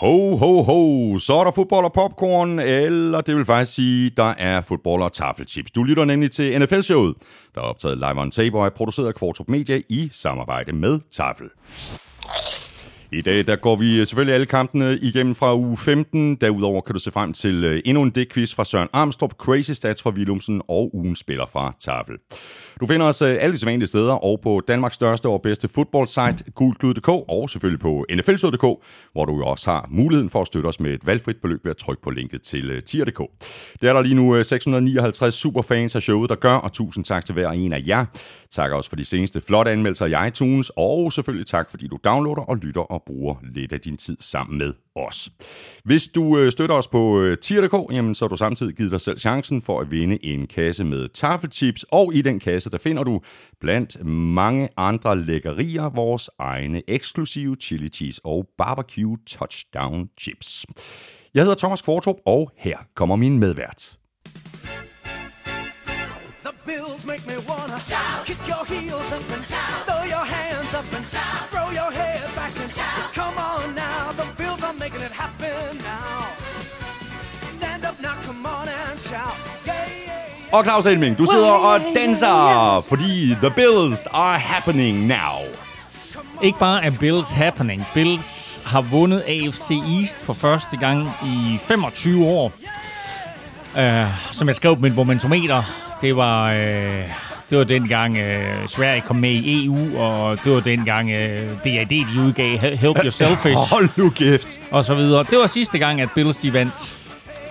Ho, ho, ho, så er der fodbold og popcorn, eller det vil faktisk sige, der er fodbold og taffelchips. Du lytter nemlig til NFL-showet, der er optaget live on tape og er produceret af Kvartrup Media i samarbejde med Tafel. I dag der går vi øh, selvfølgelig alle kampene igennem fra uge 15. Derudover kan du se frem til øh, endnu en dækquiz fra Søren Armstrong, Crazy Stats fra Willumsen og ugen spiller fra Tafel. Du finder os øh, alle de sædvanlige steder og på Danmarks største og bedste fodboldsite, gulklud.dk og selvfølgelig på nflsod.dk, hvor du også har muligheden for at støtte os med et valgfrit beløb ved at trykke på linket til tier.dk. Det er der lige nu 659 superfans af showet, der gør, og tusind tak til hver en af jer. Tak også for de seneste flotte anmeldelser i iTunes, og selvfølgelig tak, fordi du downloader og lytter og bruger lidt af din tid sammen med os. Hvis du øh, støtter os på øh, tier.dk, jamen, så har du samtidig givet dig selv chancen for at vinde en kasse med taffelchips, og i den kasse, der finder du blandt mange andre lækkerier vores egne eksklusive chili cheese og barbecue touchdown chips. Jeg hedder Thomas Kvartrup, og her kommer min medvært. The bills make me wanna shout. Heels up and shout. Throw your hands up and shout. Throw your head back and shout. Come on now, the bills are making it happen now. Stand up now, come on and shout. Yeah, yeah, Og Claus Elming, du sidder og danser, fordi the bills are happening now. Ikke bare er Bills happening. Bills har vundet AFC East for første gang i 25 år. Uh, som jeg skrev på mit momentometer, det var, uh, det var dengang uh, Sverige kom med i EU, og det var dengang uh, DAD de udgav Help Yourself Hold nu kæft. Og så videre. Det var sidste gang, at Bills de vandt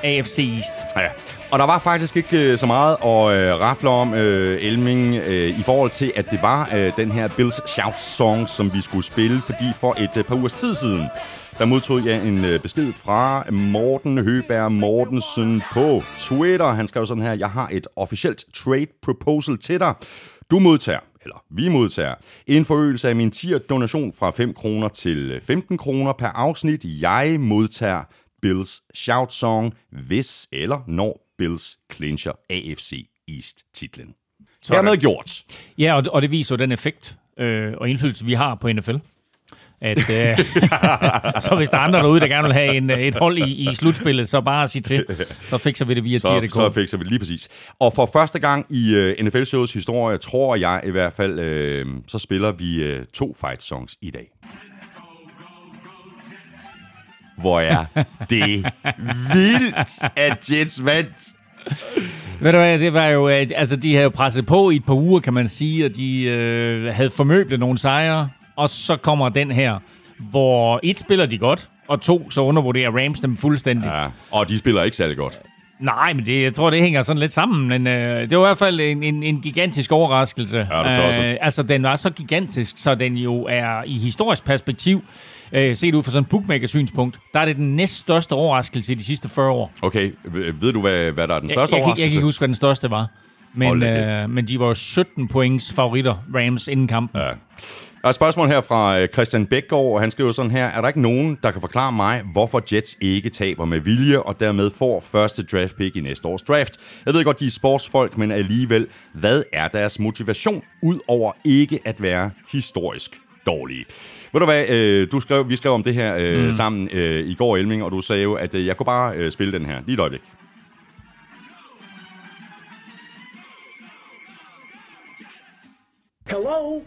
AFC East. Ja. Og der var faktisk ikke så meget at øh, rafle om, øh, Elming, øh, i forhold til, at det var øh, den her Bills Shout Song, som vi skulle spille, fordi for et øh, par ugers tid siden, der modtog jeg en øh, besked fra Morten Høberg Mortensen på Twitter. Han skrev sådan her, jeg har et officielt trade proposal til dig. Du modtager eller vi modtager, en forøgelse af min tier donation fra 5 kroner til 15 kroner per afsnit. Jeg modtager Bills Shout Song, hvis eller når Bills clincher AFC East-titlen. Så Hermed gjort. Ja, og, og det viser den effekt øh, og indflydelse, vi har på NFL. At, øh, så hvis der er andre derude, der gerne vil have en, et hold i, i slutspillet, så bare sig til. Så fikser vi det via tier.dk. Så fikser vi det lige præcis. Og for første gang i øh, NFL-shows historie, tror jeg i hvert fald, øh, så spiller vi uh, to fight songs i dag hvor er det vildt, at Jets vandt. Ved du hvad, det var jo, altså de havde jo presset på i et par uger, kan man sige, og de øh, havde formøblet nogle sejre, og så kommer den her, hvor et spiller de godt, og to så undervurderer Rams dem fuldstændig. Ja, og de spiller ikke særlig godt. Nej, men det, jeg tror, det hænger sådan lidt sammen. Men øh, det var i hvert fald en, en, en gigantisk overraskelse. Ja, det øh, altså, den var så gigantisk, så den jo er i historisk perspektiv, øh, set ud fra sådan en bookmaker-synspunkt, der er det den næststørste overraskelse i de sidste 40 år. Okay, ved du, hvad, hvad der er den største jeg, jeg, overraskelse? Jeg, jeg kan ikke huske, hvad den største var. Men, øh, men de var 17 points favoritter, Rams, inden kampen. Ja. Er et spørgsmål her fra øh, Christian Bækgaard, og han skriver sådan her. Er der ikke nogen, der kan forklare mig, hvorfor Jets ikke taber med vilje, og dermed får første draft pick i næste års draft? Jeg ved godt, de er sportsfolk, men alligevel, hvad er deres motivation, ud over ikke at være historisk dårlige? Ved du hvad, øh, du skrev, vi skrev om det her øh, mm. sammen øh, i går, Elming, og du sagde jo, at øh, jeg kunne bare øh, spille den her. Lige et øjeblik. Hello?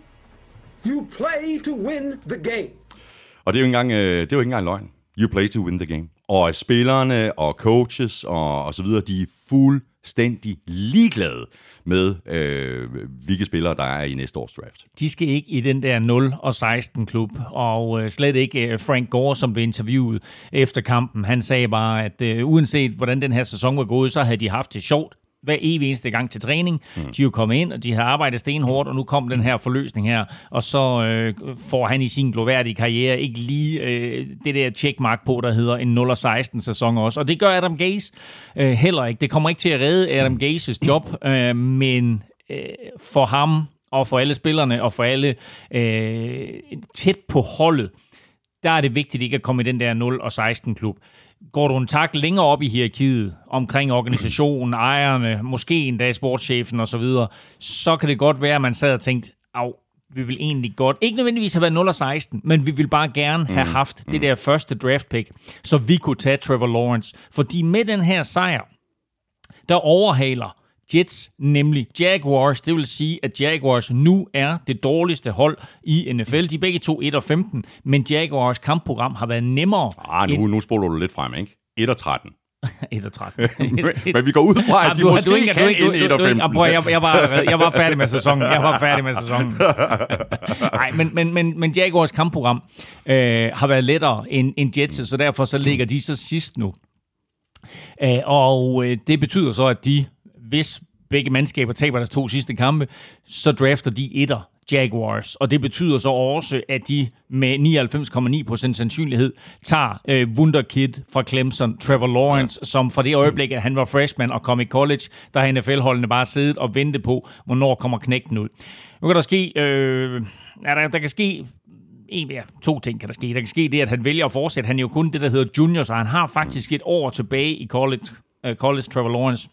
You play to win the game. Og det er jo ikke engang, øh, det er jo ikke engang løgn. You play to win the game. Og spillerne og coaches og, og så videre, de er fuldstændig ligeglade med, øh, hvilke spillere der er i næste års draft. De skal ikke i den der 0 og 16 klub, og øh, slet ikke øh, Frank Gore, som blev interviewet efter kampen. Han sagde bare, at øh, uanset hvordan den her sæson var gået, så havde de haft det sjovt hver evig eneste gang til træning. Mm. De er jo kommet ind, og de har arbejdet stenhårdt, og nu kom den her forløsning her, og så øh, får han i sin gloværdige karriere ikke lige øh, det der checkmark på, der hedder en 0-16 sæson også. Og det gør Adam Gase øh, heller ikke. Det kommer ikke til at redde Adam Gases job, øh, men øh, for ham og for alle spillerne og for alle øh, tæt på holdet, der er det vigtigt ikke at komme i den der 0 og 16 klub går du en tak længere op i hierarkiet omkring organisationen, ejerne, måske endda sportschefen osv., så, så kan det godt være, at man sad og tænkte, af, vi vil egentlig godt, ikke nødvendigvis have været 0 og 16, men vi vil bare gerne have Mm. haft det der første draft pick, så vi kunne tage Trevor Lawrence. Fordi med den her sejr, der overhaler Jets nemlig Jaguars. Det vil sige, at Jaguars nu er det dårligste hold i NFL. De er begge to 1 og 15, men Jaguars kampprogram har været nemmere Ah, nu, nu spoler du lidt frem, ikke? 1 og 13. 1 og 13. Men vi går ud fra, at de måske du, ikke- kan ind 1 og du- du- 15. Prøv, jeg, jeg, var, jeg var færdig med sæsonen. Jeg var færdig med sæsonen. Nej, men, men, men, men Jaguars kampprogram øh, har været lettere end, end Jets, så derfor så ligger de så sidst nu. Øh, og øh, det betyder så, at de, hvis begge mandskaber taber deres to sidste kampe, så drafter de etter Jaguars. Og det betyder så også, at de med 99,9% sandsynlighed tager øh, Wunderkid fra Clemson, Trevor Lawrence, ja. som fra det øjeblik, at han var freshman og kom i college, der har NFL-holdene bare siddet og ventet på, hvornår kommer knægten ud. Nu kan der ske... Øh, ja, der, der kan ske en, ja, to ting kan der ske. Der kan ske det, at han vælger at fortsætte. Han er jo kun det, der hedder junior, så han har faktisk et år tilbage i college, uh, college Trevor Lawrence.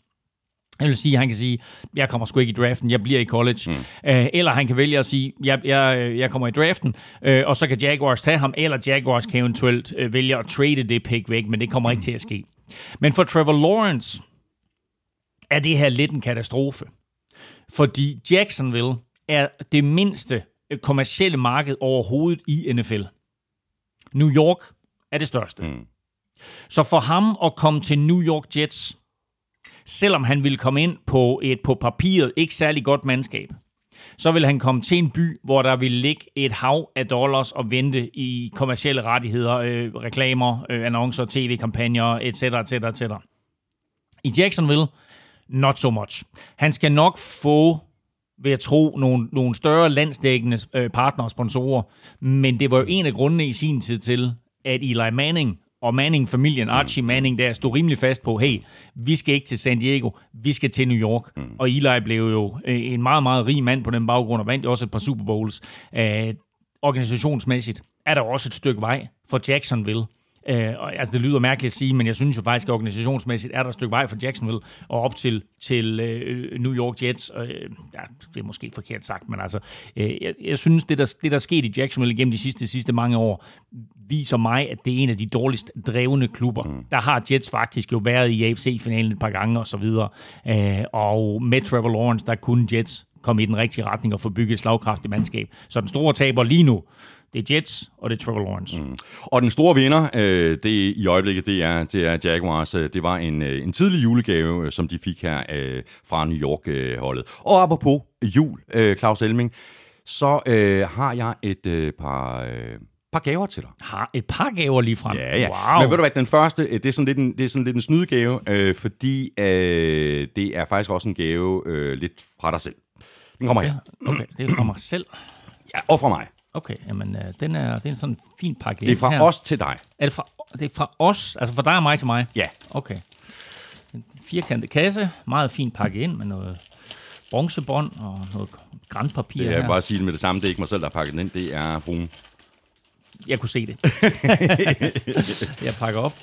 Jeg vil sige, at han kan sige, jeg kommer sgu ikke i draften, jeg bliver i college. Mm. Uh, eller han kan vælge at sige, jeg, jeg, jeg kommer i draften, uh, og så kan Jaguars tage ham, eller Jaguars kan eventuelt uh, vælge at trade det pick væk, men det kommer ikke til at ske. Men for Trevor Lawrence er det her lidt en katastrofe. Fordi Jacksonville er det mindste øh, kommercielle marked overhovedet i NFL. New York er det største. Mm. Så for ham at komme til New York Jets, selvom han ville komme ind på et på papiret ikke særlig godt mandskab, så vil han komme til en by, hvor der vil ligge et hav af dollars og vente i kommercielle rettigheder, øh, reklamer, øh, annoncer, tv-kampagner, etc., etc., etc. I Jacksonville, not so much. Han skal nok få ved at tro, nogle, nogle større landsdækkende øh, partnere og sponsorer. Men det var jo en af grundene i sin tid til, at Eli Manning og Manning-familien, Archie Manning, der stod rimelig fast på, hey, vi skal ikke til San Diego, vi skal til New York. Mm. Og Eli blev jo øh, en meget, meget rig mand på den baggrund, og vandt også et par Super Bowls. Øh, organisationsmæssigt er der også et stykke vej for Jacksonville. Øh, og, altså, det lyder mærkeligt at sige, men jeg synes jo faktisk, at organisationsmæssigt er der et stykke vej fra Jacksonville og op til, til øh, New York Jets. Øh, ja, det er måske forkert sagt, men altså, øh, jeg, jeg synes, det der, det der er sket i Jacksonville gennem de sidste, sidste mange år, viser mig, at det er en af de dårligst drevne klubber. Mm. Der har Jets faktisk jo været i AFC-finalen et par gange og så videre. Øh, og med Trevor Lawrence, der kunne Jets komme i den rigtige retning og få bygget et slagkraftigt mandskab. Så den store taber lige nu, det er Jets, og det er Trevor Lawrence. Mm. Og den store vinder, øh, det i øjeblikket, det er, det er Jaguars. Øh, Det var en, øh, en tidlig julegave, øh, som de fik her øh, fra New York-holdet. Og apropos jul, øh, Claus Elming, så øh, har jeg et øh, par... Øh, par gaver til dig. Har et par gaver lige frem. Ja, ja. Wow. Men ved du hvad, den første, det er sådan lidt en, det er sådan lidt en snydegave, øh, fordi øh, det er faktisk også en gave øh, lidt fra dig selv. Den kommer her. Okay, det er fra mig selv. Ja, og fra mig. Okay, jamen, øh, den er, det er en sådan fin pakke. Det er fra her. os til dig. Er det fra, det er fra os? Altså fra dig og mig til mig? Ja. Okay. En firkantet kasse, meget fint pakket ind med noget bronzebånd og noget grænpapir Jeg her. vil bare sige det med det samme, det er ikke mig selv, der har pakket den ind, det er fruen. Jeg kunne se det. jeg pakker op.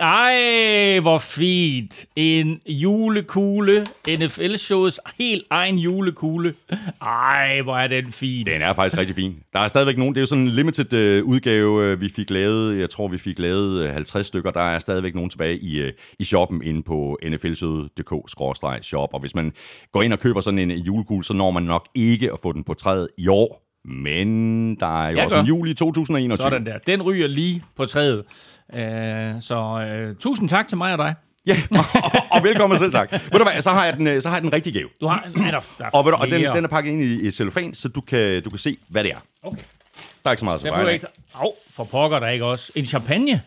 Ej, hvor fint. En julekugle. NFL-showets helt egen julekugle. Ej, hvor er den fin. Den er faktisk rigtig fin. Der er stadigvæk nogen, det er jo sådan en limited øh, udgave, øh, vi fik lavet. Jeg tror, vi fik lavet øh, 50 stykker. Der er stadigvæk nogen tilbage i, øh, i shoppen inde på nflsøde.dk-shop. Og hvis man går ind og køber sådan en øh, julekugle, så når man nok ikke at få den på træet i år. Men der er jo Jeg også gør. en jul i 2021. Sådan der. Den ryger lige på træet. Uh, så uh, tusind tak til mig og dig. Ja, og, og velkommen selv tak. Ved du hvad, så har jeg den, øh, så har jeg den rigtige gave. Du har... Er der, der er Og, ved du, og den, den er pakket ind i, i cellofan, så du kan, du kan se, hvad det er. Okay. Der er ikke så meget svare behøver af. ikke... Au, for pokker der ikke også. En champagne?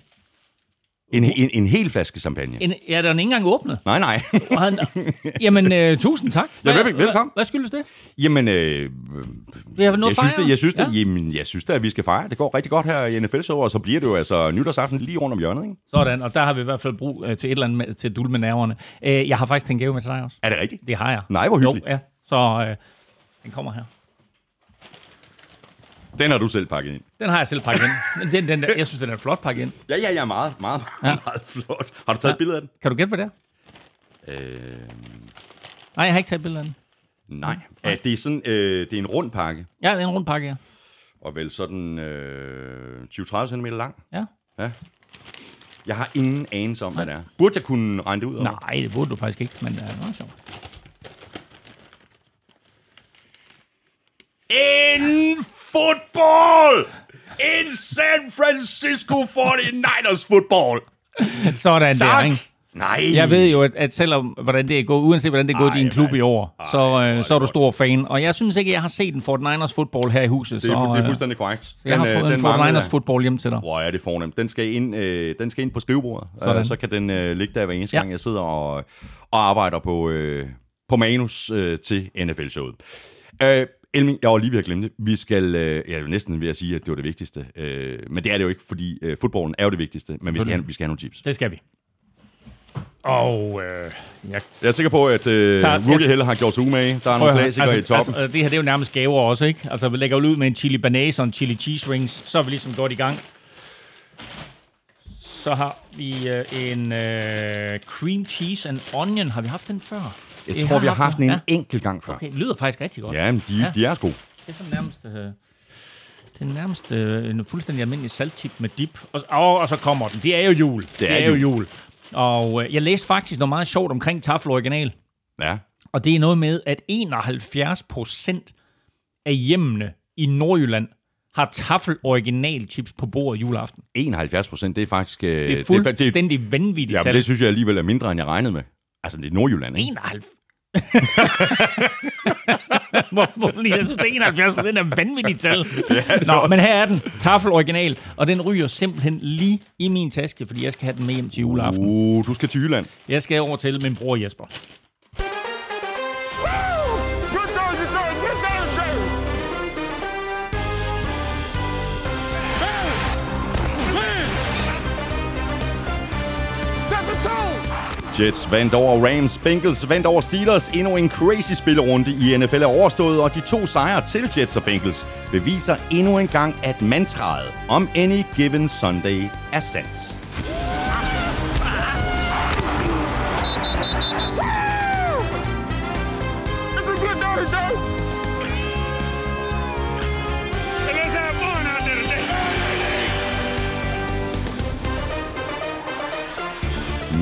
En, en, en hel flaske champagne. En, ja, den er ikke engang åbnet. Nej, nej. Og han, jamen, uh, tusind tak. Ja, vel- velkommen. Hvad, hvad skyldes det? Jamen, øh, noget jeg synes, det, jeg synes, det, Ja. jamen, jeg synes det, at vi skal fejre. Det går rigtig godt her i NFL og så bliver det jo altså nytårsaften lige rundt om hjørnet, ikke? Sådan, og der har vi i hvert fald brug uh, til et eller andet med, til at dule med nerverne. Uh, jeg har faktisk en gave med til dig også. Er det rigtigt? Det har jeg. Nej, hvor hyggeligt. Jo, ja. Så uh, den kommer her. Den har du selv pakket ind. Den har jeg selv pakket ind. Men Den, den, der- jeg synes, den er flot pakket ind. Ja, ja, ja, meget, meget, ja. meget flot. Har du taget et billede af den? Kan du gætte, hvad det er? Øh, Nej, jeg har ikke taget et billede af den. Nej, er det er sådan, øh, det er en rund pakke, Ja, det er en rund pakke, ja. og vel sådan øh, 20-30 cm lang. ja. Ja. Jeg har ingen anelse om, hvad det er. Burde jeg kunne regne det ud? over? Nej, det burde du faktisk ikke, men det er meget sjovt. En fodbold! En San Francisco 49ers fodbold! Sådan der, Tak! ikke? Nej! Jeg ved jo, at, at selvom hvordan det er gået, uanset hvordan det er gået Ej, i din klub mand. i år, Ej, så, øh, så er du stor fan. Og jeg synes ikke, jeg har set en Fort Niners fodbold her i huset. Det er, så, det er øh, fuldstændig korrekt. jeg har øh, fået en Fort Niners fodbold hjem til dig. Hvor er det fornemt. Den skal ind, øh, den skal ind på skrivebordet, Sådan. øh, så kan den øh, ligge der hver eneste Ja. gang, jeg sidder og, og arbejder på, øh, på manus øh, til NFL-showet. Øh, Elming, jeg var lige ved at glemme det. Vi skal, øh, jeg er jo næsten ved at sige, at det var det vigtigste. Øh, men det er det jo ikke, fordi øh, fodbolden er jo det vigtigste. Men vi skal, have, vi skal have nogle chips. Det skal vi. Og øh, jeg Jeg er sikker på, at øh. Rookie Helle har gjort sig umage. Der er nogle klassikere i toppen. Altså, det her det er jo nærmest gaver også, ikke? Altså, vi lægger ud med en chili banase og en chili cheese rings, så er vi ligesom godt i gang. Så har vi øh, en øh, cream cheese and onion. Har vi haft den før? Jeg tror, vi har haft den en Ja. enkelt gang før. Okay, det lyder faktisk rigtig godt. Ja, men de, Ja. de er sko. Det er sådan nærmest... Øh, det er nærmest øh, en fuldstændig almindelig salttip med dip. Og, og, og så kommer den. Det er jo jul. Det er er jo jul. Og øh, jeg læste faktisk noget meget sjovt omkring Tafel Original. Ja. Og det er noget med, at 71 procent af hjemmene i Nordjylland har Tafel Original chips på bordet juleaften. 71 procent, det er faktisk... Øh, Det er fuldstændig det, vanvittigt ja, tal. det synes jeg alligevel er mindre, end jeg regnede med. Altså, det er Nordjylland, ikke? 71. Hvorfor lige? Jeg synes, det er 71 procent af vanvittigt tal. Nå, men her er den. Tafel Original. Og den ryger simpelthen lige i min taske, fordi jeg skal have den med hjem til juleaften. Uh, du skal til Jylland. Jeg skal over til min bror Jesper. Jets vandt over Rams, Bengals vandt over Steelers. Endnu en crazy spillerunde i NFL er overstået, og de to sejre til Jets og Bengals beviser endnu en gang, at mantraet om any given Sunday er sandt.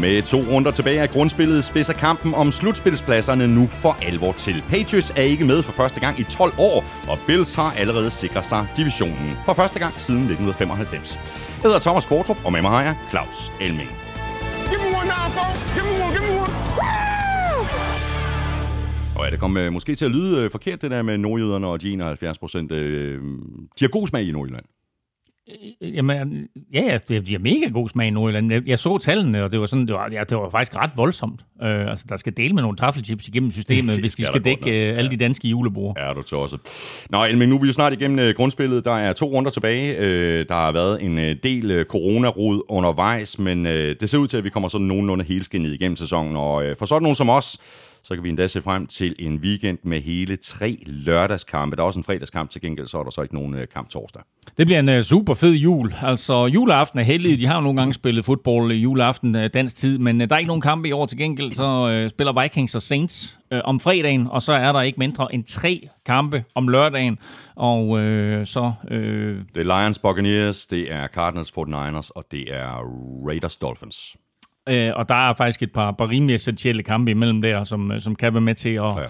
Med to runder tilbage af grundspillet spidser kampen om slutspilspladserne nu for alvor til. Patriots er ikke med for første gang i 12 år, og Bills har allerede sikret sig divisionen for første gang siden 1995. Jeg hedder Thomas Kortrup, og med mig har jeg Claus Elming. Give me one now, folks. Give me one, give me one. Woo! Og ja, det kom øh, måske til at lyde øh, forkert, det der med nordjyderne og de 71 procent. Øh, de har god smag i Nordjylland. Jamen, ja, ja, det bliver mega god smag i Nordjylland. Jeg, jeg så tallene, og det var, sådan, det var, ja, det var faktisk ret voldsomt. Øh, altså, der skal dele med nogle taffelchips igennem systemet, hvis de skal dække øh, alle de danske julebord. Er du tosset. Nå, men nu er vi jo snart igennem øh, grundspillet. Der er to runder tilbage. Øh, der har været en øh, del øh, coronarod undervejs, men øh, det ser ud til, at vi kommer sådan nogenlunde helskinnet igennem sæsonen. Og øh, for sådan nogen som os, så kan vi endda se frem til en weekend med hele tre lørdagskampe. Der er også en fredagskamp til gengæld, så er der så ikke nogen øh, kamp torsdag. Det bliver en uh, super fed jul. Altså, juleaften er heldig. De har jo nogle gange spillet fodbold i juleaften uh, dansk tid, men der er ikke nogen kampe i år til gengæld. Så spiller Vikings og Saints om fredagen, og så er der ikke mindre end tre kampe om lørdagen. Og uh, så... Uh, Det er Lions Buccaneers, det er Cardinals 49ers, og det er Raiders Dolphins. Øh, og der er faktisk et par, par rimelig essentielle kampe imellem der, som, øh, som kan være med til at ja.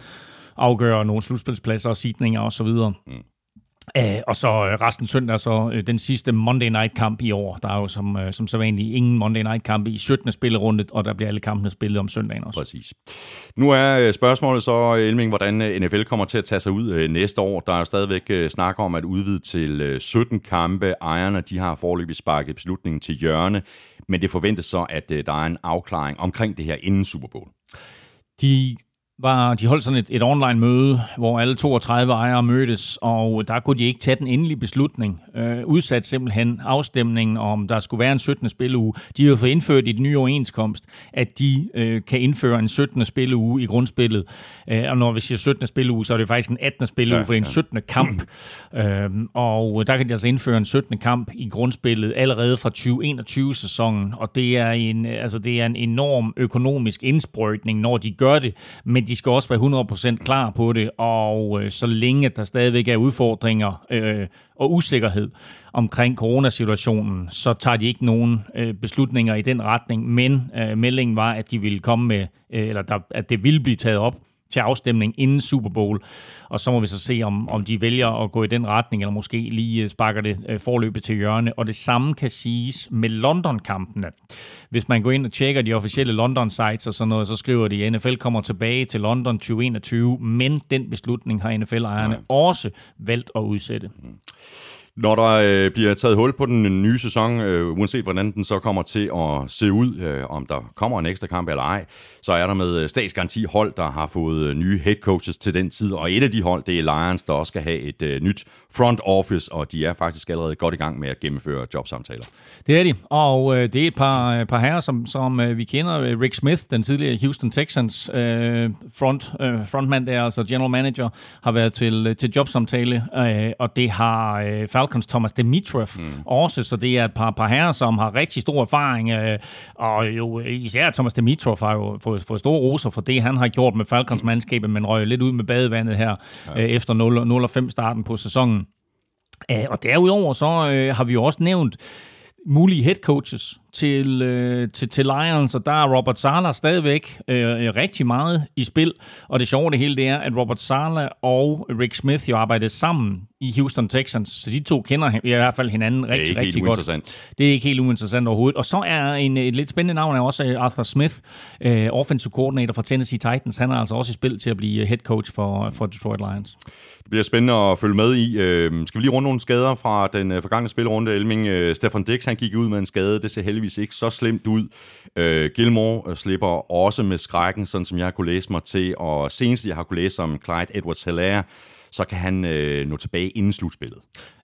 afgøre nogle slutspilspladser og sidninger og så videre. Mm. Øh, og så øh, resten søndag, så øh, den sidste Monday Night kamp i år. Der er jo som, øh, som så vanligt ingen Monday Night kampe i 17. spillerunde, og der bliver alle kampene spillet om søndagen også. Præcis. Nu er øh, spørgsmålet så, Elming, hvordan øh, NFL kommer til at tage sig ud øh, næste år. Der er jo stadigvæk øh, snak om at udvide til øh, 17 kampe. Ejerne de har forløbig sparket beslutningen til hjørne, men det forventes så, at øh, der er en afklaring omkring det her inden Super Bowl. De, var, de holdt sådan et, et online møde, hvor alle 32 ejere mødtes, og der kunne de ikke tage den endelige beslutning. Øh, udsat simpelthen afstemningen om, der skulle være en 17. spilleuge. De har fået indført i den nye overenskomst, at de øh, kan indføre en 17. spilleuge i grundspillet. Øh, og når vi siger 17. spilleuge, så er det faktisk en 18. spilleuge, Ja, for det er en ja. 17. kamp. øh, og der kan de altså indføre en 17. kamp i grundspillet allerede fra 2021-sæsonen, og det er en, altså det er en enorm økonomisk indsprøjtning, når de gør det, men men de skal også være 100% klar på det, og øh, så længe der stadigvæk er udfordringer øh, og usikkerhed omkring coronasituationen, så tager de ikke nogen øh, beslutninger i den retning, men øh, meldingen var, at de ville komme med, øh, eller der, at det ville blive taget op til afstemning inden Super Bowl. Og så må vi så se, om, om de vælger at gå i den retning, eller måske lige øh, sparker det øh, forløbet til hjørne. Og det samme kan siges med London-kampene. Hvis man går ind og tjekker de officielle London-sites og sådan noget, så skriver de, at NFL kommer tilbage til London 2021, men den beslutning har NFL-ejerne også valgt at udsætte. Når der øh, bliver taget hul på den nye sæson, øh, uanset hvordan den så kommer til at se ud, øh, om der kommer en ekstra kamp eller ej, så er der med øh, statsgaranti hold, der har fået øh, nye head coaches til den tid, og et af de hold, det er Lions, der også skal have et øh, nyt front office, og de er faktisk allerede godt i gang med at gennemføre jobsamtaler. Det er de, og øh, det er et par, øh, par herrer, som, som øh, vi kender. Øh, Rick Smith, den tidligere Houston Texans øh, front, øh, frontmand, der, altså general manager, har været til, til jobsamtale, øh, og det har øh, Falcons Thomas Dimitrov mm. også, så det er et par, par herrer, som har rigtig stor erfaring, øh, og jo især Thomas Dimitrov har jo fået, fået store roser for det, han har gjort med Falcons mandskabet, men røg lidt ud med badevandet her ja. øh, efter 0-5 starten på sæsonen. Øh, og derudover så øh, har vi jo også nævnt mulige head coaches til, øh, til, til Lions, og der er Robert Sala stadigvæk øh, rigtig meget i spil. Og det sjove det hele, det er, at Robert Sala og Rick Smith jo arbejder sammen i Houston Texans, så de to kender i hvert fald hinanden rigtig, rigtig godt. Det er ikke helt uinteressant overhovedet. Og så er en, et lidt spændende navn er også øh, Arthur Smith, øh, offensive coordinator for Tennessee Titans. Han er altså også i spil til at blive øh, head coach for, for Detroit Lions. Det bliver spændende at følge med i. Øh, skal vi lige runde nogle skader fra den øh, forgangne spilrunde, Elming? Øh, Stefan Dix, han gik ud med en skade. Det ser heldigvis ikke så slemt ud. Øh, Gilmore øh, slipper også med skrækken, sådan som jeg har kunne læse mig til. Og senest jeg har kunne læse om Clyde Edwards-Hilaire, så kan han øh, nå tilbage inden slutspillet.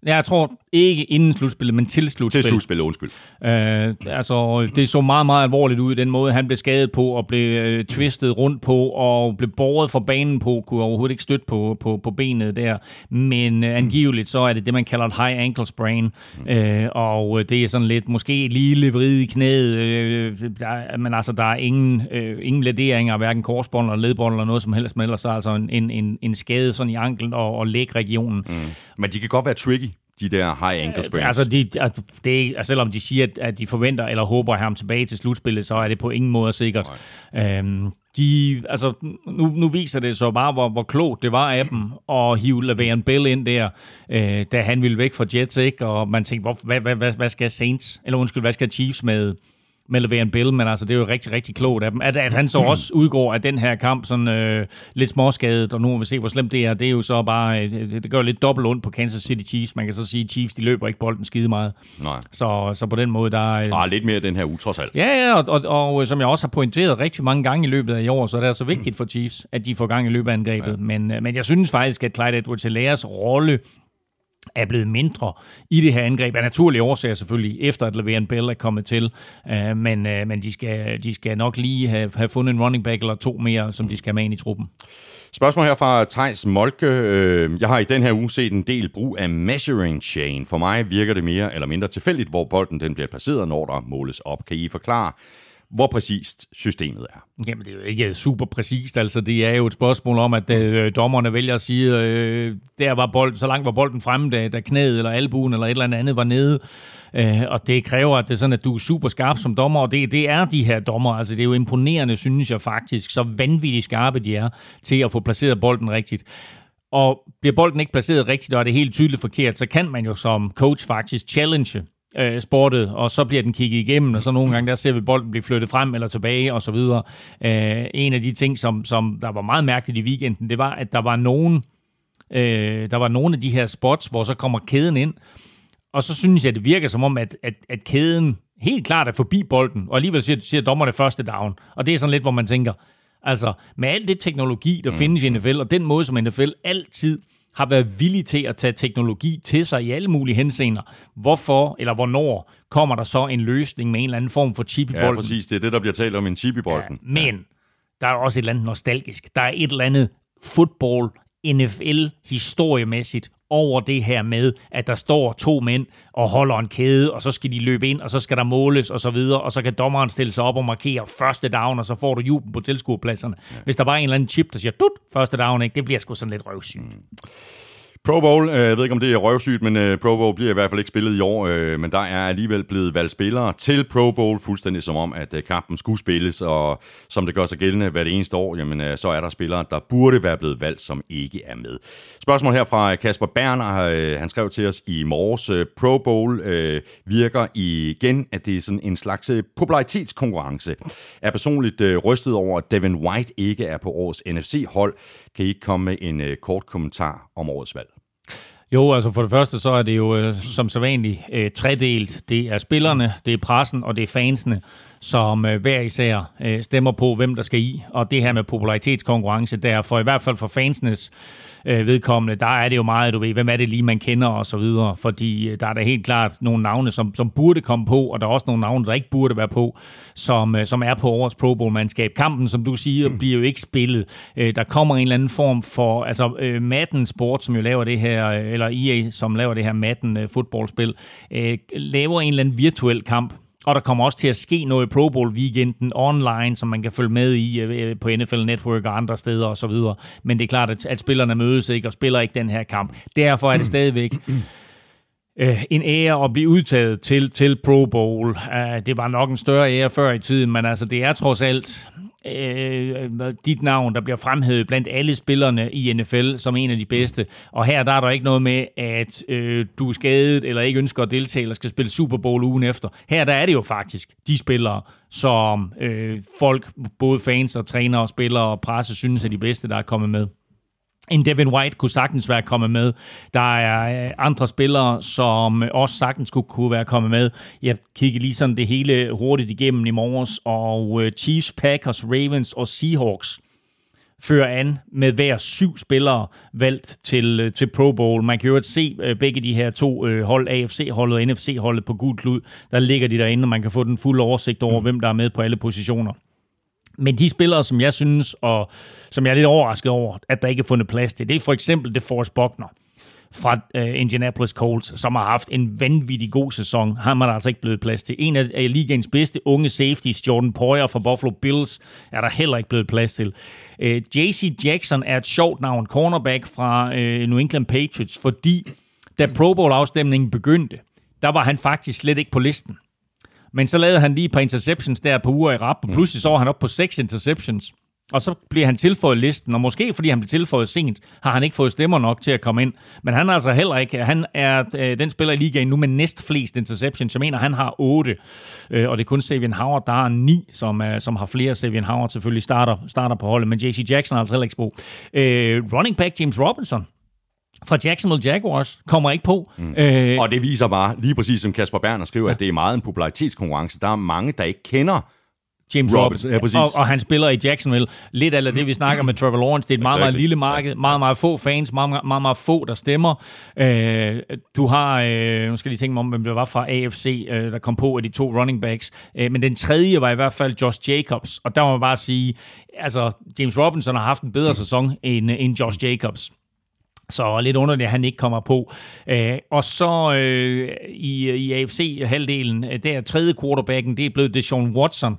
Jeg tror ikke inden slutspillet, men til slutspillet. Til slutspillet, undskyld. Øh, altså, det så meget, meget alvorligt ud, den måde, han blev skadet på, og blev øh, twistet rundt på, og blev båret fra banen på, kunne overhovedet ikke støtte på, på, på benet der. Men øh, angiveligt, så er det det, man kalder et high ankle sprain, øh, og det er sådan lidt, måske et lille vrid i knæet, øh, der, men altså, der er ingen, øh, ingen lederinger, hverken korsbånd eller ledbånd eller noget som helst, men ellers er altså en, en, en skade sådan i anklen og, og lægregionen. Mm. Men de kan godt være tricky de der high ankle sprains. Altså, de, altså, det er, altså, selvom de siger, at, de forventer eller håber at have ham tilbage til slutspillet, så er det på ingen måde sikkert. Øhm, de, altså, nu, nu viser det så bare, hvor, hvor klogt det var af dem at hive Le'Veon Bell ind der, øh, da han ville væk fra Jets, ikke? Og man tænkte, hvor, hvad, hvad, hvad, hvad skal Saints, eller undskyld, hvad skal Chiefs med, med Le'Veon Bell, men altså, det er jo rigtig, rigtig klogt af dem. At, at han så også udgår af den her kamp sådan øh, lidt småskadet, og nu må vi se, hvor slemt det er. Det er jo så bare, øh, det, gør lidt dobbelt ondt på Kansas City Chiefs. Man kan så sige, at Chiefs, de løber ikke bolden skide meget. Nej. Så, så på den måde, der... Øh, ah, lidt mere den her utrods alt. Ja, ja, og, og, og, og, som jeg også har pointeret rigtig mange gange i løbet af i år, så er det altså vigtigt for Chiefs, at de får gang i løbet af angrebet. Ja. Men, øh, men jeg synes faktisk, at Clyde Edwards-Hilaire's rolle er blevet mindre i det her angreb, af naturlige årsager selvfølgelig, efter at Le'Veon Bell er kommet til. Uh, men uh, men de, skal, de skal nok lige have, have fundet en running back eller to mere, som de skal med ind i truppen. Spørgsmål her fra Tejs Molke. Øh, jeg har i den her uge set en del brug af measuring chain. For mig virker det mere eller mindre tilfældigt, hvor bolden den bliver placeret, når der måles op. Kan I forklare, hvor præcist systemet er. Jamen, det er jo ikke super præcist. Altså, det er jo et spørgsmål om, at øh, dommerne vælger at sige, øh, der var bold, så langt var bolden fremme, da, da knæet eller albuen eller et eller andet var nede. Øh, og det kræver, at det er sådan, at du er super skarp som dommer, og det, det er de her dommer. Altså, det er jo imponerende, synes jeg faktisk, så vanvittigt skarpe de er til at få placeret bolden rigtigt. Og bliver bolden ikke placeret rigtigt, og er det helt tydeligt forkert, så kan man jo som coach faktisk challenge øh, sportet, og så bliver den kigget igennem, og så nogle gange der ser vi bolden blive flyttet frem eller tilbage og så videre. Øh, en af de ting, som, som der var meget mærkeligt i weekenden, det var, at der var nogen, øh, der var nogle af de her spots, hvor så kommer kæden ind, og så synes jeg, det virker som om, at, at, at kæden helt klart er forbi bolden, og alligevel siger, siger dommerne første down. Og det er sådan lidt, hvor man tænker, altså med alt det teknologi, der mm. findes i NFL, og den måde, som NFL altid har været villig til at tage teknologi til sig i alle mulige henseender. Hvorfor eller hvornår kommer der så en løsning med en eller anden form for chip i bolden? Ja, præcis. Det er det, der bliver talt om en chip i bolden. Ja, men ja. der er også et eller andet nostalgisk. Der er et eller andet football NFL historiemæssigt over det her med, at der står to mænd og holder en kæde, og så skal de løbe ind, og så skal der måles, og så videre, og så kan dommeren stille sig op og markere første down, og så får du jubel på tilskuerpladserne. Ja. Hvis der bare er en eller anden chip, der siger, dut, første down, ikke? det bliver sgu sådan lidt røvsygt. Mm. Pro Bowl, øh, jeg ved ikke om det er røvsygt, men øh, Pro Bowl bliver i hvert fald ikke spillet i år, øh, men der er alligevel blevet valgt spillere til Pro Bowl, fuldstændig som om, at kampen skulle spilles, og som det gør sig gældende hvert eneste år, jamen så er der spillere, der burde være blevet valgt, som ikke er med. Spørgsmål her fra Kasper Berner, han skrev til os i morges, Pro Bowl virker igen, at det er sådan en slags popularitetskonkurrence. Er personligt rystet over, at Devin White ikke er på årets NFC-hold. Kan I ikke komme med en kort kommentar om årets valg? Jo, altså for det første, så er det jo øh, som sædvanligt øh, tredelt. Det er spillerne, det er pressen, og det er fansene, som øh, hver især øh, stemmer på, hvem der skal i. Og det her med popularitetskonkurrence, der for i hvert fald for fansenes øh, vedkommende, der er det jo meget, du ved, hvem er det lige, man kender og så videre. Fordi øh, der er da helt klart nogle navne, som, som burde komme på, og der er også nogle navne, der ikke burde være på, som, øh, som er på årets Pro Bowl-mandskab. Kampen, som du siger, bliver jo ikke spillet. Øh, der kommer en eller anden form for, altså øh, Madden Sport, som jo laver det her, eller EA, som laver det her Madden øh, fodboldspil, øh, laver en eller anden virtuel kamp, og der kommer også til at ske noget i Pro Bowl weekenden online, som man kan følge med i øh, på NFL Network og andre steder osv. Men det er klart, at, at spillerne mødes ikke og spiller ikke den her kamp. Derfor er det stadigvæk øh, en ære at blive udtaget til, til Pro Bowl. Uh, det var nok en større ære før i tiden, men altså det er trods alt Øh, øh, dit navn, der bliver fremhævet blandt alle spillerne i NFL som en af de bedste. Og her der er der ikke noget med, at øh, du er skadet eller ikke ønsker at deltage eller skal spille Super Bowl ugen efter. Her der er det jo faktisk de spillere, som øh, folk, både fans og trænere og spillere og presse, synes er de bedste, der er kommet med en Devin White kunne sagtens være kommet med. Der er øh, andre spillere, som også sagtens kunne, kunne være kommet med. Jeg kiggede lige sådan det hele hurtigt igennem i morges, og øh, Chiefs, Packers, Ravens og Seahawks fører an med hver syv spillere valgt til, øh, til Pro Bowl. Man kan jo se begge de her to hold, AFC-holdet og NFC-holdet på gul klud. Der ligger de derinde, og man kan få den fulde oversigt over, hvem der er med på alle positioner. Men de spillere, som jeg synes, og som jeg er lidt overrasket over, at der ikke er fundet plads til, det er for eksempel det Forrest Buckner fra øh, Indianapolis Colts, som har haft en vanvittig god sæson. Han er der altså ikke blevet plads til. En af, af ligens bedste unge safeties, Jordan Poyer fra Buffalo Bills, er der heller ikke blevet plads til. Øh, J.C. Jackson er et sjovt navn, cornerback fra øh, New England Patriots, fordi da Pro Bowl-afstemningen begyndte, der var han faktisk slet ikke på listen. Men så lavede han lige et par interceptions der på uger i rap, og pludselig så var han op på seks interceptions. Og så bliver han tilføjet listen, og måske fordi han blev tilføjet sent, har han ikke fået stemmer nok til at komme ind. Men han er altså heller ikke, han er øh, den spiller i ligaen nu med næst flest interceptions. Jeg mener, han har 8, øh, og det er kun Savian Howard, der har 9, som, øh, som har flere. Savian Howard selvfølgelig starter, starter på holdet, men JC Jackson har altså heller ikke spor. Øh, running back James Robinson, fra Jacksonville Jaguars kommer ikke på. Mm. Øh, og det viser bare, lige præcis som Kasper Berner skriver, ja. at det er meget en popularitetskonkurrence. Der er mange, der ikke kender James Robinson, ja, og, og han spiller i Jacksonville. Lidt af det, vi snakker med Trevor Lawrence. Det er et meget, meget lille marked. Meget, meget få fans. Meget, meget, meget få, der stemmer. Øh, du har, øh, nu skal jeg lige tænke mig om, hvem det var fra AFC, øh, der kom på af de to running backs. Øh, men den tredje var i hvert fald Josh Jacobs. Og der må man bare sige, altså James Robinson har haft en bedre sæson end, end Josh Jacobs. Så lidt underligt, at han ikke kommer på. Øh, og så øh, i, i AFC-halvdelen, øh, der tredje quarterbacken, det er blevet Deshaun Watson.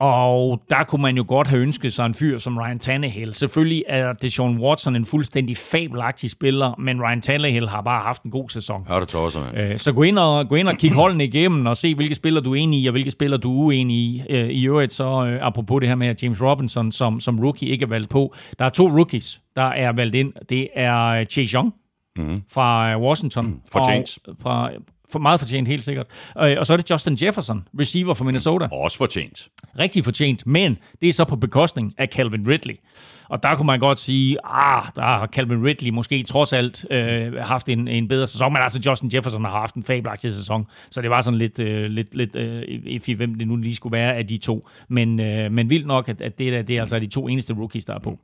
Og der kunne man jo godt have ønsket sig en fyr som Ryan Tannehill. Selvfølgelig er Deshaun Watson en fuldstændig fabelagtig spiller, men Ryan Tannehill har bare haft en god sæson. Ja, det tror også, man. Øh, så gå ind, og, gå ind og kig holdene igennem og se, hvilke spillere du er enig i, og hvilke spillere du er uenig i. Øh, I øvrigt så, øh, apropos det her med, at James Robinson som, som rookie ikke er valgt på. Der er to rookies, der er valgt ind. Det er Chase Young mm-hmm. fra Washington. For James. Fra, for meget fortjent, helt sikkert. Øh, og så er det Justin Jefferson, receiver for Minnesota. Også fortjent. Rigtig fortjent, men det er så på bekostning af Calvin Ridley. Og der kunne man godt sige, ah, der har Calvin Ridley måske trods alt øh, haft en, en bedre sæson, men altså Justin Jefferson har haft en fabelagtig sæson, så det var sådan lidt, øh, lidt, lidt øh, i hvem det nu lige skulle være af de to. Men, øh, men vildt nok, at, at det, der, det er altså de to eneste rookies, der er på.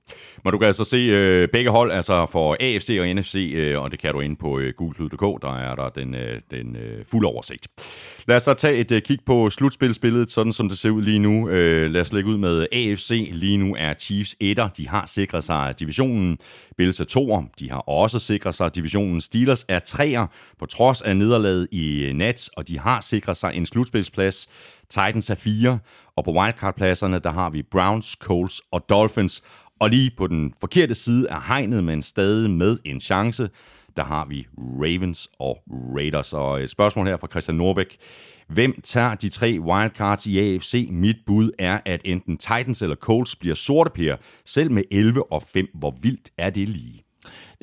Men du kan altså se øh, begge hold, altså for AFC og NFC, øh, og det kan du ind på øh, gulklyd.dk, der er der den, øh, den øh, fulde oversigt. Lad os så tage et uh, kig på slutspilsbilledet, sådan som det ser ud lige nu. Uh, lad os lægge ud med AFC. Lige nu er Chiefs etter. De har sikret sig divisionen. Bills er toer, de har også sikret sig divisionen. Steelers er treer på trods af nederlaget i øh, nat, og de har sikret sig en slutspilsplads. Titans er fire, og på wildcard-pladserne, der har vi Browns, Colts og Dolphins. Og lige på den forkerte side er hegnet, men stadig med en chance, der har vi Ravens og Raiders. Og et spørgsmål her fra Christian Norbæk. Hvem tager de tre wildcards i AFC? Mit bud er, at enten Titans eller Colts bliver sorte pære, selv med 11 og 5. Hvor vildt er det lige?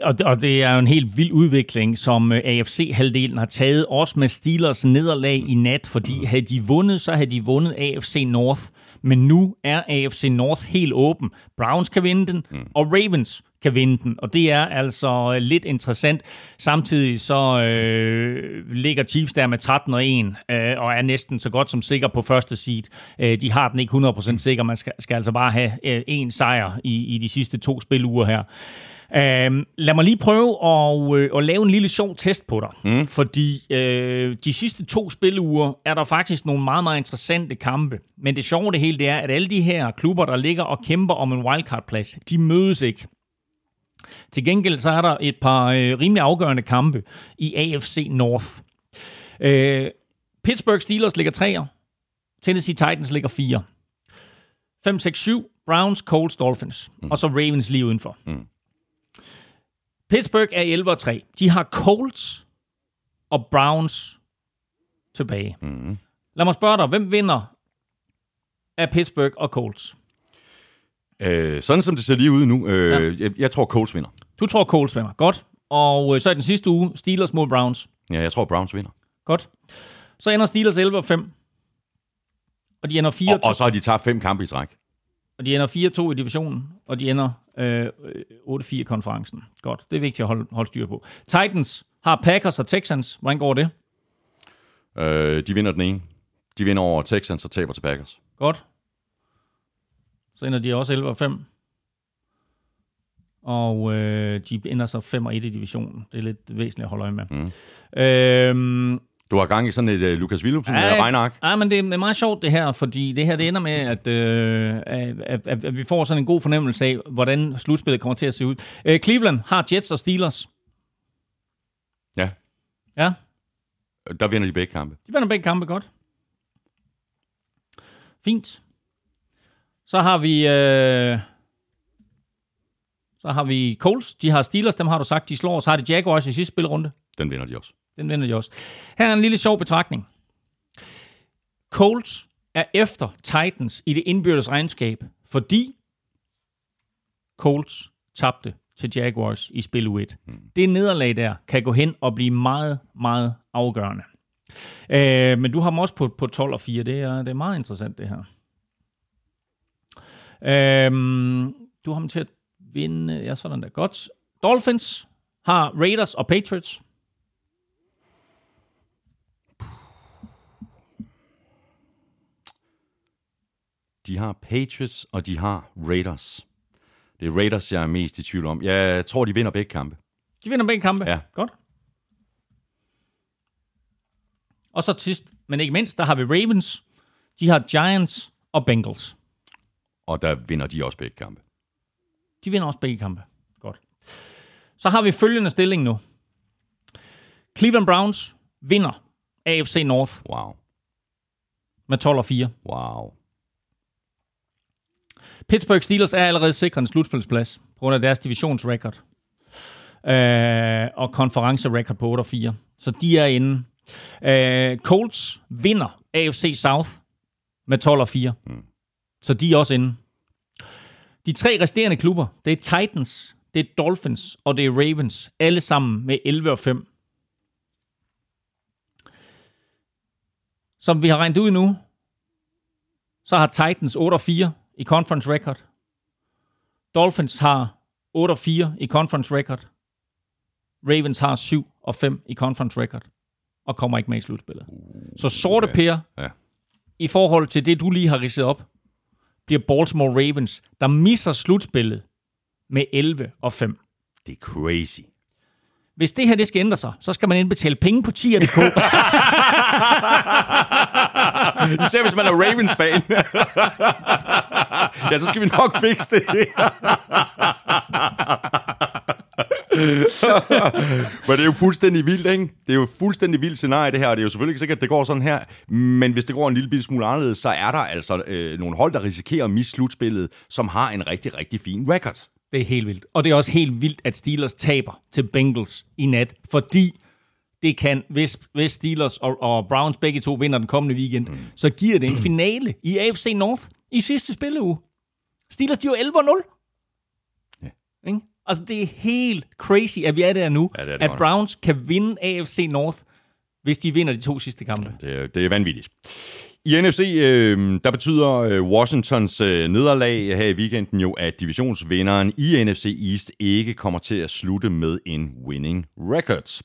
Og, og det er jo en helt vild udvikling, som øh, AFC-halvdelen har taget, også med Steelers nederlag i nat, fordi havde de vundet, så havde de vundet AFC North. Men nu er AFC North helt åben. Browns kan vinde den, mm. og Ravens kan vinde den, og det er altså øh, lidt interessant. Samtidig så øh, ligger Chiefs der med 13 og 1, øh, og er næsten så godt som sikker på første seed. Øh, de har den ikke 100% sikker, man skal, skal altså bare have øh, en sejr i, i de sidste to spiluger her. Øh, lad mig lige prøve at, øh, at lave en lille sjov test på dig. Mm. Fordi øh, de sidste to spiluger er der faktisk nogle meget, meget interessante kampe. Men det sjove det hele det er, at alle de her klubber, der ligger og kæmper om en wildcard-plads, de mødes ikke. Til gengæld så er der et par øh, rimelig afgørende kampe i AFC North. Øh, Pittsburgh Steelers ligger 3'er. Tennessee Titans ligger 4. 5, 6, 7. Browns, Colts, Dolphins. Mm. Og så Ravens lige udenfor. Mm. Pittsburgh er 11 og 3. De har Colts og Browns tilbage. Mm. Lad mig spørge dig, hvem vinder af Pittsburgh og Colts? Øh, sådan som det ser lige ud nu, øh, ja. jeg, jeg tror Colts vinder. Du tror Colts vinder. Godt. Og øh, så er den sidste uge Steelers mod Browns. Ja, jeg tror Browns vinder. Godt. Så ender Steelers 11 og 5. Og de ender 4 og, og så har de taget fem kampe i træk. Og de ender 4-2 i divisionen, og de ender øh, 8-4 konferencen. Godt, det er vigtigt at holde, holde styr på. Titans har Packers og Texans. Hvordan går det? Øh, de vinder den ene. De vinder over Texans og taber til Packers. Godt. Så ender de også 11 og 5. Og øh, de ender så 5 og 1 i divisionen. Det er lidt væsentligt at holde øje med. Mm. Øhm, du har gang i sådan et uh, Lukas Willumsen ja, regnark. Ja, men det er meget sjovt det her, fordi det her det ender med, at, øh, at, at, at vi får sådan en god fornemmelse af, hvordan slutspillet kommer til at se ud. Øh, Cleveland har Jets og Steelers. Ja. Ja. Der vinder de begge kampe. De vinder begge kampe, godt. Fint. Så har vi... Øh, så har vi Colts. De har Steelers, dem har du sagt, de slår. Så har de Jaguars i sidste spilrunde. Den vinder de også. Den vinder de også. Her er en lille sjov betragtning. Colts er efter Titans i det indbyrdes regnskab, fordi Colts tabte til Jaguars i spil U1. Mm. Det nederlag der kan gå hen og blive meget, meget afgørende. Øh, men du har dem også på, på 12 og 4. Det er, det er meget interessant, det her. Øh, du har dem til at vinde. Ja, sådan der. Godt. Dolphins har Raiders og Patriots. De har Patriots, og de har Raiders. Det er Raiders, jeg er mest i tvivl om. Jeg tror, de vinder begge kampe. De vinder begge kampe? Ja. Godt. Og så sidst, men ikke mindst, der har vi Ravens. De har Giants og Bengals. Og der vinder de også begge kampe. De vinder også begge kampe. Godt. Så har vi følgende stilling nu. Cleveland Browns vinder AFC North. Wow. Med 12 og 4. Wow. Pittsburgh Steelers er allerede sikret en slutspilsplads på grund af deres divisionsrecord. Øh, og konferencerecord på 8 og 4. Så de er inde. Øh, Colts vinder AFC South med 12 og 4. Mm. Så de er også inde. De tre resterende klubber, det er Titans, det er Dolphins og det er Ravens. Alle sammen med 11 og 5. Som vi har regnet ud nu, så har Titans 8 og 4 i conference record. Dolphins har 8 og 4 i conference record. Ravens har 7 og 5 i conference record. Og kommer ikke med i slutspillet. Så sorte okay. pære, ja. i forhold til det, du lige har ridset op, bliver Baltimore Ravens, der misser slutspillet med 11 og 5. Det er crazy. hvis det her det skal ændre sig, så skal man indbetale penge på tier.dk. Især hvis man er Ravens-fan. ja, så skal vi nok fikse det. Men det er jo fuldstændig vildt, ikke? Det er jo fuldstændig vildt scenarie, det her. Det er jo selvfølgelig ikke sikkert, at det går sådan her. Men hvis det går en lille bitte smule anderledes, så er der altså øh, nogle hold, der risikerer at misse slutspillet, som har en rigtig, rigtig fin record. Det er helt vildt. Og det er også helt vildt, at Steelers taber til Bengals i nat, fordi det kan, hvis, hvis Steelers og, og Browns begge to vinder den kommende weekend, mm. så giver det en finale i AFC North i sidste spilleuge. Steelers, de er jo 11-0. Ja. Ikke? Altså, det er helt crazy, at vi er der nu, Ja, det er det at godt. Browns kan vinde AFC North, hvis de vinder de to sidste kampe. Det, er- det er vanvittigt. I NFC, øh, der betyder øh, Washingtons øh, nederlag her i weekenden jo, at divisionsvinderen i NFC East ikke kommer til at slutte med en winning record.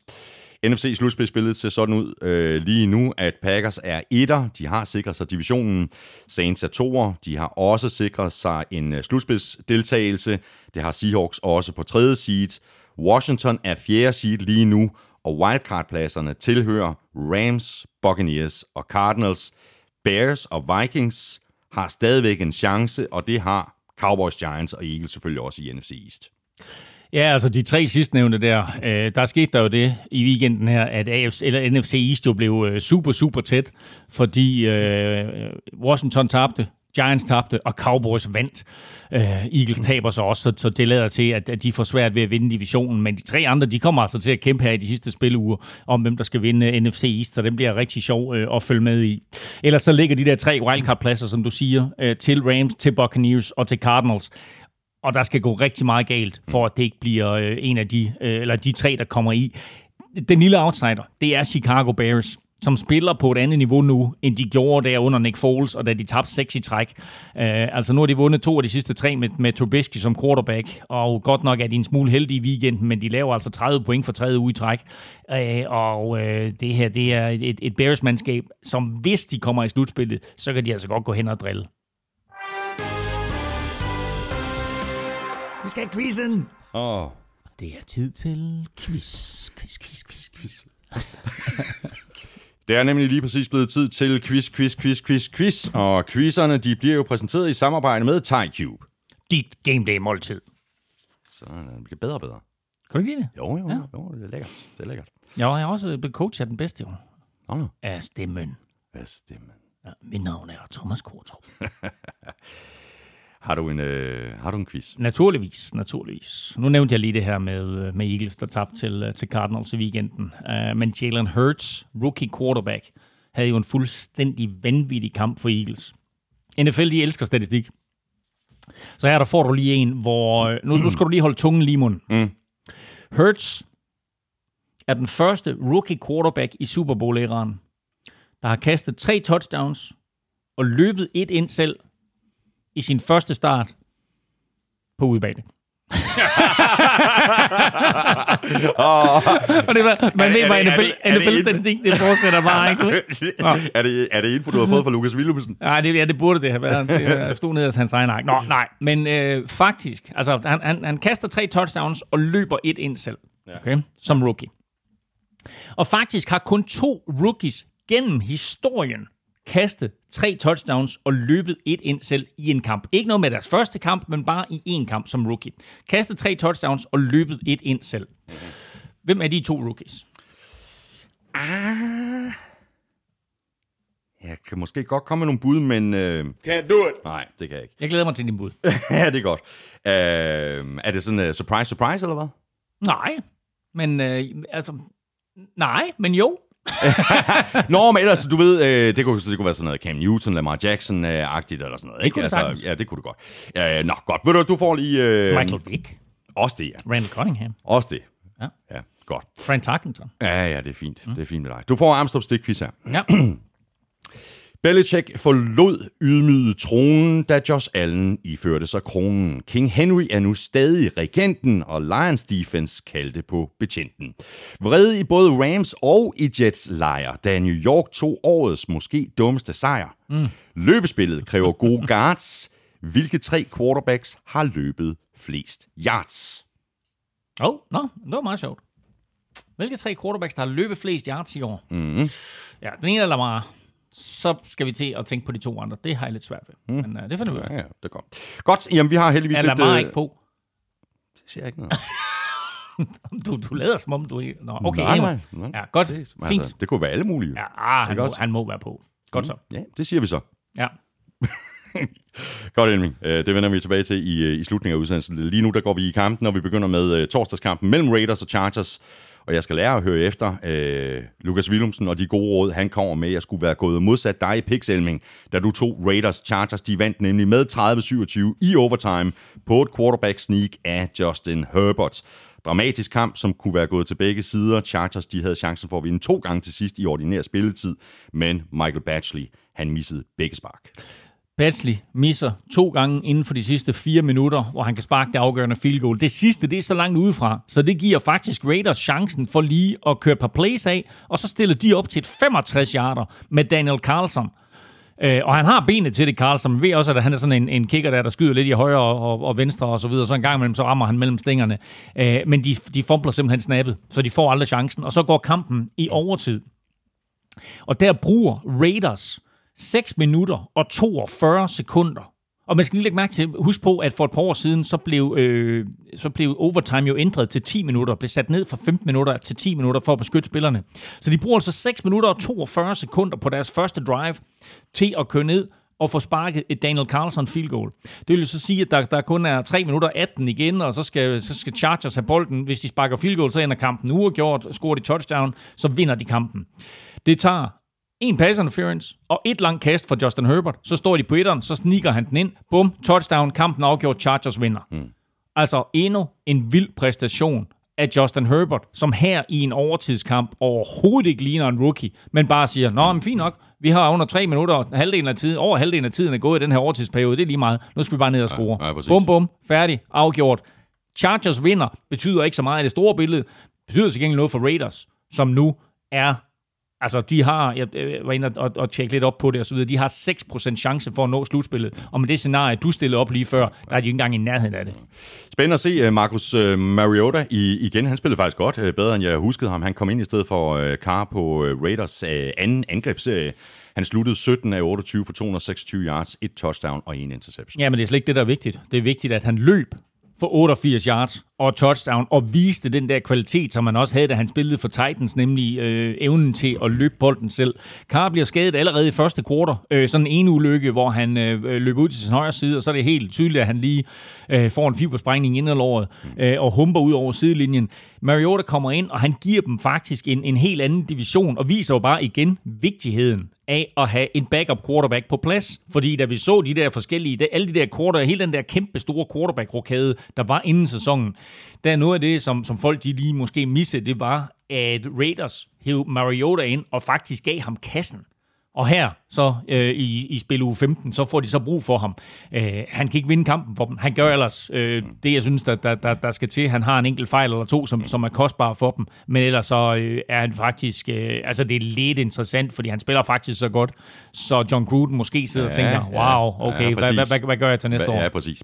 NFC-slutspilsbilledet ser sådan ud øh, lige nu, at Packers er etter. De har sikret sig divisionen. Saints er toer. De har også sikret sig en øh, slutspilsdeltagelse. Det har Seahawks også på tredje seed. Washington er fjerde seed lige nu, og wildcard-pladserne tilhører Rams, Buccaneers og Cardinals. Bears og Vikings har stadigvæk en chance, og det har Cowboys, Giants og Eagles selvfølgelig også i NFC East. Ja, altså de tre sidstnævnte der, øh, der skete der jo det i weekenden her, at AFC, eller NFC East jo blev øh, super, super tæt, fordi øh, Washington tabte, Giants tabte, og Cowboys vandt. Øh, Eagles taber så også, så, så det lader til, at, at de får svært ved at vinde divisionen, men de tre andre, de kommer altså til at kæmpe her i de sidste spiluger om, hvem der skal vinde øh, NFC East, så den bliver rigtig sjov øh, at følge med i. Ellers så ligger de der tre wildcard-pladser, som du siger, øh, til Rams, til Buccaneers og til Cardinals. Og der skal gå rigtig meget galt, for at det ikke bliver øh, en af de, øh, eller de tre, der kommer i. Den lille outsider, det er Chicago Bears, som spiller på et andet niveau nu, end de gjorde der under Nick Foles, og da de tabte seks i træk. Øh, altså nu har de vundet to af de sidste tre med, med Trubisky som quarterback, og godt nok er de en smule heldige i weekenden, men de laver altså 30 point for tredje uge i træk. Øh, og øh, det her, det er et, et Bears-mandskab, som hvis de kommer i slutspillet, så kan de altså godt gå hen og drille. Vi skal have quizzen! Oh. Det er tid til quiz, quiz, quiz, quiz, quiz. Det er nemlig lige præcis blevet tid til quiz, quiz, quiz, quiz, quiz. Og quizzerne, de bliver jo præsenteret i samarbejde med TyCube. Dit game day måltid. Så det bliver bedre og bedre. Kan du lide det? Jo, jo, ja. jo, det er lækkert. Det er lækkert. Jeg har også blevet coach af den bedste, jo. Nå, nu. Af stemmen. Hvad stemmen? Ja, mit navn er Thomas Kortrup. Har du en, øh, har du en quiz? Naturligvis, naturligvis. Nu nævnte jeg lige det her med, øh, med Eagles, der tabte til, øh, til Cardinals i weekenden. Uh, men Jalen Hurts, rookie quarterback, havde jo en fuldstændig vanvittig kamp for Eagles. NFL, de elsker statistik. Så her der får du lige en, hvor... Nu, nu skal du lige holde tungen lige i munden. Mm. Hurts er den første rookie quarterback i Super Bowl-æraen, der har kastet tre touchdowns og løbet et ind selv i sin første start på udebane. og det var, man ved bare, det- er NFL, det- er det NFL-statistik, det fortsætter bare, ikke? Nå. er, det, er det info, du har fået fra Lukas Willumsen? Nej, det, ja, det burde det have været. Det stod ned af hans egen ark. Nå, nej. Men øh, faktisk, altså, han, han, han kaster tre touchdowns og løber et ind selv. Okay? Som rookie. Og faktisk har kun to rookies gennem historien kastet tre touchdowns og løbet et ind selv i en kamp. Ikke noget med deres første kamp, men bare i én kamp som rookie. Kastet tre touchdowns og løbet et ind selv. Hvem er de to rookies? Jeg kan måske godt komme med nogle bud, men... Øh, Can't do it. nej, det kan jeg ikke. Jeg glæder mig til din bud. ja, det er godt. Øh, er det sådan en uh, surprise, surprise, eller hvad? Nej, men øh, altså... Nej, men jo. Nå, men ellers, du ved, øh, det, kunne, det kunne være sådan noget Cam Newton, Lamar Jackson-agtigt eller sådan noget. Ikke? kunne det sagtens. ja, det kunne du godt. Øh, nå, godt. Ved du, du får lige... Øh, Michael Vick. Også det, ja. Randall Cunningham. Også det. Ja. Ja, godt. Frank Tarkenton. Ja, ja, det er fint. Mm. Det er fint med dig. Du får Armstrong stik quiz her. Ja. Belichick forlod ydmyget tronen, da Josh Allen iførte sig kronen. King Henry er nu stadig regenten, og Lions defense kaldte på betjenten. Vrede i både Rams og i Jets lejr, da New York tog årets måske dummeste sejr. Mm. Løbespillet kræver gode guards. Hvilke tre quarterbacks har løbet flest yards? Åh, oh, nå, det var meget sjovt. Hvilke tre quarterbacks, der har løbet flest yards i år? Mm-hmm. Ja, den ene er Lamar. Så skal vi til at tænke på de to andre. Det har jeg lidt svært ved. Mm. Men uh, det finder vi ud af. Ja, ja, det er godt. Godt, jamen vi har heldigvis Er lidt... Lamar øh, ikke på? Det siger jeg ikke noget. Du, du lader som om, du ikke... Nå, okay. nej, nej, nej. Ja, godt. Det, Fint. altså, det kunne være alle mulige. Ja, ah, han, må, han må være på. Godt så. Ja, det siger vi så. Ja. Godt, Elming. Øh, Det vender vi tilbage til i, i slutningen af udsendelsen. Lige nu der går vi i kampen, og vi begynder med torsdagskampen mellem Raiders og Chargers. Og jeg skal lære at høre efter øh, Lukas Willumsen og de gode råd, han kommer med. Jeg skulle være gået modsat dig i pikselming, da du tog Raiders. Chargers, de vandt nemlig med 30-27 i overtime på et quarterback sneak af Justin Herbert. Dramatisk kamp, som kunne være gået til begge sider. Chargers, de havde chancen for at vinde to gange til sidst i ordinær spilletid, men Michael Batchley, han missede begge spark. Basley misser to gange inden for de sidste fire minutter, hvor han kan sparke det afgørende field goal. Det sidste, det er så langt udefra, så det giver faktisk Raiders chancen for lige at køre et par plays af, og så stiller de op til et 65 yarder med Daniel Carlson. Øh, og han har benet til det, Carlson. Man ved også, at han er sådan en, en kicker der, der skyder lidt i højre og, og, og venstre og så videre. Så en gang imellem, så rammer han mellem stængerne. Øh, men de, de fumbler simpelthen snappet, så de får aldrig chancen. Og så går kampen i overtid. Og der bruger Raiders 6 minutter og 42 sekunder. Og man skal lige lægge mærke til, husk på, at for et par år siden, så blev, øh, så blev overtime jo ændret til 10 minutter, blev sat ned fra 15 minutter til 10 minutter for at beskytte spillerne. Så de bruger altså 6 minutter og 42 sekunder på deres første drive til at køre ned og få sparket et Daniel Carlson field goal. Det vil jo så sige, at der, der kun er 3 minutter 18 igen, og så skal, så skal Chargers have bolden. Hvis de sparker field goal, så ender kampen uafgjort, scorer de touchdown, så vinder de kampen. Det tager en pass interference og et langt kast fra Justin Herbert. Så står de på etteren, så sniger han den ind. Bum, touchdown, kampen afgjort, Chargers vinder. Mm. Altså endnu en vild præstation af Justin Herbert, som her i en overtidskamp overhovedet ikke ligner en rookie, men bare siger, nå, men fint nok, vi har under tre minutter, og halvdelen af tiden, over halvdelen af tiden er gået i den her overtidsperiode, det er lige meget. Nu skal vi bare ned og score. Ja, ja, bum, bum, færdig, afgjort. Chargers vinder, betyder ikke så meget i det store billede, betyder til gengæld noget for Raiders, som nu er Altså, de har, jeg var inde og, og tjekke lidt op på det og så videre, de har 6% chance for at nå slutspillet. Og med det scenarie, du stillede op lige før, der er de ikke engang i nærheden af det. Spændende at se øh, Marcus øh, Mariota i, igen. Han spillede faktisk godt, øh, bedre end jeg huskede ham. Han kom ind i stedet for Carr på Raiders anden angrebsserie. Han sluttede 17 af 28 for 226 yards, et touchdown og en interception. Ja, men det er slet ikke det, der er vigtigt. Det er vigtigt, at han løb for 88 yards og touchdown, og viste den der kvalitet, som han også havde, da han spillede for Titans, nemlig øh, evnen til at løbe bolden selv. Carr bliver skadet allerede i første kvartal. Øh, sådan en ulykke, hvor han øh, øh, løber ud til sin højre side, og så er det helt tydeligt, at han lige øh, får en fibersprængning ind låret øh, og humper ud over sidelinjen. Mariota kommer ind, og han giver dem faktisk en, en helt anden division, og viser jo bare igen vigtigheden af at have en backup quarterback på plads. Fordi da vi så de der forskellige, de, alle de der quarter, hele den der kæmpe store quarterback-rokade, der var inden sæsonen, der er noget af det, som, som folk de lige måske missede, det var, at Raiders hævde Mariota ind og faktisk gav ham kassen. Og her, så øh, i, i spil uge 15, så får de så brug for ham. Øh, han kan ikke vinde kampen for dem. Han gør ellers øh, det, jeg synes, der, der, der, der skal til. Han har en enkelt fejl eller to, som, som er kostbare for dem. Men ellers så øh, er han faktisk... Øh, altså, det er lidt interessant, fordi han spiller faktisk så godt. Så John Gruden måske sidder ja, og tænker, ja, wow, okay, ja, ja, hvad, hvad, hvad, hvad gør jeg til næste år? Ja, præcis.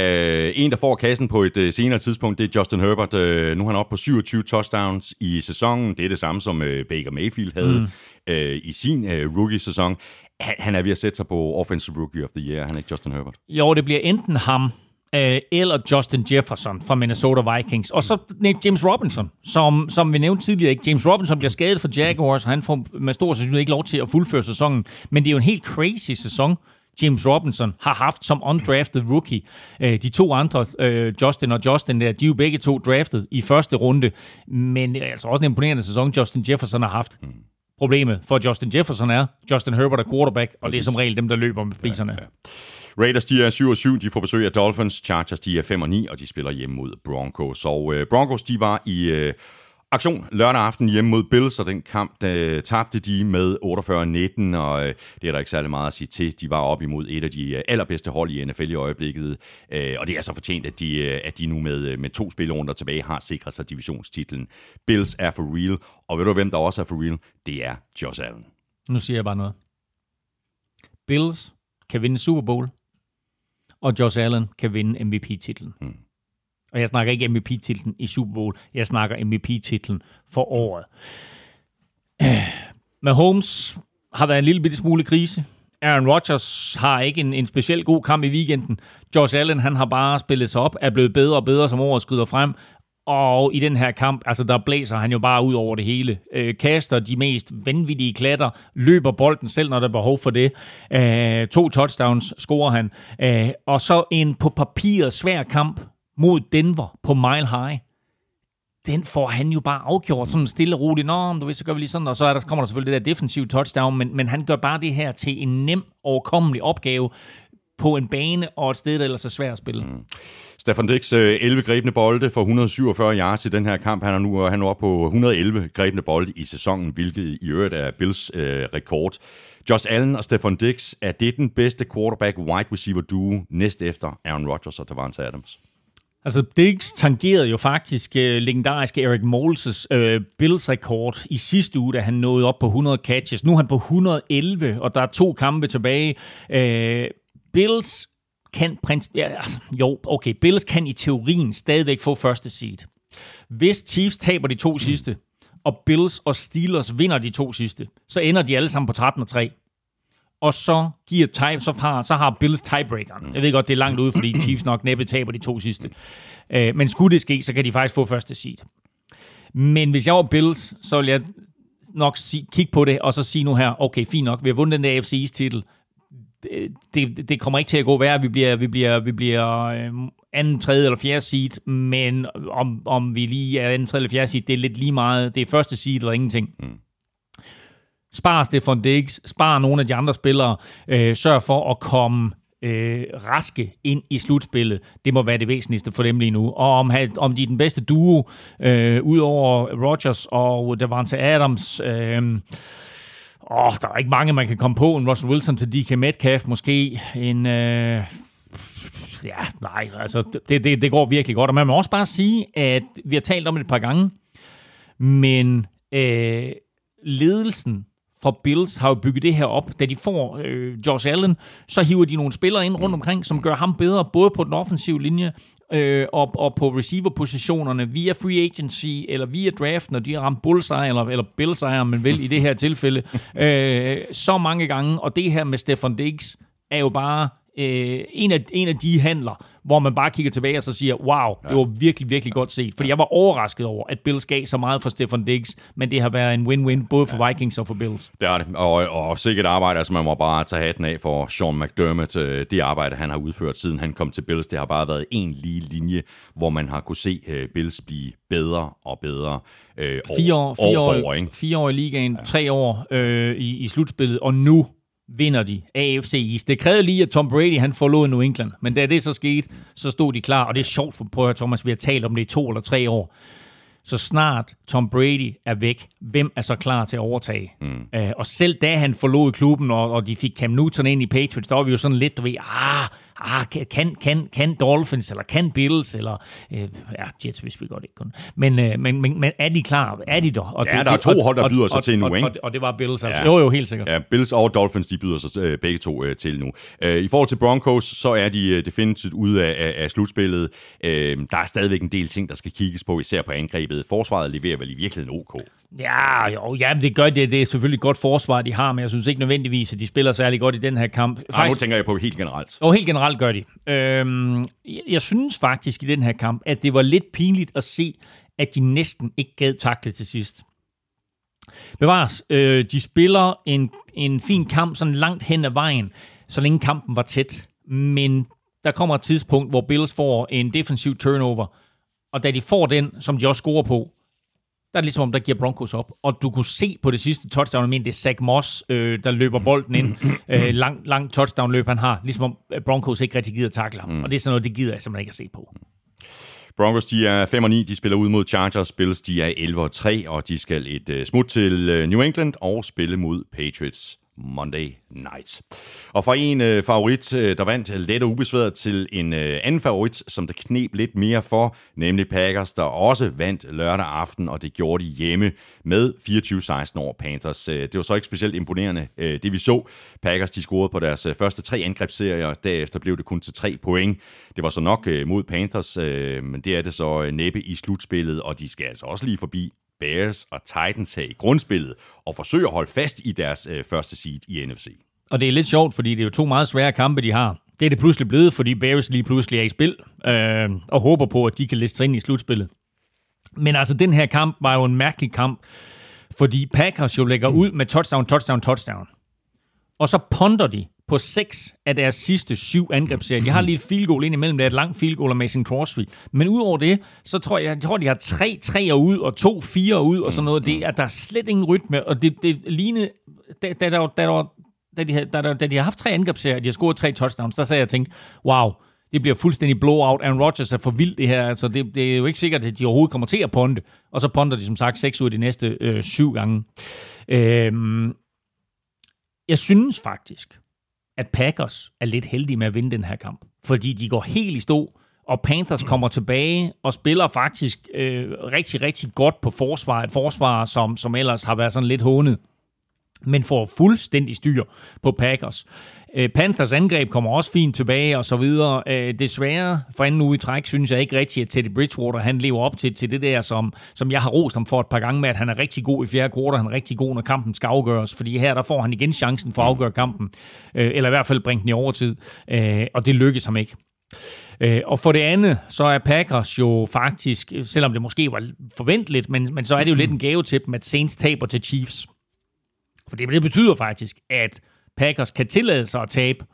Øh, en, der får kassen på et øh, senere tidspunkt, det er Justin Herbert. Øh, nu er han oppe på 27 touchdowns i sæsonen. Det er det samme, som øh, Baker Mayfield havde mm. Øh, i sin øh, rookie-sæson. Han, han er ved at sætte sig på Offensive Rookie of the Year. Han er ikke Justin Herbert. Jo, det bliver enten ham øh, eller Justin Jefferson fra Minnesota Vikings. Og så James Robinson, som, som vi nævnte tidligere. Ikke? James Robinson bliver skadet for Jaguars, og han får med stor sandsynlighed ikke lov til at fuldføre sæsonen. Men det er jo en helt crazy sæson, James Robinson har haft som undrafted rookie. Øh, De to andre, øh, Justin og Justin, der, de er jo begge to draftet i første runde. Men altså også en imponerende sæson, Justin Jefferson har haft. Problemet for Justin Jefferson er, Justin Herbert er quarterback, og det er som regel dem, der løber med priserne. Ja, ja. Raiders, de er 7 og 7, de får besøg af Dolphins. Chargers, de er 5 og 9, og de spiller hjemme mod Broncos. Og øh, Broncos, de var i øh, aktion lørdag aften hjemme mod Bills, og den kamp, der tabte de med 48-19, og øh, det er der ikke særlig meget at sige til. De var op imod et af de øh, allerbedste hold i NFL i øjeblikket, øh, og det er så fortjent, at de, øh, at de nu med, øh, med to spillerunder tilbage har sikret sig divisionstitlen. Bills er for real, og ved du hvem der også er for real? Det er Josh Allen. Nu siger jeg bare noget. Bills kan vinde Super Bowl, og Josh Allen kan vinde MVP-titlen. Mm. Og jeg snakker ikke MVP-titlen i Super Bowl. Jeg snakker MVP-titlen for året. Mahomes har været en lille bitte smule krise. Aaron Rodgers har ikke en, en speciel god kamp i weekenden. Josh Allen, han har bare spillet sig op, er blevet bedre og bedre, som året skrider frem. Og i den her kamp, altså der blæser han jo bare ud over det hele. Øh, kaster de mest vanvittige klatter, løber bolden selv, når der er behov for det. Øh, to touchdowns scorer han. Øh, og så en på papiret svær kamp mod Denver på Mile High den får han jo bare afgjort sådan stille og roligt. Nå, du ved, så gør vi lige sådan, og så er der, kommer der selvfølgelig det der defensive touchdown, men, men han gør bare det her til en nem, overkommelig opgave på en bane og et sted, der ellers er svært at spille. Mm. Stefan Dix, øh, 11 grebne bolde for 147 yards i den her kamp. Han er nu øh, han er oppe på 111 grebne bolde i sæsonen, hvilket i øvrigt er Bills øh, rekord. Josh Allen og Stefan Dix, er det den bedste quarterback wide receiver duo næst efter Aaron Rodgers og Davante Adams? Altså, Diggs tangerede jo faktisk øh, uh, legendariske Eric Moles' uh, øh, Bills-rekord i sidste uge, da han nåede op på 100 catches. Nu er han på 111, og der er to kampe tilbage. Uh, Bills kan prins... Ja, altså, jo, okay, Bills kan i teorien stadigvæk få første seed. Hvis Chiefs taber de to sidste, og Bills og Steelers vinder de to sidste, så ender de alle sammen på 13 og 3 og så giver time, så har, så har Bills tiebreakeren. Jeg ved godt, det er langt ude, fordi Chiefs nok næppe taber de to sidste. Øh, men skulle det ske, så kan de faktisk få første seed. Men hvis jeg var Bills, så ville jeg nok sige, kigge på det, og så sige nu her, okay, fint nok, vi har vundet den der AFC's titel. Det, det, det kommer ikke til at gå værre. Vi bliver, vi bliver, vi bliver øh, anden, tredje eller fjerde seed, men om, om vi lige er anden, tredje eller fjerde seed, det er lidt lige meget. Det er første seed eller ingenting. Mm. Spar Stefan Diggs, spar nogle af de andre spillere, øh, sørg for at komme øh, raske ind i slutspillet. Det må være det væsentligste for dem lige nu. Og om, om de er den bedste duo, øh, ud over Rodgers og Davante Adams, øh, åh, der er ikke mange, man kan komme på. En Russell Wilson til DK Metcalf måske. En... Øh, ja, nej, altså det, det, det går virkelig godt. Og man må også bare sige, at vi har talt om det et par gange, men øh, ledelsen for Bills har jo bygget det her op. Da de får øh, Josh Allen, så hiver de nogle spillere ind rundt omkring, som gør ham bedre, både på den offensive linje øh, og, og på receiver-positionerne via free agency eller via draft, når de har ramt bullseye, eller, eller bullseye, men vel i det her tilfælde, øh, så mange gange. Og det her med Stefan Diggs er jo bare øh, en, af, en af de handler, hvor man bare kigger tilbage og så siger, wow, ja. det var virkelig, virkelig godt set. Fordi jeg var overrasket over, at Bills gav så meget for Stefan Diggs, men det har været en win-win, både for ja. Vikings og for Bills. Det er det, og, og sikkert arbejde, altså man må bare tage hatten af for Sean McDermott. Øh, det arbejde, han har udført, siden han kom til Bills, det har bare været en lige linje, hvor man har kunne se uh, Bills blive bedre og bedre. Uh, fire år, fire år, år, fire år i ligaen, ja. tre år uh, i, i slutspillet, og nu vinder de AFC East. Det krævede lige, at Tom Brady han forlod New England, men da det så skete, så stod de klar, og det er sjovt for prøve at Thomas, vi har talt om det i to eller tre år. Så snart Tom Brady er væk, hvem er så klar til at overtage? Mm. Uh, og selv da han forlod klubben, og, og de fik Cam Newton ind i Patriots, der var vi jo sådan lidt, du ved, ah, ah, kan, kan, kan Dolphins, eller kan Bills, eller øh, ja, Jets hvis vi godt ikke kun. Men, øh, men, men, men er de klar? Er de der? Og ja, det, der er to hold, der byder og, sig og, til nu, og, ikke? Og, og, og det var Bills, altså. Ja. Jo, jo, helt sikkert. Ja, Bills og Dolphins, de byder sig øh, begge to øh, til nu. Øh, I forhold til Broncos, så er de øh, definitivt ude af, af, af slutspillet. Øh, der er stadigvæk en del ting, der skal kigges på, især på angrebet. Forsvaret leverer vel i virkeligheden OK? Ja, jo, ja, det gør det. Det er selvfølgelig et godt forsvar, de har, men jeg synes ikke nødvendigvis, at de spiller særlig godt i den her kamp. Faktisk, Ej, nu tænker jeg på helt generelt. Og helt generelt gør de. Øhm, jeg synes faktisk i den her kamp, at det var lidt pinligt at se, at de næsten ikke gad takle til sidst. Bevares, øh, de spiller en, en fin kamp sådan langt hen ad vejen, så længe kampen var tæt. Men der kommer et tidspunkt, hvor Bills får en defensiv turnover, og da de får den, som de også scorer på, der er det ligesom om, der giver Broncos op. Og du kunne se på det sidste touchdown, men det er Zach Moss, øh, der løber bolden ind. øh, lang, lang touchdown-løb, han har. Ligesom om Broncos ikke rigtig gider takle ham. Mm. Og det er sådan noget, det gider jeg simpelthen ikke at se på. Broncos, de er 5 og 9, de spiller ud mod Chargers. Bills, de er 11 og 3, og de skal et uh, smut til uh, New England og spille mod Patriots Monday Night. Og fra en øh, favorit, øh, der vandt øh, let og ubesværet, til en øh, anden favorit, som der knep lidt mere for, nemlig Packers, der også vandt lørdag aften, og det gjorde de hjemme med 24-16 over Panthers. Øh, det var så ikke specielt imponerende, øh, det vi så. Packers, de scorede på deres øh, første tre angrebsserier, derefter blev det kun til tre point. Det var så nok øh, mod Panthers, øh, men det er det så øh, næppe i slutspillet, og de skal altså også lige forbi Bears og Titans her i grundspillet og forsøge at holde fast i deres øh, første seed i NFC. Og det er lidt sjovt, fordi det er jo to meget svære kampe, de har. Det er det pludselig blevet, fordi Bears lige pludselig er i spil, øh, og håber på, at de kan liste ind i slutspillet. Men altså, den her kamp var jo en mærkelig kamp, fordi Packers jo lægger ud med touchdown, touchdown, touchdown. Og så ponder de på seks af deres sidste syv angrebsserier. De har lige et field goal ind imellem, det er et langt field goal af Mason Crosby. Men udover det, så tror jeg, jeg tror, de har tre treer ud og to fire ud og sådan noget. Det er, der er slet ingen rytme, og det, det lignede, da, da, da, da, da, de, havde, da, da de har haft tre angrebsserier, de har scoret tre touchdowns, der sagde jeg tænkt, wow, det bliver fuldstændig blowout. Aaron Rodgers er for vild det her. Altså, det, det er jo ikke sikkert, at de overhovedet kommer til at ponde. Og så ponder de som sagt seks ud af de næste øh, syv gange. Øhm, jeg synes faktisk, at Packers er lidt heldige med at vinde den her kamp. Fordi de går helt i stå, og Panthers kommer tilbage og spiller faktisk øh, rigtig, rigtig godt på forsvar. Et forsvar, som, som ellers har været sådan lidt hånet men får fuldstændig styr på Packers. Øh, Panthers angreb kommer også fint tilbage og så videre. Øh, desværre for anden uge i træk, synes jeg ikke rigtigt, at Teddy Bridgewater han lever op til, til det der, som, som jeg har rost ham for et par gange med, at han er rigtig god i fjerde kvartal, han er rigtig god, når kampen skal afgøres, fordi her der får han igen chancen for at afgøre kampen, øh, eller i hvert fald bringe den i overtid, øh, og det lykkes ham ikke. Øh, og for det andet, så er Packers jo faktisk, selvom det måske var forventeligt, men, men så er det jo lidt en gave til dem, at Saints taber til Chiefs. For det, det betyder faktisk, at Packers kan tillade sig at tabe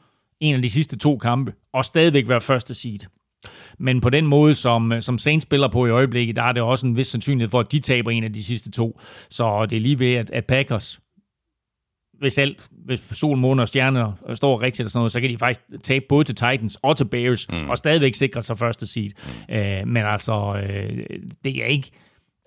en af de sidste to kampe, og stadigvæk være første seed. Men på den måde, som, som Saints spiller på i øjeblikket, der er det også en vis sandsynlighed for, at de taber en af de sidste to. Så det er lige ved, at, at Packers, hvis alt, hvis sol, måne og stjerner står rigtigt og sådan noget, så kan de faktisk tabe både til Titans og til Bears, mm. og stadigvæk sikre sig første seed. Mm. Øh, men altså, øh, det er ikke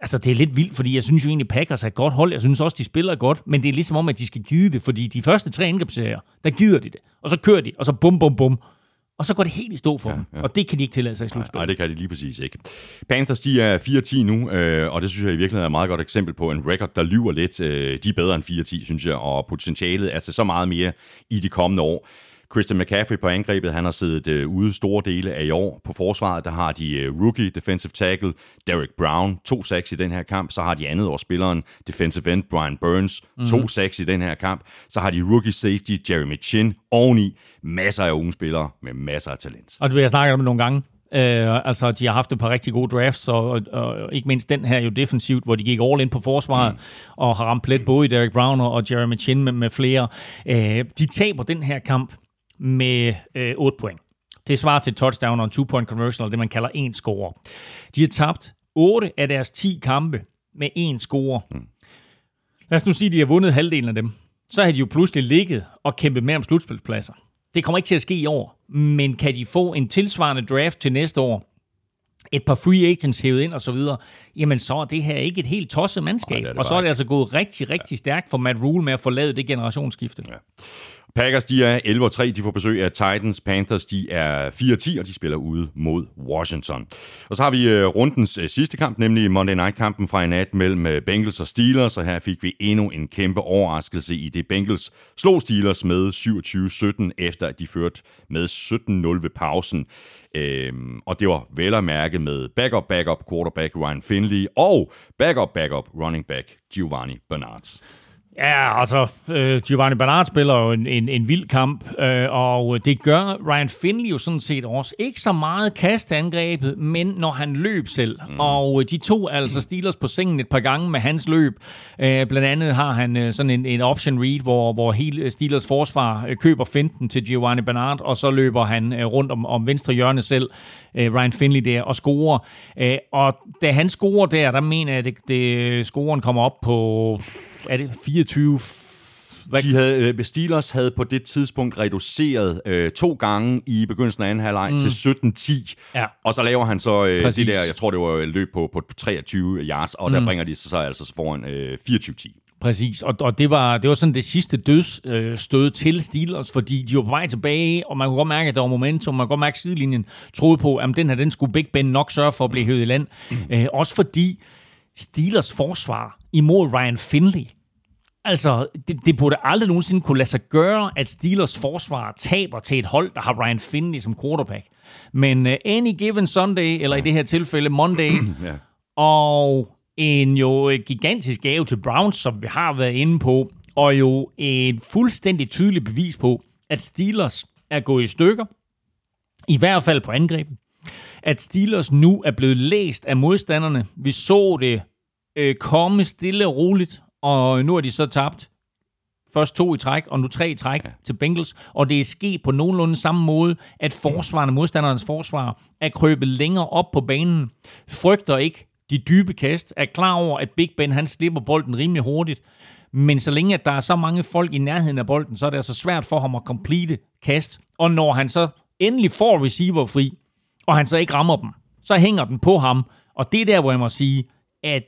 Altså, det er lidt vildt, fordi jeg synes jo egentlig, Packers er et godt hold. Jeg synes også, de spiller godt, men det er ligesom om, at de skal give det, fordi de første tre angrebsserier, der gider de det. Og så kører de, og så bum, bum, bum. Og så går det helt i stå for ja, dem, ja. og det kan de ikke tillade sig i slutspillet. Nej, det kan de lige præcis ikke. Panthers, de er 4-10 nu, øh, og det synes jeg i virkeligheden er et meget godt eksempel på en record, der lyver lidt. Øh, de er bedre end 4-10, synes jeg, og potentialet er til så meget mere i de kommende år. Christian McCaffrey på angrebet, han har siddet øh, ude store dele af i år. På forsvaret, der har de øh, rookie defensive tackle Derek Brown, to sacks i den her kamp. Så har de andet årsspilleren defensive end Brian Burns, mm-hmm. to sacks i den her kamp. Så har de rookie safety Jeremy Chin oveni. Masser af unge spillere med masser af talent. Og det vil jeg snakke om nogle gange. Uh, altså, de har haft et par rigtig gode drafts, og, og, og ikke mindst den her jo defensivt, hvor de gik all in på forsvaret, mm. og har ramt plet både i Derek Brown og Jeremy Chin med, med flere. Uh, de taber den her kamp med øh, 8 point. Det svarer til touchdown og en two-point conversion, det man kalder en score. De har tabt 8 af deres 10 kampe med en score. Mm. Lad os nu sige, at de har vundet halvdelen af dem. Så har de jo pludselig ligget og kæmpet med om slutspilspladser. Det kommer ikke til at ske i år, men kan de få en tilsvarende draft til næste år, et par free agents hævet ind og så videre, jamen så er det her ikke et helt tosset mandskab. Ej, det det og så er det altså gået rigtig, rigtig ja. stærkt for Matt Rule med at få lavet det generationsskifte. Ja. Packers, de er 11-3, de får besøg af Titans. Panthers, de er 4-10, og de spiller ude mod Washington. Og så har vi øh, rundens øh, sidste kamp, nemlig Monday Night-kampen fra i nat mellem øh, Bengals og Steelers, og her fik vi endnu en kæmpe overraskelse i det. Bengals slog Steelers med 27-17, efter at de førte med 17-0 ved pausen. Øhm, og det var vel at mærke med backup, backup quarterback Ryan Finley og backup, backup running back Giovanni Bernard. Ja, altså, øh, Giovanni Bernard spiller jo en, en, en vild kamp, øh, og det gør Ryan Finley jo sådan set også. Ikke så meget kastangrebet, men når han løb selv. Mm. Og de to altså Steelers på sengen et par gange med hans løb. Øh, blandt andet har han øh, sådan en, en option read, hvor, hvor hele Steelers forsvar øh, køber finten til Giovanni Bernard, og så løber han øh, rundt om, om venstre hjørne selv, øh, Ryan Finley der, og scorer. Øh, og da han scorer der, der mener jeg, at det, det, scoren kommer op på er det 24 hvad? De havde, øh, Steelers havde på det tidspunkt reduceret øh, to gange i begyndelsen af anden halvleg mm. til 17-10. Ja. Og så laver han så øh, det der, jeg tror det var løb på, på 23 yards, og mm. der bringer de sig så altså foran øh, 24-10. Præcis, og, og det, var, det var sådan det sidste dødsstød øh, til Steelers, fordi de var på vej tilbage, og man kunne godt mærke, at der var momentum, man kunne godt mærke, at sidelinjen troede på, at den her, den skulle Big Ben nok sørge for at blive hævet i land. Mm. Øh, også fordi Steelers forsvar imod Ryan Finley, altså, det, det burde aldrig nogensinde kunne lade sig gøre, at Steelers forsvar taber til et hold, der har Ryan Finley som quarterback. Men uh, any given Sunday, eller i det her tilfælde Monday, ja. og en jo gigantisk gave til Browns, som vi har været inde på, og jo et fuldstændig tydeligt bevis på, at Steelers er gået i stykker, i hvert fald på angrebet. At Steelers nu er blevet læst af modstanderne. Vi så det øh, komme stille og roligt, og nu er de så tabt. Først to i træk, og nu tre i træk ja. til Bengals. Og det er sket på nogenlunde samme måde, at forsvarende, modstanderens forsvar, er krøbet længere op på banen. Frygter ikke de dybe kast, er klar over, at Big Ben han slipper bolden rimelig hurtigt. Men så længe at der er så mange folk i nærheden af bolden, så er det altså svært for ham at complete kast. Og når han så endelig får receiver fri, og han så ikke rammer dem, så hænger den på ham. Og det er der, hvor jeg må sige, at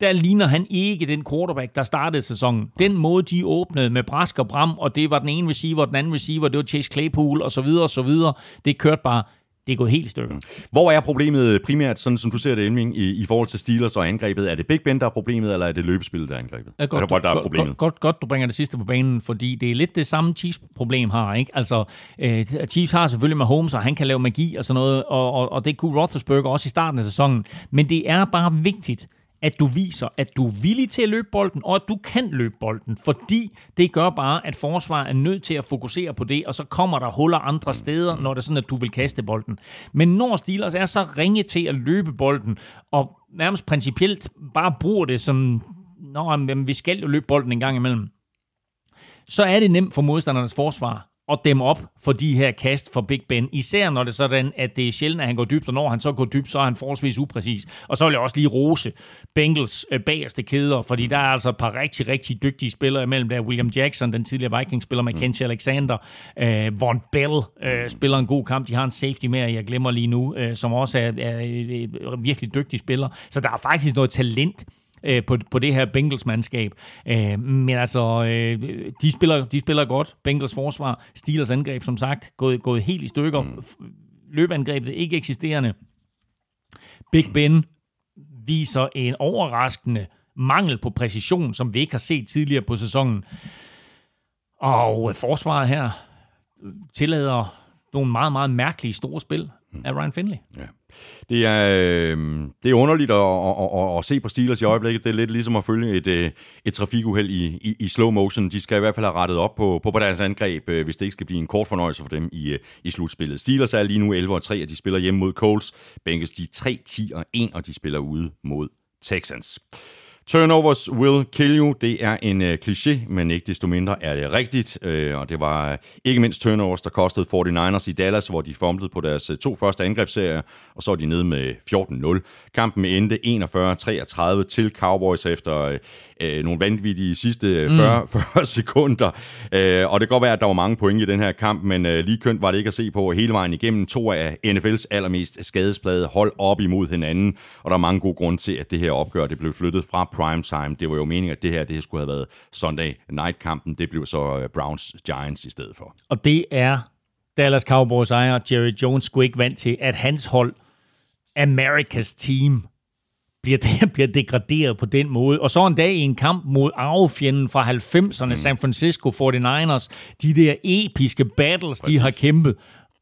der ligner han ikke den quarterback, der startede sæsonen. Den måde, de åbnede med brask og bram, og det var den ene receiver, den anden receiver, det var Chase Claypool, og så videre, og så videre. Det kørte bare det er gået helt stykker. Hvor er problemet primært, sådan som du ser det, Elming, i, i forhold til Steelers og angrebet? Er det Big Ben, der er problemet, eller er det løbespillet, der er angrebet? Ja, godt, er det, der er problemet? Godt, godt, godt, du bringer det sidste på banen, fordi det er lidt det samme Chiefs-problem har. Ikke? Altså, øh, Chiefs har selvfølgelig med Holmes, og han kan lave magi og sådan noget, og, og, og det kunne Roethlisberger også i starten af sæsonen. Men det er bare vigtigt, at du viser, at du er villig til at løbe bolden, og at du kan løbe bolden, fordi det gør bare, at forsvaret er nødt til at fokusere på det, og så kommer der huller andre steder, når det er sådan, at du vil kaste bolden. Men når Steelers er så ringe til at løbe bolden, og nærmest principielt bare bruger det som, nå, vi skal jo løbe bolden en gang imellem, så er det nemt for modstandernes forsvar at dæmme op for de her kast for Big Ben. Især når det er sådan, at det er sjældent, at han går dybt, og når han så går dybt, så er han forholdsvis upræcis. Og så vil jeg også lige rose Bengals øh, bagerste kæder, fordi der er altså et par rigtig, rigtig dygtige spillere imellem. Der er William Jackson, den tidligere Vikings-spiller, Mackenzie mm. Alexander, øh, Von Bell øh, spiller en god kamp. De har en safety mere, jeg glemmer lige nu, øh, som også er, er et virkelig dygtig spiller. Så der er faktisk noget talent øh, på, på det her Bengals-mandskab. Øh, men altså, øh, de, spiller, de spiller godt. Bengals forsvar, Steelers angreb, som sagt, gået, gået helt i stykker. Mm. Løbeangrebet ikke eksisterende. Big Ben viser en overraskende mangel på præcision, som vi ikke har set tidligere på sæsonen. Og forsvaret her tillader nogle meget, meget mærkelige store spil Mm. af Ryan Finley. Ja. Det er, øh, det er underligt at, at, at, at se på Steelers i øjeblikket. Det er lidt ligesom at følge et, øh, et trafikuheld i, i, i slow motion. De skal i hvert fald have rettet op på, på, på deres angreb, øh, hvis det ikke skal blive en kort fornøjelse for dem i, øh, i slutspillet. Steelers er lige nu 11 og 3, og de spiller hjemme mod Colts. Bengals de 3, 10 og 1, og de spiller ude mod Texans. Turnovers will kill you, det er en uh, kliché, men ikke desto mindre er det rigtigt. Uh, og det var uh, ikke mindst turnovers, der kostede 49ers i Dallas, hvor de fumblede på deres uh, to første angrebsserier, og så er de nede med 14-0. Kampen endte 41-33 til Cowboys efter uh, nogle vanvittige sidste 40, mm. 40 sekunder. Uh, og det kan godt være, at der var mange point i den her kamp, men uh, lige kønt var det ikke at se på hele vejen igennem. To af NFL's allermest skadesplade hold op imod hinanden, og der er mange gode grunde til, at det her opgør det blev flyttet fra primetime. Det var jo meningen, at det her det skulle have været Sunday Night-kampen. Det blev så øh, Browns-Giants i stedet for. Og det er Dallas Cowboys ejer Jerry Jones skulle ikke vant til, at hans hold, America's Team, bliver, det, bliver degraderet på den måde. Og så en dag i en kamp mod arvefjenden fra 90'erne, mm. San Francisco 49ers, de der episke battles, Præcis. de har kæmpet,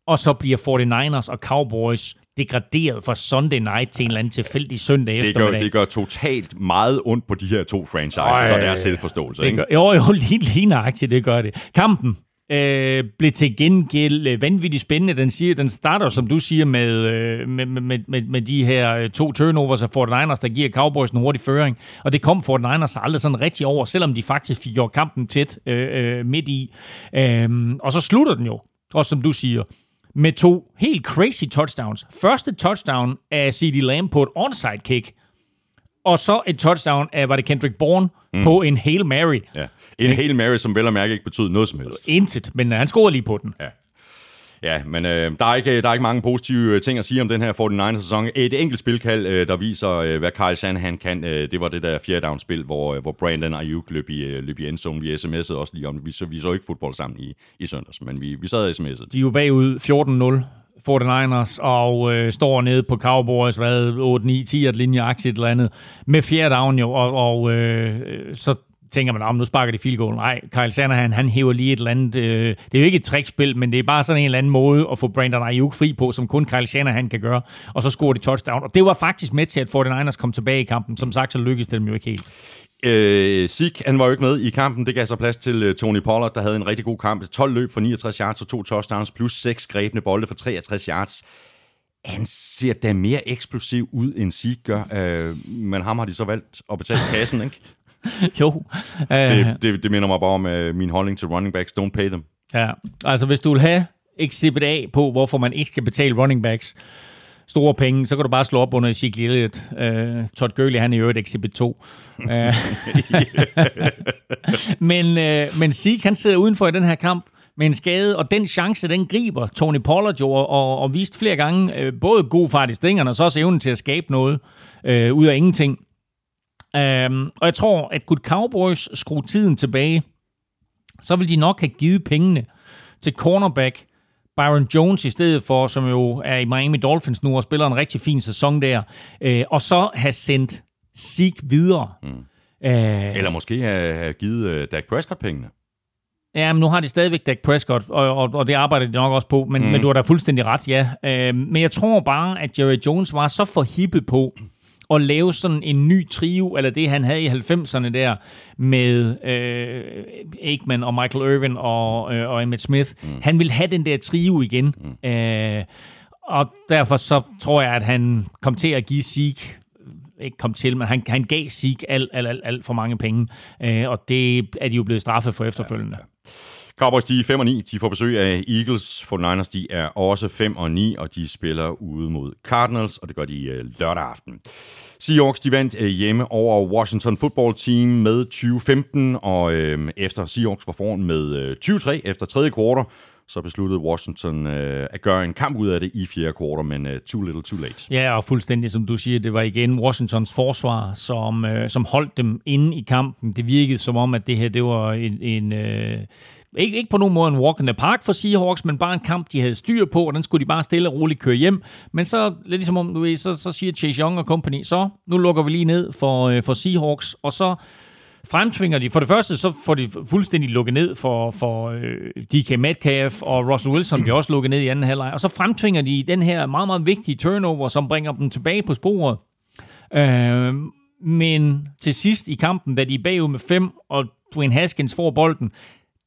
og så bliver 49ers og Cowboys degraderet fra Sunday night til en eller anden tilfældig søndag det eftermiddag. Gør, det gør totalt meget ondt på de her to franchises, Øj, så det er selvforståelse. Det ikke? Gør, jo, jo, lige, lige nøjagtigt, det gør det. Kampen øh, blev til gengæld øh, vanvittigt spændende. Den, siger, den starter, som du siger, med, øh, med, med, med, med de her øh, to turnovers af 49ers, der giver Cowboys en hurtig føring. Og det kom 49ers aldrig sådan rigtig over, selvom de faktisk fik gjort kampen tæt øh, øh, midt i. Øh, og så slutter den jo, også som du siger, med to helt crazy touchdowns. Første touchdown af C.D. Lamb på et onside kick, og så et touchdown af, var det Kendrick Bourne, mm. på en Hail Mary. Ja. En Hail Mary, som vel og mærke ikke betyder noget som helst. Intet, men han scorede lige på den. Ja. Ja, men øh, der, er ikke, der er ikke mange positive øh, ting at sige om den her 49ers-sæson. Et enkelt spilkald, øh, der viser, øh, hvad Kyle Shanahan kan, øh, det var det der fjerde down-spil, hvor, øh, hvor Brandon Ayuk løb i, øh, løb i endzone. Vi sms'ede også lige om Vi så, vi så ikke fodbold sammen i, i søndags, men vi, vi sad og sms'ede. De er jo bagud 14-0 49ers og øh, står nede på Cowboys, hvad, 8, 9, 10 et linjeaktie et eller andet, med fjerde down jo, og, og øh, så tænker man, om nu sparker de field goal. Nej, Kyle Shanahan, han hæver lige et eller andet, øh, det er jo ikke et trickspil, men det er bare sådan en eller anden måde at få Brandon Ayuk fri på, som kun Kyle Shanahan kan gøre, og så scorer de touchdown. Og det var faktisk med til, at 49ers kom tilbage i kampen. Som sagt, så lykkedes det dem jo ikke helt. Øh, Sik, han var jo ikke med i kampen. Det gav så plads til uh, Tony Pollard, der havde en rigtig god kamp. 12 løb for 69 yards og to touchdowns, plus 6 grebne bolde for 63 yards. Han ser da mere eksplosiv ud, end Sik gør. Øh, men ham har de så valgt at betale kassen, ikke? jo. det, det, det minder mig bare om uh, min holdning til running backs. Don't pay them. Ja, altså hvis du vil have exhibit A på, hvorfor man ikke skal betale running backs, store penge, så kan du bare slå op under Ezekiel Elliott. Uh, Todd Gurley, han er jo et Exhibit 2. Uh, men, uh, men Zeke, han sidder udenfor i den her kamp med en skade, og den chance, den griber Tony Pollard jo, og, og vist flere gange uh, både god fart i stingerne, og så også evnen til at skabe noget uh, ud af ingenting. Uh, og jeg tror, at Good Cowboys skruer tiden tilbage, så vil de nok have givet pengene til cornerback Byron Jones i stedet for, som jo er i Miami Dolphins nu og spiller en rigtig fin sæson der, øh, og så have sendt Zeke videre. Mm. Øh, Eller måske have, have givet uh, Dak Prescott pengene. Ja, men nu har de stadigvæk Dak Prescott, og, og, og det arbejder de nok også på, men, mm. men du har da fuldstændig ret, ja. Øh, men jeg tror bare, at Jerry Jones var så forhippet på, at lave sådan en ny trio, eller det han havde i 90'erne der, med øh, Aikman og Michael Irvin og, øh, og Emmett Smith. Mm. Han vil have den der trio igen. Mm. Øh, og derfor så tror jeg, at han kom til at give Zeke ikke kom til, men han, han gav Zeke alt, alt, alt, alt for mange penge, øh, og det er de jo blevet straffet for efterfølgende. Ja, ja. Cowboys, de er 5 og 9. De får besøg af Eagles. 49ers, de er også 5 og 9, og de spiller ude mod Cardinals, og det gør de øh, lørdag aften. Seahawks, de vandt øh, hjemme over Washington Football Team med 2015, og øh, efter Seahawks var foran med øh, 23 efter tredje kvartal, så besluttede Washington øh, at gøre en kamp ud af det i fjerde kvartal, men øh, too little too late. Ja, og fuldstændig som du siger, det var igen Washingtons forsvar, som, øh, som holdt dem inde i kampen. Det virkede som om, at det her det var en, en øh, ikke, ikke på nogen måde en walk in the park for Seahawks, men bare en kamp, de havde styr på, og den skulle de bare stille og roligt køre hjem. Men så, lidt ligesom om, du ved, så, så siger Chase Young og company, så nu lukker vi lige ned for, øh, for Seahawks, og så fremtvinger de, for det første, så får de fuldstændig lukket ned for, for øh, DK Metcalf, og Russell Wilson bliver også lukket ned i anden halvleg, og så fremtvinger de den her meget, meget vigtige turnover, som bringer dem tilbage på sporet. Øh, men til sidst i kampen, da de er bagud med fem, og Dwayne Haskins får bolden,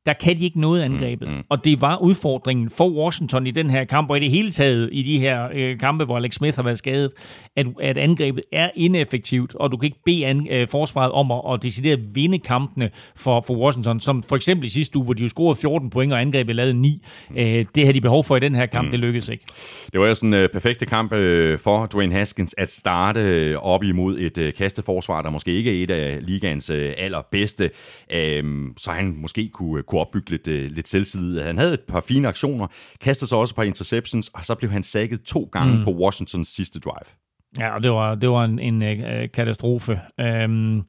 der kan de ikke noget angrebet. Mm, mm. Og det var udfordringen for Washington i den her kamp, og i det hele taget i de her øh, kampe, hvor Alex Smith har været skadet, at, at angrebet er ineffektivt, og du kan ikke bede an, øh, forsvaret om at, at decidere vinde kampene for, for Washington, som for eksempel i sidste uge, hvor de jo scorede 14 point, og angrebet lavede 9. Øh, det havde de behov for i den her kamp, mm. det lykkedes ikke. Det var sådan en øh, perfekte kamp øh, for Dwayne Haskins at starte øh, op imod et øh, kasteforsvar, der måske ikke er et af ligaens øh, allerbedste, øh, så han måske kunne, kunne kunne opbygge lidt, øh, lidt selvtillid. Han havde et par fine aktioner, kastede sig også et par interceptions, og så blev han sækket to gange mm. på Washingtons sidste drive. Ja, det var, det var en, en øh, katastrofe. Øhm,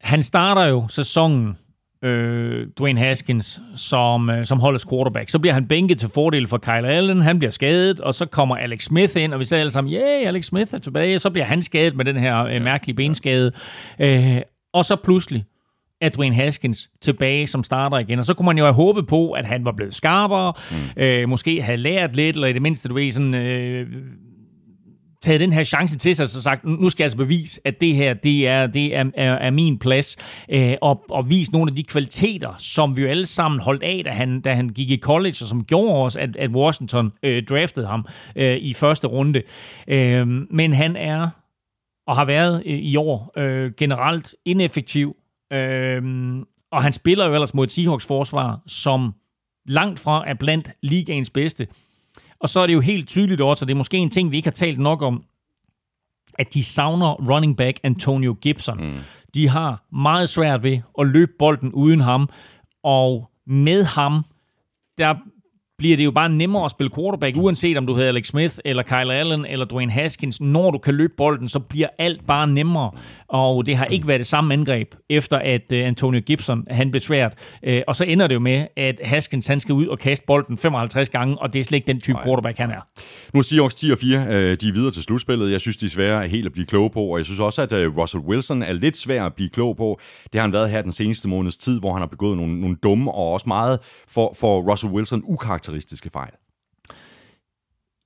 han starter jo sæsonen, øh, Dwayne Haskins, som, øh, som holdets quarterback. Så bliver han bænket til fordel for Kyle Allen, han bliver skadet, og så kommer Alex Smith ind, og vi sagde alle sammen, yeah, Alex Smith er tilbage, så bliver han skadet med den her øh, mærkelige benskade. Øh, og så pludselig, er Dwayne Haskins tilbage som starter igen. Og så kunne man jo have håbet på, at han var blevet skarpere, mm. øh, måske havde lært lidt, eller i det mindste, du ved, sådan... Øh, taget den her chance til sig og sagt, nu skal jeg altså bevise, at det her, det er, det er, er, er min plads, øh, og, og vise nogle af de kvaliteter, som vi jo alle sammen holdt af, da han, da han gik i college, og som gjorde os, at, at Washington øh, draftede ham øh, i første runde. Øh, men han er og har været øh, i år øh, generelt ineffektiv Øhm, og han spiller jo ellers mod et Seahawks forsvar, som langt fra er blandt ligaens bedste. Og så er det jo helt tydeligt også, og det er måske en ting, vi ikke har talt nok om, at de savner running back Antonio Gibson. Mm. De har meget svært ved at løbe bolden uden ham, og med ham, der bliver det jo bare nemmere at spille quarterback, uanset om du hedder Alex Smith, eller Kyle Allen, eller Dwayne Haskins. Når du kan løbe bolden, så bliver alt bare nemmere. Og det har ikke været det samme angreb, efter at øh, Antonio Gibson han blev svært. Øh, og så ender det jo med, at Haskins han skal ud og kaste bolden 55 gange, og det er slet ikke den type Nej. quarterback, han er. Nu er Seahawks 10 og 4, øh, de er videre til slutspillet. Jeg synes, de er svære helt at blive kloge på, og jeg synes også, at Russell Wilson er lidt svær at blive klog på. Det har han været her den seneste måneds tid, hvor han har begået nogle, nogle dumme og også meget for, for Russell Wilson ukarakteristiske fejl.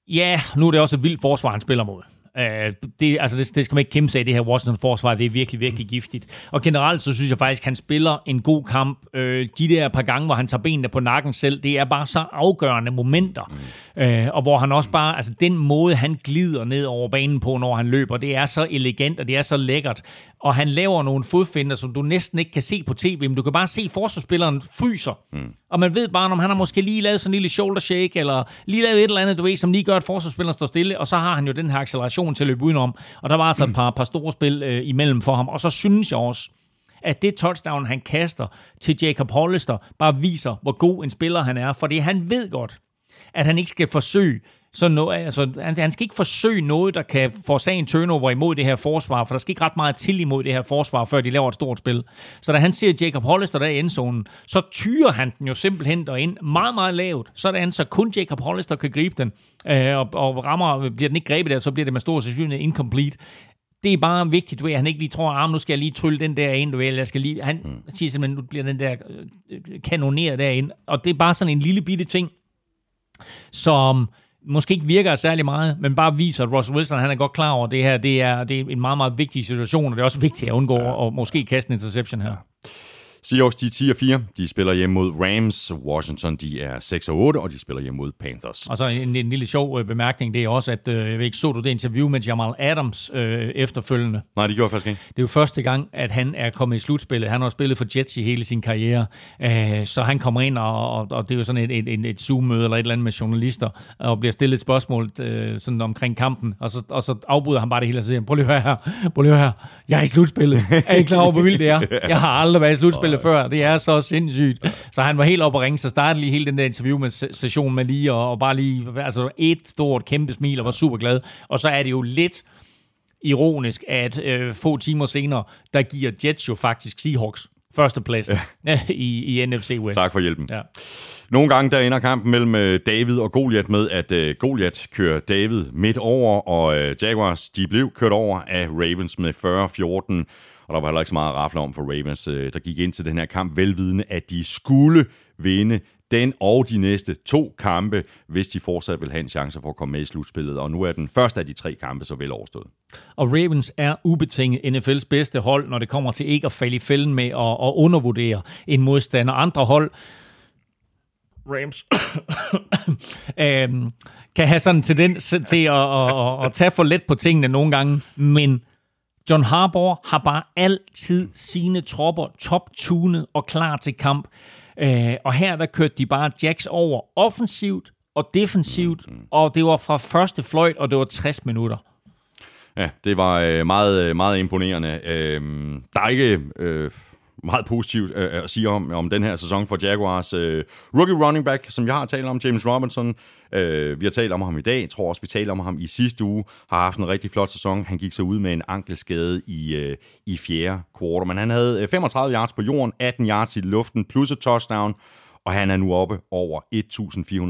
Ja, nu er det også et vildt forsvar, han spiller mod. Uh, det, altså det, det skal man ikke kæmpe sig af, det her Washington-forsvar. Det er virkelig, virkelig giftigt. Og generelt så synes jeg faktisk, at han spiller en god kamp. Uh, de der par gange, hvor han tager benene på nakken selv, det er bare så afgørende momenter. Uh, og hvor han også bare, altså den måde, han glider ned over banen på, når han løber, det er så elegant, og det er så lækkert og han laver nogle fodfinder, som du næsten ikke kan se på tv, men du kan bare se, forsvarsspilleren fryser. Mm. Og man ved bare, om han har måske lige lavet sådan en lille shoulder shake, eller lige lavet et eller andet, du ved, som lige gør, at forsvarsspilleren står stille, og så har han jo den her acceleration til at løbe udenom. Og der var altså et par, par store spil øh, imellem for ham. Og så synes jeg også, at det touchdown, han kaster til Jacob Hollister, bare viser, hvor god en spiller han er. Fordi han ved godt, at han ikke skal forsøge så no, altså, han, han skal ikke forsøge noget, der kan forårsage en turnover imod det her forsvar, for der skal ikke ret meget til imod det her forsvar, før de laver et stort spil. Så da han ser Jacob Hollister der i endzonen, så tyrer han den jo simpelthen derind. Meget, meget lavt, sådan så kun Jacob Hollister kan gribe den, øh, og, og rammer, bliver den ikke grebet der, så bliver det med stor sandsynlighed incomplete. Det er bare vigtigt, du ved, at han ikke lige tror, at ah, nu skal jeg lige trylle den der ind, du ved, jeg skal lige, han mm. siger simpelthen, nu bliver den der øh, kanoneret derind, og det er bare sådan en lille bitte ting, som måske ikke virker særlig meget, men bare viser, at Russell Wilson han er godt klar over, det her det er, det er en meget, meget vigtig situation, og det er også vigtigt at undgå ja. at måske kaste en interception her. Ja. Seahawks, de er 10 og 4. De spiller hjemme mod Rams. Washington, de er 6 og 8, og de spiller hjemme mod Panthers. Og så en, en lille sjov øh, bemærkning, det er også, at øh, jeg ved ikke, så du det interview med Jamal Adams øh, efterfølgende? Nej, det gjorde jeg faktisk ikke. Det er jo første gang, at han er kommet i slutspillet. Han har spillet for Jets i hele sin karriere, øh, så han kommer ind, og, og, og det er jo sådan et, et, et Zoom-møde eller et eller andet med journalister, og bliver stillet et spørgsmål øh, sådan omkring kampen, og så, og så afbryder han bare det hele og siger, prøv lige at høre her, prøv lige at høre her, jeg er i slutspillet. Er I klar over, hvor vildt det er? Jeg har aldrig været i slutspillet før. Det er så sindssygt. Så han var helt oppe at ringe, så startede lige hele den der interview med session med lige, og, og bare lige, altså et stort kæmpe smil, og var super glad. Og så er det jo lidt ironisk, at øh, få timer senere, der giver Jets jo faktisk Seahawks førstepladsen ja. i, i NFC West. Tak for hjælpen. Ja. Nogle gange der ender kampen mellem øh, David og Goliath med, at uh, Goliath kører David midt over, og uh, Jaguars de blev kørt over af Ravens med 40-14. Og der var heller ikke så meget at rafle om for Ravens, uh, der gik ind til den her kamp velvidende, at de skulle vinde den og de næste to kampe, hvis de fortsat vil have en chance for at komme med i slutspillet. Og nu er den første af de tre kampe så vel overstået. Og Ravens er ubetinget NFL's bedste hold, når det kommer til ikke at falde i fælden med at, at undervurdere en modstander. Andre hold Rams, øhm, kan have sådan en tendens til at, at, at, at tage for let på tingene nogle gange, men John Harbaugh har bare altid sine tropper top-tunet og klar til kamp. Øh, og her der kørte de bare Jacks over offensivt og defensivt, mm-hmm. og det var fra første fløjt, og det var 60 minutter. Ja, det var øh, meget, meget imponerende. Øh, der er ikke... Øh meget positivt øh, at sige om, om den her sæson for Jaguars. Øh, rookie running back, som jeg har talt om, James Robinson. Øh, vi har talt om ham i dag. Jeg tror også, vi talte om ham i sidste uge. Har haft en rigtig flot sæson. Han gik så ud med en ankelskade i, øh, i fjerde kvartal. Men han havde 35 øh, yards på jorden, 18 yards i luften, plus et touchdown. Og han er nu oppe over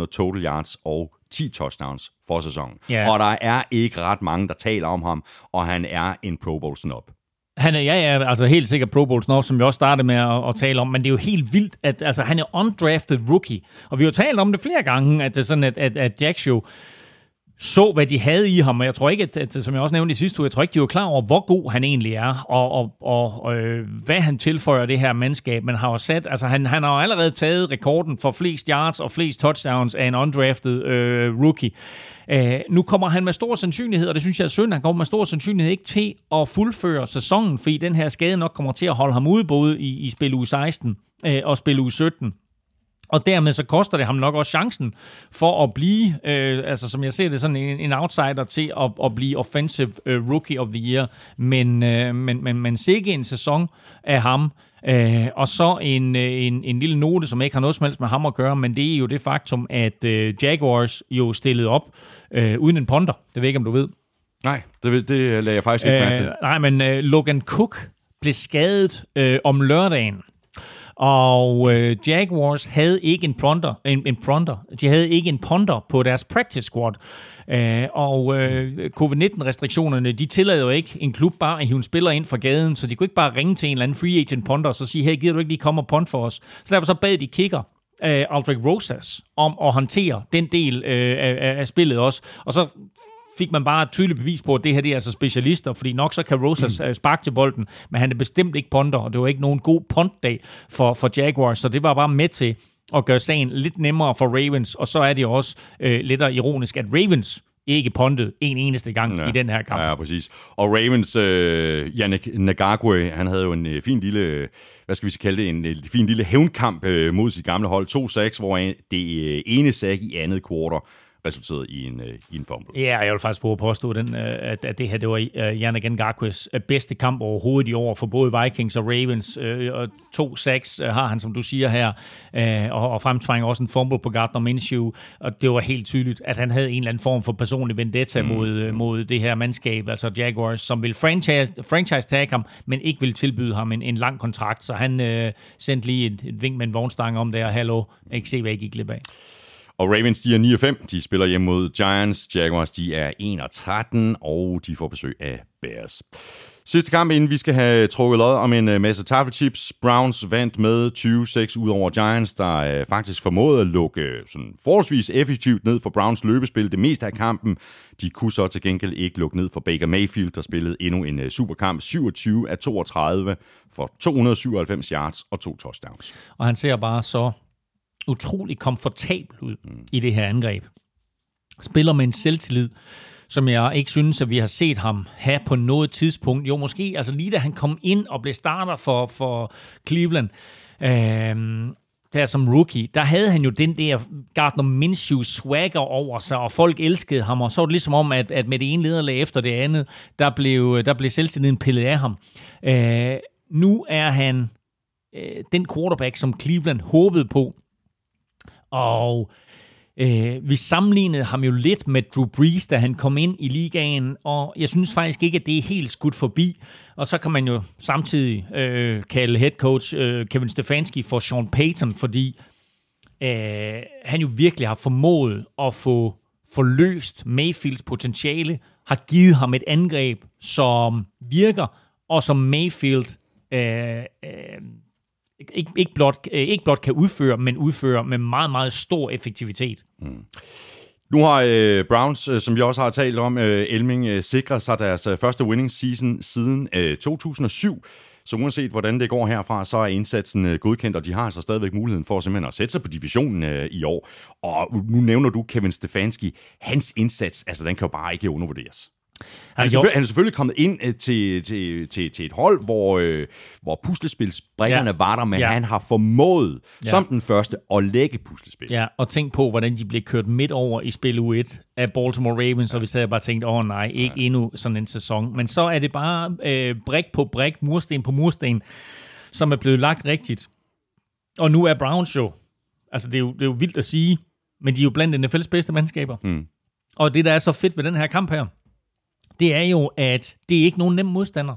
1.400 total yards og 10 touchdowns for sæsonen. Yeah. Og der er ikke ret mange, der taler om ham, og han er en Pro Bowl snop. Han er, ja, ja, altså helt sikkert Pro Bowl snop, som vi også startede med at, at, tale om, men det er jo helt vildt, at altså, han er undrafted rookie. Og vi har jo talt om det flere gange, at det er sådan, at, at, at Jack Show så, hvad de havde i ham, og jeg tror ikke, at, at som jeg også nævnte i sidste uge, jeg tror ikke, de var klar over, hvor god han egentlig er, og, og, og øh, hvad han tilføjer det her mandskab. Men har jo sat, altså han, han har jo allerede taget rekorden for flest yards og flest touchdowns af en undrafted øh, rookie. Uh, nu kommer han med stor sandsynlighed, og det synes jeg er synd, han kommer med stor sandsynlighed ikke til at fuldføre sæsonen, fordi den her skade nok kommer til at holde ham ude både i, i spil uge 16 øh, og spil uge 17. Og dermed så koster det ham nok også chancen for at blive, øh, altså som jeg ser det, sådan en, en outsider til at, at blive offensive øh, rookie of the year. Men, øh, men, men, men sikke en sæson af ham, Øh, og så en, øh, en, en lille note, som ikke har noget som helst med ham at gøre, men det er jo det faktum, at øh, Jaguars jo stillede op øh, uden en ponder. Det ved jeg ikke, om du ved. Nej, det, det lagde jeg faktisk ikke mærke til. Øh, nej, men øh, Logan Cook blev skadet øh, om lørdagen. Og øh, Jaguars havde ikke en pronter, en, en pronter. De havde ikke en ponder på deres practice squad. Øh, og øh, covid-19-restriktionerne, de tillader jo ikke en klub bare at hive en spiller ind fra gaden, så de kunne ikke bare ringe til en eller anden free agent ponder og så sige, hey, gider du ikke lige komme og punt for os? Så derfor så bad de kicker øh, Aldrich Rosas om at håndtere den del øh, af, af spillet også. Og så fik man bare et tydeligt bevis på, at det her det er altså specialister, fordi nok så kan Rosas mm. sparke til bolden, men han er bestemt ikke ponder, og det var ikke nogen god puntdag for, for Jaguars, så det var bare med til at gøre sagen lidt nemmere for Ravens, og så er det også øh, lidt ironisk, at Ravens ikke pondet en eneste gang ja. i den her kamp. Ja, præcis. Og Ravens, øh, Yannick Nagagwe, han havde jo en øh, fin lille, hvad skal vi så kalde det, en, en fin lille hævnkamp øh, mod sit gamle hold. 2-6, hvor det øh, ene sag i andet kvartal resulteret i en, øh, i en fumble. Ja, jeg vil faktisk prøve at påstå, den, øh, at, at det her det var uh, Yannick Ngakwe's bedste kamp overhovedet i år for både Vikings og Ravens. Uh, og to sacks uh, har han, som du siger her, uh, og, og fremtvænger også en fumble på Gardner Minshew. Og det var helt tydeligt, at han havde en eller anden form for personlig vendetta mm. mod, mod det her mandskab, altså Jaguars, som vil franchise, franchise tag ham, men ikke vil tilbyde ham en, en lang kontrakt. Så han uh, sendte lige et, et vink med en vognstang om det, og hallo, ikke se, hvad jeg gik glip af. Og Ravens, de er 9 og 5. De spiller hjemme mod Giants. Jaguars, de er 1 og 13, og de får besøg af Bears. Sidste kamp, inden vi skal have trukket lod om en øh, masse taffelchips. Browns vandt med 20-6 ud over Giants, der øh, faktisk formåede at lukke øh, sådan forholdsvis effektivt ned for Browns løbespil det meste af kampen. De kunne så til gengæld ikke lukke ned for Baker Mayfield, der spillede endnu en øh, superkamp 27 af 32 for 297 yards og to touchdowns. Og han ser bare så utrolig komfortabel ud mm. i det her angreb. Spiller med en selvtillid, som jeg ikke synes, at vi har set ham have på noget tidspunkt. Jo, måske altså lige da han kom ind og blev starter for, for Cleveland, øh, der som rookie, der havde han jo den der Gardner Minshew swagger over sig, og folk elskede ham, og så var det ligesom om, at, at med det ene lederlag efter det andet, der blev, der blev selvtilliden pillet af ham. Øh, nu er han øh, den quarterback, som Cleveland håbede på, og øh, vi sammenlignede ham jo lidt med Drew Brees, da han kom ind i ligaen, og jeg synes faktisk ikke, at det er helt skudt forbi. Og så kan man jo samtidig øh, kalde head coach øh, Kevin Stefanski for Sean Payton, fordi øh, han jo virkelig har formået at få forløst Mayfields potentiale, har givet ham et angreb, som virker, og som Mayfield øh, øh, ikke, ikke, blot, øh, ikke blot kan udføre, men udføre med meget, meget stor effektivitet. Mm. Nu har øh, Browns, øh, som vi også har talt om, øh, Elming øh, sikret sig deres øh, første winning season siden øh, 2007. Så uanset hvordan det går herfra, så er indsatsen øh, godkendt, og de har altså stadigvæk muligheden for simpelthen at sætte sig på divisionen øh, i år. Og nu nævner du Kevin Stefanski. Hans indsats, altså den kan jo bare ikke undervurderes. Han er, selvfølgelig, han er selvfølgelig kommet ind øh, til, til, til, til et hold, hvor, øh, hvor puslespilsbrikkerne ja. var der, men ja. han har formået, ja. som den første, at lægge puslespil. Ja, og tænk på, hvordan de blev kørt midt over i spil U1 af Baltimore Ravens, ja. og vi sad bare tænkt, åh oh, nej, ikke ja. endnu sådan en sæson. Men så er det bare øh, brik på brik, mursten på mursten, som er blevet lagt rigtigt. Og nu er Browns jo, altså det er jo, det er jo vildt at sige, men de er jo blandt NFL's bedste mandskaber. Mm. Og det, der er så fedt ved den her kamp her, det er jo, at det er ikke nogen nem modstander.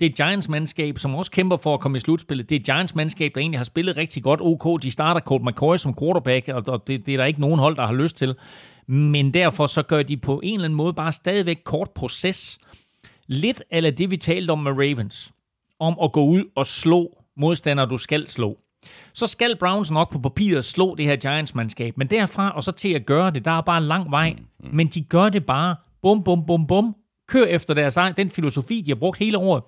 Det er Giants-mandskab, som også kæmper for at komme i slutspillet. Det er Giants-mandskab, der egentlig har spillet rigtig godt. OK, de starter Colt McCoy som quarterback, og det, det er der ikke nogen hold, der har lyst til. Men derfor så gør de på en eller anden måde bare stadigvæk kort proces. Lidt af det, vi talte om med Ravens. Om at gå ud og slå modstandere, du skal slå. Så skal Browns nok på papiret slå det her Giants-mandskab. Men derfra og så til at gøre det, der er bare en lang vej. Men de gør det bare bum, bum, bum, bum, kør efter deres egen, den filosofi, de har brugt hele året.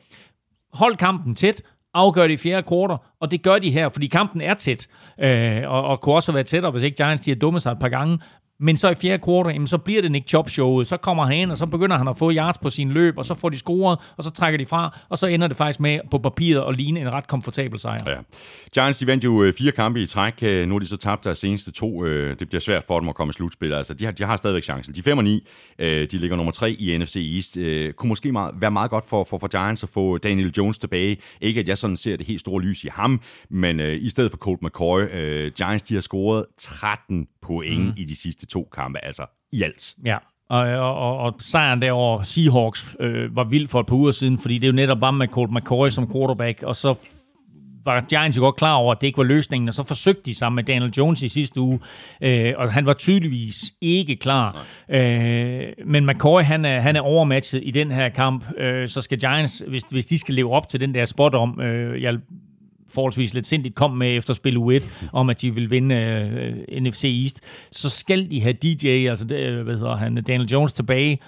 Hold kampen tæt, afgør det i fjerde kvartal, og det gør de her, fordi kampen er tæt, øh, og, og kunne også have været tættere, hvis ikke Giants de har dummet sig et par gange. Men så i fjerde kvartal, jamen, så bliver det Nick Chubb-showet. Så kommer han ind, og så begynder han at få yards på sin løb, og så får de scoret, og så trækker de fra, og så ender det faktisk med på papiret at ligne en ret komfortabel sejr. Ja. Giants, de vandt jo øh, fire kampe i træk. Øh, Nu har de så tabt deres seneste to. Øh, Det bliver svært for dem at komme i slutspil. Altså, de har, de har stadigvæk chancen. De er 5 og 9. Øh, De ligger nummer 3 i NFC East. Kunne måske meget, være meget godt for, for, for Giants at få Daniel Jones tilbage. Ikke at jeg sådan ser det helt store lys i ham, men i stedet for Colt McCoy. Giants, de har scoret 13 point mm. i de sidste to kampe. Altså, i alt. Ja, og, og, og, sejren derover Seahawks øh, var vild for et par uger siden, fordi det jo netop var med Colt McCoy som quarterback, og så var Giants jo godt klar over, at det ikke var løsningen, og så forsøgte de sammen med Daniel Jones i sidste uge, øh, og han var tydeligvis ikke klar. Øh, men McCoy, han er, han er overmatchet i den her kamp, øh, så skal Giants, hvis, hvis de skal leve op til den der spot om, øh, jeg forholdsvis lidt sindigt kom med efter spil U1, om at de vil vinde øh, NFC East, så skal de have DJ, altså det, hvad hedder han, Daniel Jones tilbage,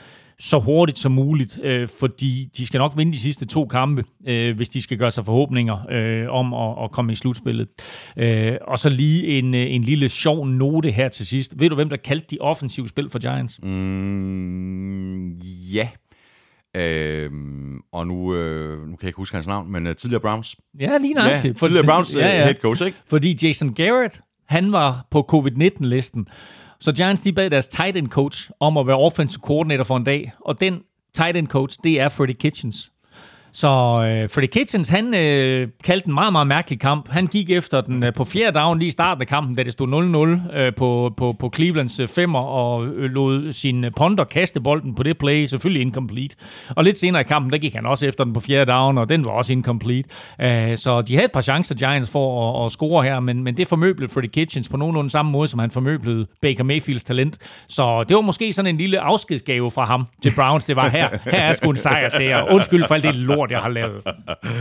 så hurtigt som muligt, øh, fordi de skal nok vinde de sidste to kampe, øh, hvis de skal gøre sig forhåbninger øh, om at, at komme i slutspillet. Øh, og så lige en, øh, en lille sjov note her til sidst. Ved du, hvem der kaldte de offensive spil for Giants? Mm, ja. Øhm, og nu, øh, nu kan jeg ikke huske hans navn, men øh, tidligere Browns. Ja, lige nøjagtigt. Ja, tidligere Browns ja, ja. head coach, ikke? Fordi Jason Garrett, han var på covid-19-listen. Så Giants, de bad deres tight end coach om at være offensive coordinator for en dag. Og den tight end coach, det er Freddie Kitchens. Så øh, Freddy Kitchens, han øh, kaldte en meget, meget mærkelig kamp. Han gik efter den øh, på fjerde down lige i starten af kampen, da det stod 0-0 øh, på, på, på Clevelands øh, femmer, og øh, lod sin øh, ponder kaste bolden på det play, selvfølgelig incomplete. Og lidt senere i kampen, der gik han også efter den på fjerde down, og den var også incomplete. Øh, så de havde et par chancer, Giants, for at, at score her, men, men det formøblede Freddy Kitchens på nogenlunde samme måde, som han formøblede Baker Mayfields talent. Så det var måske sådan en lille afskedsgave fra ham til Browns. Det var her, her er sgu en sejr til jer. Undskyld for alt det lort, jeg har lavet.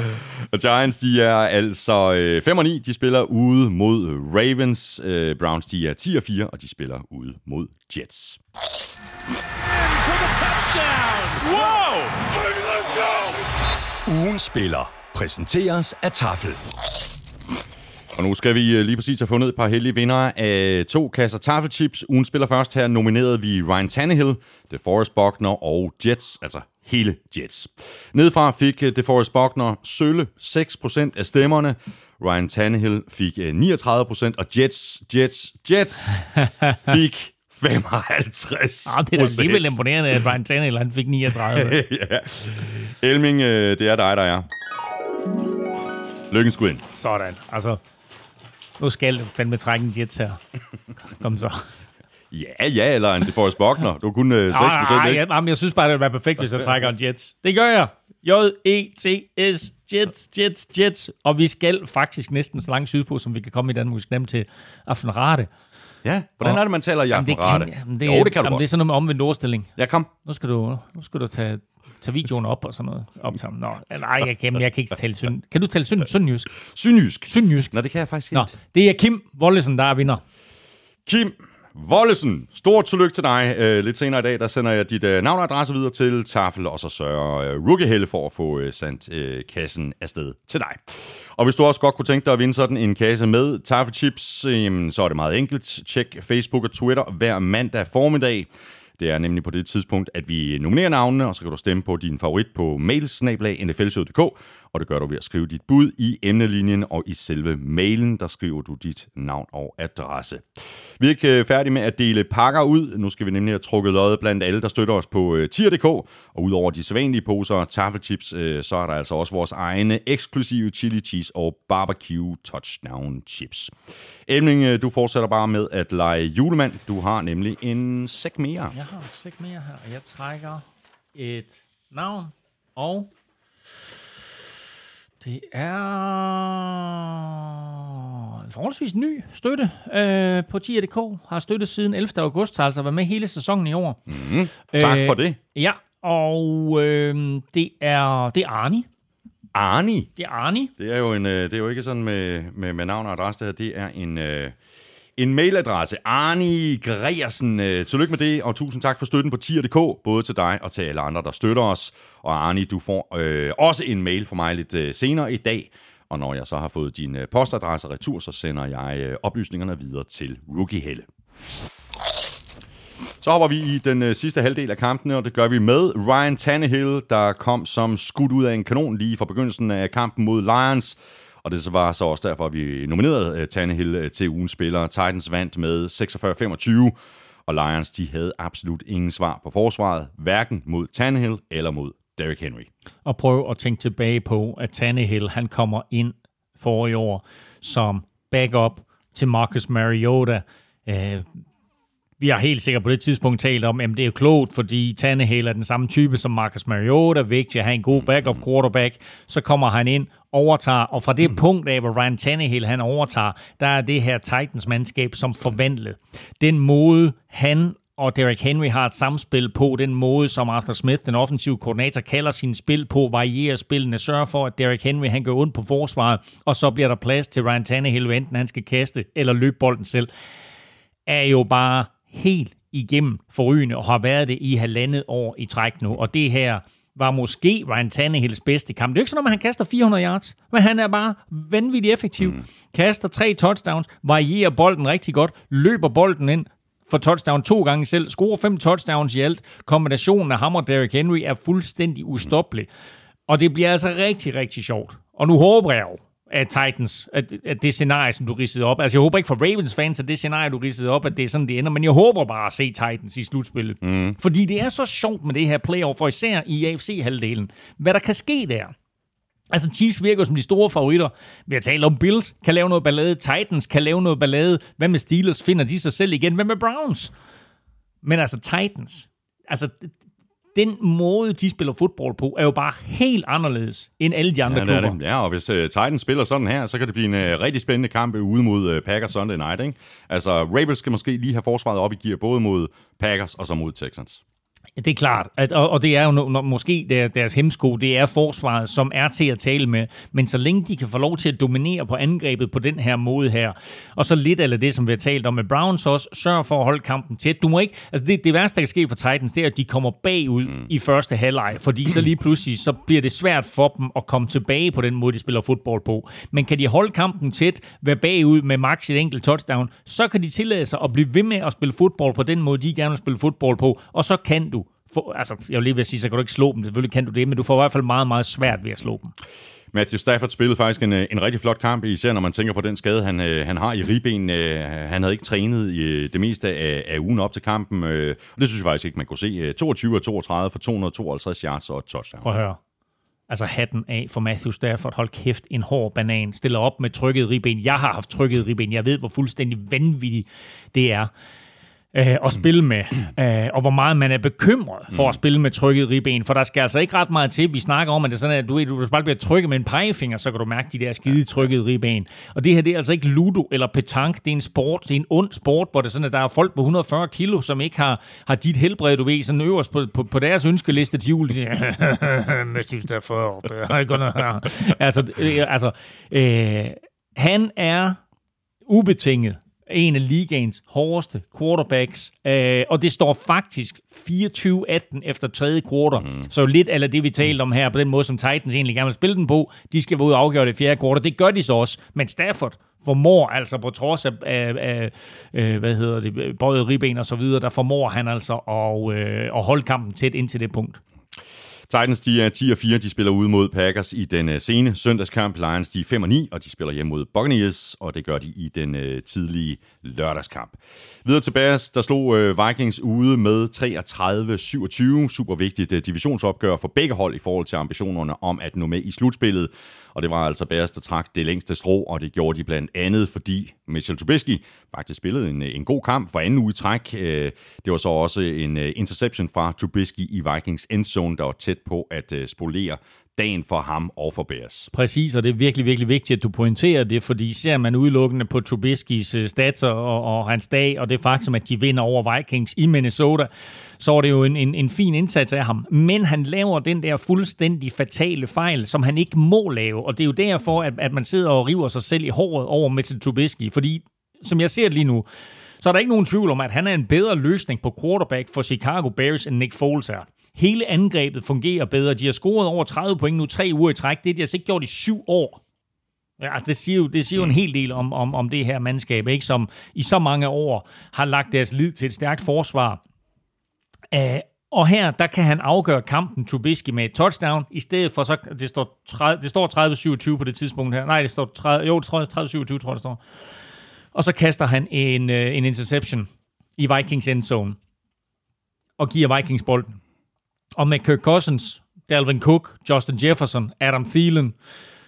Giants, de er altså øh, 5 og 9. De spiller ude mod Ravens. Øh, Browns, de er 10 og 4, og de spiller ude mod Jets. the! Ugen spiller præsenteres af Tafel. Og nu skal vi øh, lige præcis have fundet et par heldige vindere af to kasser taffelchips. Ugen spiller først her nominerede vi Ryan Tannehill, DeForest Buckner og Jets, altså hele Jets. Nedefra fik øh, DeForest Buckner sølle 6% af stemmerne. Ryan Tannehill fik øh, 39%, og Jets, Jets, Jets fik 55 Ah, det er da alligevel imponerende, at Ryan Tannehill han fik 39. ja. Elming, øh, det er dig, der er. Lykken skud ind. Sådan. Altså, nu skal du fandme trække en Jets her. Kom så. Ja, ja, eller en DeForest Buckner. Du er kun øh, 6%, Ah, ikke? ja, jamen, jeg synes bare, det ville være perfekt, hvis jeg trækker en Jets. Det gør jeg. J-E-T-S, Jets, Jets, Jets. Og vi skal faktisk næsten så langt sydpå, som vi kan komme i Danmark. Vi skal nemt til Aftenrate. Ja, hvordan er det, man taler i Jamen, det aftenrate? kan, det, Jo, det kan du jamen, godt. det er sådan noget med omvendt ordstilling. Ja, kom. Nu skal du, nu skal du tage, tage videoen op og sådan noget. Optage. Nå, nej, jeg kan, jeg kan ikke tale synd. Kan du tale synd, syndjysk? Synjysk. Syndjysk. Nå, det kan jeg faktisk Nå, ikke. det er Kim Wollesen, der er vinder. Kim Wollesen, stort tillykke til dig. Øh, lidt senere i dag, der sender jeg dit øh, navn og adresse videre til Tafel, og så sørger øh, Rookie Helle for at få øh, sendt øh, kassen afsted til dig. Og hvis du også godt kunne tænke dig at vinde sådan en kasse med Tafel Chips, så er det meget enkelt. Tjek Facebook og Twitter hver mandag formiddag. Det er nemlig på det tidspunkt, at vi nominerer navnene, og så kan du stemme på din favorit på mailsnablag.nflshow.dk, og det gør du ved at skrive dit bud i emnelinjen, og i selve mailen, der skriver du dit navn og adresse. Vi er ikke øh, færdige med at dele pakker ud. Nu skal vi nemlig have trukket løjet blandt alle, der støtter os på øh, tier.dk, og udover de sædvanlige poser taffelchips, øh, så er der altså også vores egne eksklusive chili cheese og barbecue touchdown chips. Emling, du fortsætter bare med at lege julemand. Du har nemlig en sæk mere. Jeg har sæk mere her, og jeg trækker et navn, og det er en forholdsvis ny støtte øh, på TIR.dk. Har støttet siden 11. august, har altså været med hele sæsonen i år. Mm, Tak for det. Ja, og øh, det er det er Arni. Arni. Det er Arni. Det er jo, en, øh, det er jo ikke sådan med, med, med navn og adresse, det her. Det er en, øh, en mailadresse. Arni Greersen. Øh, tillykke med det, og tusind tak for støtten på tier.dk, både til dig og til alle andre, der støtter os. Og Arni, du får øh, også en mail fra mig lidt øh, senere i dag. Og når jeg så har fået din øh, postadresse retur, så sender jeg øh, oplysningerne videre til Rookie Helle. Så hopper vi i den øh, sidste halvdel af kampene, og det gør vi med Ryan Tannehill, der kom som skudt ud af en kanon lige fra begyndelsen af kampen mod Lions. Og det var så også derfor, at vi nominerede øh, Tannehill øh, til ugens spiller. Titans vandt med 46-25, og Lions de havde absolut ingen svar på forsvaret, hverken mod Tannehill eller mod Derrick Henry. Og prøv at tænke tilbage på, at Tannehill han kommer ind for i år som backup til Marcus Mariota. Øh, vi har helt sikkert på det tidspunkt talt om, at det er klogt, fordi Tannehill er den samme type som Marcus Mariota, vigtigt at have en god backup quarterback. Så kommer han ind, overtager, og fra det punkt af, hvor Ryan Tannehill han overtager, der er det her Titans-mandskab som forvandlet. Den måde, han og Derrick Henry har et samspil på, den måde, som Arthur Smith, den offensive koordinator, kalder sin spil på, varierer spillene, sørger for, at Derrick Henry han går ondt på forsvaret, og så bliver der plads til Ryan Tannehill, enten han skal kaste eller løbe bolden selv, er jo bare helt igennem forrygende og har været det i halvandet år i træk nu. Og det her var måske Ryan Tannehills bedste kamp. Det er ikke sådan, at han kaster 400 yards, men han er bare vanvittigt effektiv. Mm. Kaster tre touchdowns, varierer bolden rigtig godt, løber bolden ind, for touchdown to gange selv, scorer fem touchdowns i alt. Kombinationen af ham og Derrick Henry er fuldstændig ustoppelig. Og det bliver altså rigtig, rigtig sjovt. Og nu håber jeg jo, at Titans, at, at det scenarie, som du ridsede op, altså jeg håber ikke for Ravens fans, at det scenarie, du ridsede op, at det er sådan, det ender, men jeg håber bare at se Titans i slutspillet. Mm. Fordi det er så sjovt med det her playoff, for især i AFC-halvdelen, hvad der kan ske der. Altså Chiefs virker som de store favoritter. Vi har talt om Bills, kan lave noget ballade. Titans kan lave noget ballade. Hvad med Steelers? Finder de sig selv igen? Hvad med Browns? Men altså Titans, altså den måde, de spiller fodbold på, er jo bare helt anderledes end alle de andre ja, klubber. Det. Ja, og hvis uh, Titans spiller sådan her, så kan det blive en uh, rigtig spændende kamp ude mod uh, Packers Sunday Night. Ikke? Altså, Ravens skal måske lige have forsvaret op i gear, både mod Packers og så mod Texans. Det er klart, at, og, og det er jo no, måske der, deres hemsko, det er forsvaret, som er til at tale med, men så længe de kan få lov til at dominere på angrebet på den her måde her, og så lidt af det, som vi har talt om med Browns også, sørg for at holde kampen tæt. Du må ikke, altså det, det værste, der kan ske for Titans, det er, at de kommer bagud mm. i første halvleg, fordi så lige pludselig, så bliver det svært for dem at komme tilbage på den måde, de spiller fodbold på. Men kan de holde kampen tæt, være bagud med max et enkelt touchdown, så kan de tillade sig at blive ved med at spille fodbold på den måde, de gerne vil spille fodbold på, og så kan for, altså, jeg vil lige vil sige, så kan du ikke slå dem. Selvfølgelig kan du det, men du får i hvert fald meget, meget svært ved at slå dem. Matthew Stafford spillede faktisk en, en rigtig flot kamp, især når man tænker på den skade, han, øh, han har i ribben. Øh, han havde ikke trænet i det meste af, af ugen op til kampen, øh, og det synes jeg faktisk ikke, man kunne se. 22 og 32 for 252 yards og et touchdown. Prøv at høre. Altså hatten af for Matthew Stafford. Hold kæft, en hård banan. Stiller op med trykket ribben. Jeg har haft trykket ribben. Jeg ved, hvor fuldstændig vanvittigt det er øh, at spille med, øh, og hvor meget man er bekymret for at spille med trykket ribben, for der skal altså ikke ret meget til. Vi snakker om, at det er sådan, at du, du bare bliver trykket med en pegefinger, så kan du mærke de der skide trykket ribben. Og det her, det er altså ikke ludo eller petanque, det er en sport, det er en ond sport, hvor det er sådan, at der er folk på 140 kilo, som ikke har, har dit helbred, du ved, sådan øverst på, på, på deres ønskeliste til jul. De siger, men synes derfor, altså, øh, altså øh, han er ubetinget en af ligaens hårdeste quarterbacks, øh, og det står faktisk 24-18 efter tredje quarter. Mm. Så lidt af det, vi talte om her, på den måde, som Titans egentlig gerne vil spille den på, de skal være ude og afgøre det fjerde quarter. Det gør de så også, men Stafford formår altså på trods af, af, af øh, hvad hedder det, både ribben og så videre, der formår han altså at, øh, at holde kampen tæt ind til det punkt. Titans de er 10 og 4, de spiller ude mod Packers i den øh, sene søndagskamp. Lions de er 5 og 9, og de spiller hjemme mod Buccaneers, og det gør de i den øh, tidlige lørdagskamp. Videre til Bears, der slog øh, Vikings ude med 33-27. Super vigtigt divisionsopgør for begge hold i forhold til ambitionerne om at nå med i slutspillet. Og det var altså Bears, der trak det længste strå, og det gjorde de blandt andet, fordi Mitchell Trubisky faktisk spillede en, en god kamp for anden uge træk. Øh, det var så også en øh, interception fra Trubisky i Vikings endzone, der var tæt på at øh, spolere dagen for ham og for Bears. Præcis, og det er virkelig, virkelig vigtigt, at du pointerer det, fordi ser man udelukkende på Trubiskys stats og, og hans dag, og det faktum, at de vinder over Vikings i Minnesota, så er det jo en, en, en fin indsats af ham. Men han laver den der fuldstændig fatale fejl, som han ikke må lave, og det er jo derfor, at, at man sidder og river sig selv i håret over Mitchell Trubisky, fordi som jeg ser det lige nu, så er der ikke nogen tvivl om, at han er en bedre løsning på quarterback for Chicago Bears, end Nick Foles er. Hele angrebet fungerer bedre. De har scoret over 30 point nu tre uger i træk. Det har de altså ikke gjort i syv år. Ja, altså det siger jo, det siger jo en hel del om, om, om det her mandskab, ikke? som i så mange år har lagt deres lid til et stærkt forsvar Uh, og her, der kan han afgøre kampen Trubisky med et touchdown, i stedet for så, det står, 30, det står 30-27 på det tidspunkt her. Nej, det står 30, jo, 30-27 tror jeg, det står. Og så kaster han en, uh, en interception i Vikings endzone og giver Vikings bolden. Og med Kirk Cousins, Dalvin Cook, Justin Jefferson, Adam Thielen,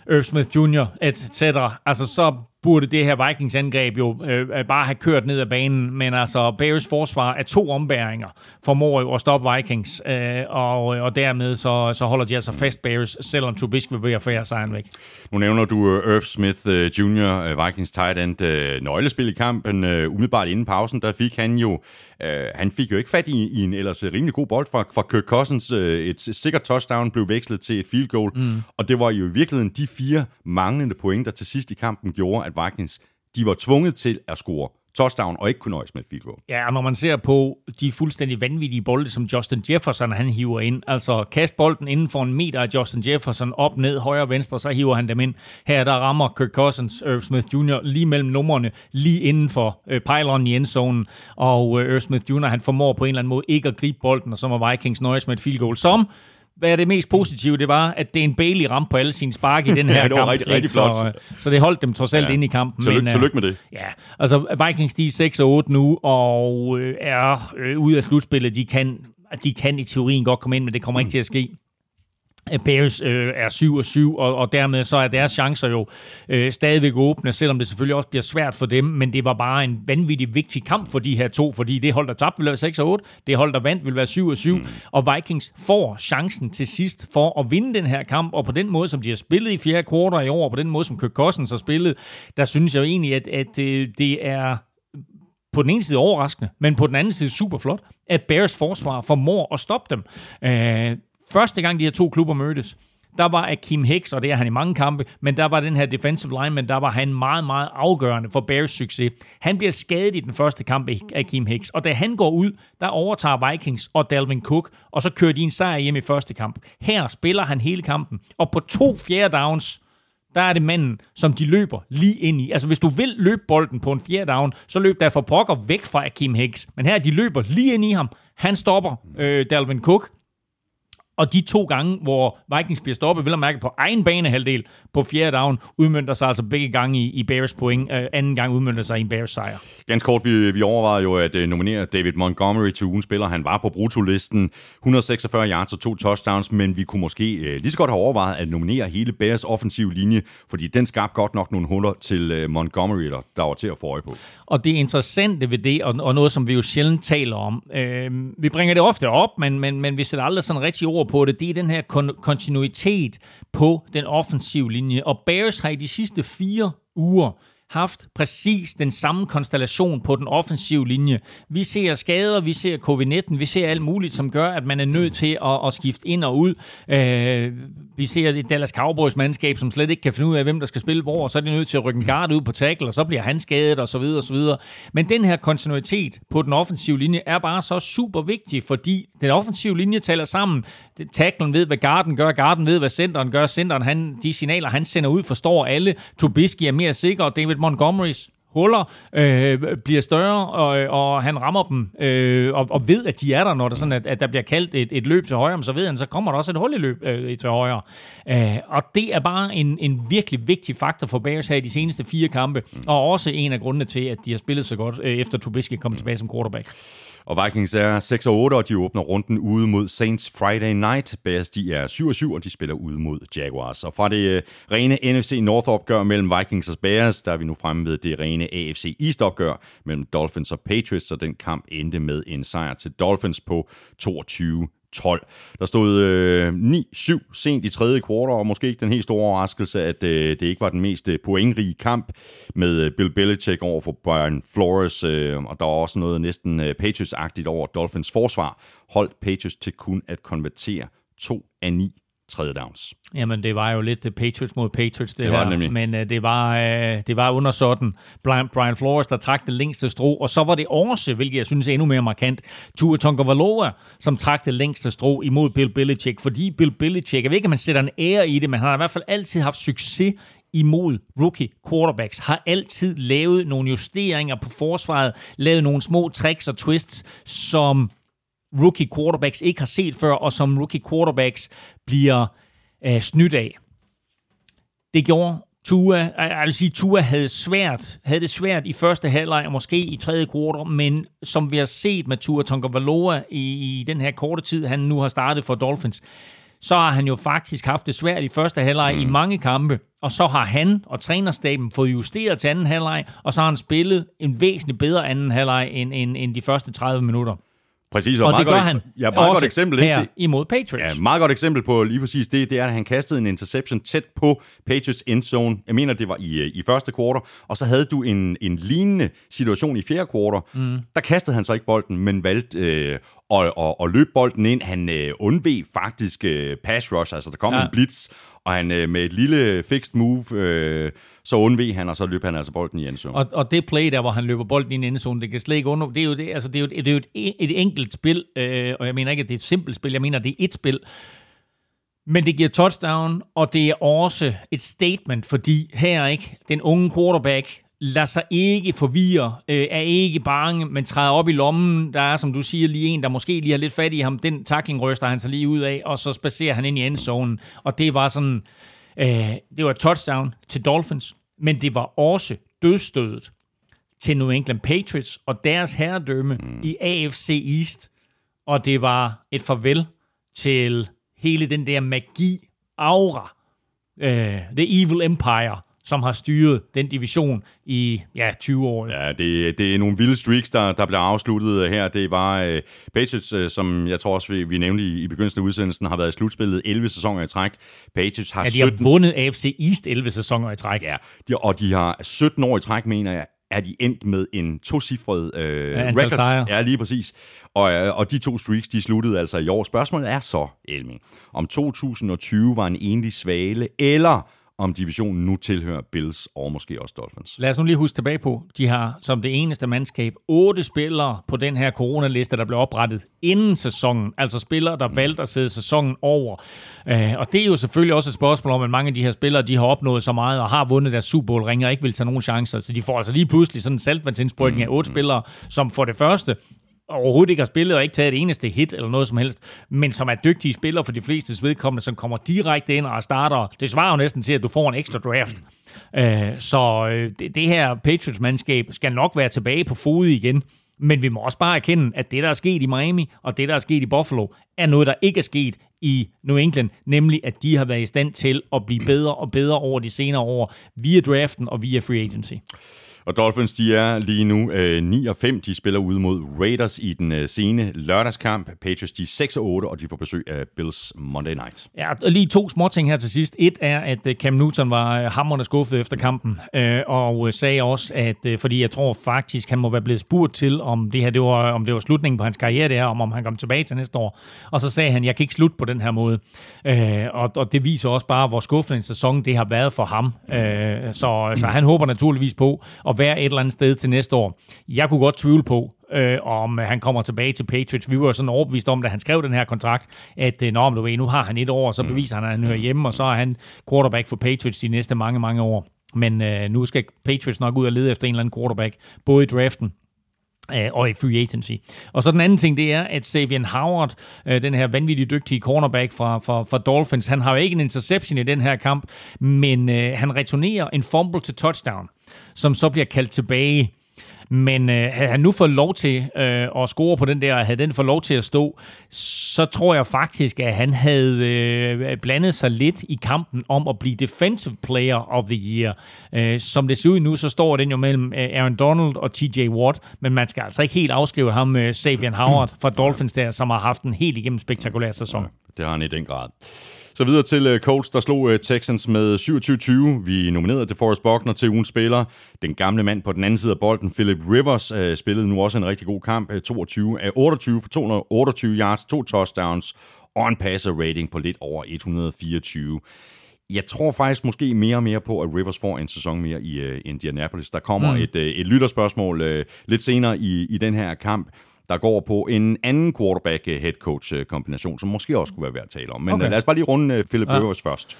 Irv Smith Jr., etc., altså så burde det her Vikings angreb jo øh, øh, bare have kørt ned ad banen, men altså Bears forsvar af to ombæringer formår jo at stoppe Vikings, øh, og, og dermed så, så holder de altså fast Bears, selvom Trubisky vil være færre sejren væk. Nu nævner du uh, Irv Smith Jr., Vikings tight end, nøglespil i kampen. Umiddelbart inden pausen, der fik han jo uh, han fik jo ikke fat i, i en ellers rimelig god bold fra, fra Kirk Cousins. Et sikkert touchdown blev vekslet til et field goal, mm. og det var jo i virkeligheden de fire manglende point, der til sidst i kampen gjorde, at Vikings de var tvunget til at score touchdown og ikke kunne nøjes med et field goal. Ja, og når man ser på de fuldstændig vanvittige bolde, som Justin Jefferson han hiver ind, altså kast bolden inden for en meter af Justin Jefferson op, ned, højre venstre, så hiver han dem ind. Her der rammer Kirk Cousins, Irv Smith Jr. lige mellem numrene, lige inden for øh, pylon i endzonen, og øh, Irv Smith Jr. han formår på en eller anden måde ikke at gribe bolden, og så må Vikings nøjes med et field goal, som hvad er det mest positive, det var, at det er en Bailey ramte på alle sine spark i den her ja, det var kamp. rigtig, rigtig flot. Så, så det holdt dem trods alt ja. ind i kampen. Tillykke, men, tillykke med det. Ja, altså Vikings de er 6 og 8 nu, og øh, er øh, ude af slutspillet. De kan, de kan i teorien godt komme ind, men det kommer mm. ikke til at ske. Bears øh, er 7 og 7, og, og dermed så er deres chancer jo øh, stadigvæk åbne, selvom det selvfølgelig også bliver svært for dem, men det var bare en vanvittig vigtig kamp for de her to, fordi det hold, der tabte, ville være 6 og 8, det hold, der vandt, ville være 7 og 7, mm. og Vikings får chancen til sidst for at vinde den her kamp, og på den måde, som de har spillet i fjerde kvartal i år, og på den måde, som Kirk Cousins har spillet, der synes jeg jo egentlig, at, at øh, det er på den ene side overraskende, men på den anden side super flot, at Bears forsvar formår at stoppe dem. Øh, Første gang de her to klubber mødtes, der var Akim Hicks, og det er han i mange kampe, men der var den her defensive lineman, der var han meget, meget afgørende for Bears succes. Han bliver skadet i den første kamp af Akim Hicks, og da han går ud, der overtager Vikings og Dalvin Cook, og så kører de en sejr hjem i første kamp. Her spiller han hele kampen, og på to fjerde downs, der er det manden, som de løber lige ind i. Altså, hvis du vil løbe bolden på en fjerde down, så løb der for pokker væk fra Akim Hicks. Men her, de løber lige ind i ham. Han stopper øh, Dalvin Cook. Og de to gange, hvor Vikings bliver stoppet, vil at mærke på egen banehalvdel på fjerde down, udmyndter sig altså begge gange i, i Bears point. Uh, anden gang udmyndter sig i en Bears sejr. Ganske kort, vi, vi overvejede jo at uh, nominere David Montgomery til ugens spiller. Han var på brutolisten. 146 yards og to touchdowns, men vi kunne måske uh, lige så godt have overvejet at nominere hele Bears offensiv linje, fordi den skabte godt nok nogle huller til uh, Montgomery, der, der var til at få øje på. Og det interessante ved det, og, og noget, som vi jo sjældent taler om, øh, vi bringer det ofte op, men, men, men vi sætter aldrig sådan rigtig ord på det, det er den her kon- kontinuitet på den offensive linje. Og Bears har i de sidste fire uger haft præcis den samme konstellation på den offensive linje. Vi ser skader, vi ser covid-19, vi ser alt muligt, som gør, at man er nødt til at, at skifte ind og ud. Øh, vi ser et Dallas Cowboys mandskab, som slet ikke kan finde ud af, hvem der skal spille hvor, og så er de nødt til at rykke en guard ud på tackle, og så bliver han skadet, og så videre, og så videre. Men den her kontinuitet på den offensive linje er bare så super vigtig, fordi den offensive linje taler sammen. Tacklen ved, hvad garden gør, garden ved, hvad centeren gør. Centeren, han, de signaler, han sender ud, forstår alle. Trubisky er mere sikker, og David Montgomerys huller øh, bliver større, og, og han rammer dem, øh, og, og ved, at de er der, når der, sådan, at, at der bliver kaldt et, et løb til højre, så ved han, så kommer der også et hul i løb øh, til højre. Øh, og det er bare en, en virkelig vigtig faktor for Bears her i de seneste fire kampe, og også en af grundene til, at de har spillet så godt, øh, efter Trubisky kom tilbage som quarterback. Og Vikings er 6 og 8, og de åbner runden ude mod Saints Friday Night. Bears de er 7 og 7, og de spiller ude mod Jaguars. Og fra det øh, rene NFC North-opgør mellem Vikings og Bears, der er vi nu fremme ved det rene AFC East-opgør mellem Dolphins og Patriots, og den kamp endte med en sejr til Dolphins på 22 12. Der stod øh, 9-7 sent i tredje kvartal, og måske ikke den helt store overraskelse, at øh, det ikke var den mest øh, pointrige kamp med øh, Bill Belichick over for Brian Flores, øh, og der var også noget næsten øh, Patriots-agtigt over Dolphins forsvar, holdt Patriots til kun at konvertere 2 af 9 tredje downs. Jamen, det var jo lidt uh, Patriots mod Patriots, det, Det var her. nemlig. Men uh, det, var, uh, det var under sådan Brian, Brian Flores, der trak det længste strå, og så var det også, hvilket jeg synes er endnu mere markant, Tua Tonga som trak det længste strå imod Bill Belichick, fordi Bill Belichick, jeg ved ikke, om man sætter en ære i det, men han har i hvert fald altid haft succes imod rookie quarterbacks, har altid lavet nogle justeringer på forsvaret, lavet nogle små tricks og twists, som rookie quarterbacks ikke har set før, og som rookie quarterbacks bliver øh, snydt af. Det gjorde Tua, jeg vil sige, Tua havde, svært, havde det svært i første halvleg, og måske i tredje kvartal, men som vi har set med Tua Tonga i, i den her korte tid, han nu har startet for Dolphins, så har han jo faktisk haft det svært i første halvleg mm. i mange kampe, og så har han og trænerstaben fået justeret til anden halvleg, og så har han spillet en væsentligt bedre anden halvleg end, end, end de første 30 minutter. Præcis, og, og det gør godt, han ja, meget godt eksempel, her Det- imod Patriots. Ja, meget godt eksempel på lige præcis det, det er, at han kastede en interception tæt på Patriots endzone. Jeg mener, det var i, øh, i første kvartal, og så havde du en, en lignende situation i fjerde kvartal. Mm. Der kastede han så ikke bolden, men valgte øh, at, at, at løbe bolden ind. Han øh, undveg faktisk øh, pass rush, altså der kom ja. en blitz, og han øh, med et lille fixed move, øh, så undvig han, og så løb han altså bolden i endzone. Og, og det play der, hvor han løber bolden i en endzone, det kan slet ikke under... Det er jo, det, altså det er jo, det er jo et, et enkelt spil, øh, og jeg mener ikke, at det er et simpelt spil, jeg mener, det er et spil. Men det giver touchdown, og det er også et statement, fordi her ikke, den unge quarterback lader sig ikke forvirre, øh, er ikke bange, men træder op i lommen. Der er, som du siger, lige en, der måske lige har lidt fat i ham. Den tackling ryster han sig lige ud af, og så spacerer han ind i endzonen. Og det var sådan, øh, det var et touchdown til Dolphins, men det var også dødstødet til New England Patriots og deres herredømme mm. i AFC East. Og det var et farvel til hele den der magi, aura, øh, The Evil Empire, som har styret den division i ja, 20 år. Ja. Det, det er nogle vilde streaks, der, der blev afsluttet her. Det var øh, Patriots, øh, som jeg tror også, vi, vi nævnte i, i begyndelsen af udsendelsen, har været i slutspillet 11 sæsoner i træk. Patriots har Ja, de har 17... vundet AFC East 11 sæsoner i træk. Ja, de, og de har 17 år i træk, mener jeg, er de endt med en tocifret øh, Ja, sejre. Ja, lige præcis. Og, øh, og de to streaks, de sluttede altså i år. Spørgsmålet er så, Elming, om 2020 var en enlig svale, eller om divisionen nu tilhører Bills og måske også Dolphins. Lad os nu lige huske tilbage på, de har som det eneste mandskab otte spillere på den her coronaliste, der blev oprettet inden sæsonen. Altså spillere, der valgte at sætte sæsonen over. Øh, og det er jo selvfølgelig også et spørgsmål om, at mange af de her spillere, de har opnået så meget og har vundet deres Super Bowl ring og ikke vil tage nogen chancer. Så de får altså lige pludselig sådan en saltvandsindsprøjtning af otte spillere, som for det første overhovedet ikke har spillet og ikke taget et eneste hit eller noget som helst, men som er dygtige spillere for de fleste vedkommende, som kommer direkte ind og starter. Det svarer jo næsten til, at du får en ekstra draft. Øh, så øh, det, det her Patriots-mandskab skal nok være tilbage på fod igen, men vi må også bare erkende, at det, der er sket i Miami, og det, der er sket i Buffalo, er noget, der ikke er sket i New England, nemlig at de har været i stand til at blive bedre og bedre over de senere år, via draften og via free agency. Og Dolphins, de er lige nu øh, 9 og 5. De spiller ude mod Raiders i den øh, sene lørdagskamp. Patriots, de er 6 og 8, og de får besøg af Bills Monday Night. Ja, og lige to små ting her til sidst. Et er, at øh, Cam Newton var øh, hammerende skuffet efter kampen, øh, og øh, sagde også, at øh, fordi jeg tror faktisk, han må være blevet spurgt til, om det her det var, om det var slutningen på hans karriere, det her, om, om han kom tilbage til næste år. Og så sagde han, jeg kan ikke slutte på den her måde. Øh, og, og det viser også bare, hvor skuffende en sæson det har været for ham. Øh, så, øh, så han håber naturligvis på at være et eller andet sted til næste år. Jeg kunne godt tvivle på, øh, om han kommer tilbage til Patriots. Vi var sådan overbevist om, da han skrev den her kontrakt, at øh, Nå, men du ved, nu har han et år, og så beviser han, at han hører hjemme, og så er han quarterback for Patriots de næste mange, mange år. Men øh, nu skal Patriots nok ud og lede efter en eller anden quarterback, både i draften øh, og i free agency. Og så den anden ting, det er, at Savian Howard, øh, den her vanvittigt dygtige cornerback fra, fra, fra Dolphins, han har jo ikke en interception i den her kamp, men øh, han returnerer en fumble til touchdown, som så bliver kaldt tilbage. Men øh, havde han nu fået lov til øh, at score på den der, og havde den fået lov til at stå, så tror jeg faktisk, at han havde øh, blandet sig lidt i kampen om at blive Defensive Player of the Year. Øh, som det ser ud nu, så står den jo mellem øh, Aaron Donald og TJ Watt, men man skal altså ikke helt afskrive ham, øh, Savian Howard fra Dolphins der, som har haft en helt igennem spektakulær sæson. Det har han i den grad. Så videre til uh, Colts, der slog uh, Texans med 27-20. Vi nominerede DeForest Buckner til ugens spiller. Den gamle mand på den anden side af bolden, Philip Rivers, uh, spillede nu også en rigtig god kamp. Uh, 22 af 28 for 228 yards, to touchdowns og en passer rating på lidt over 124. Jeg tror faktisk måske mere og mere på, at Rivers får en sæson mere i uh, Indianapolis. Der kommer mm. et, uh, et lytterspørgsmål uh, lidt senere i, i den her kamp der går på en anden quarterback-head coach-kombination, som måske også kunne være værd at tale om. Men Okay. okay. lad os bare lige runde Philip Ja. Rivers først.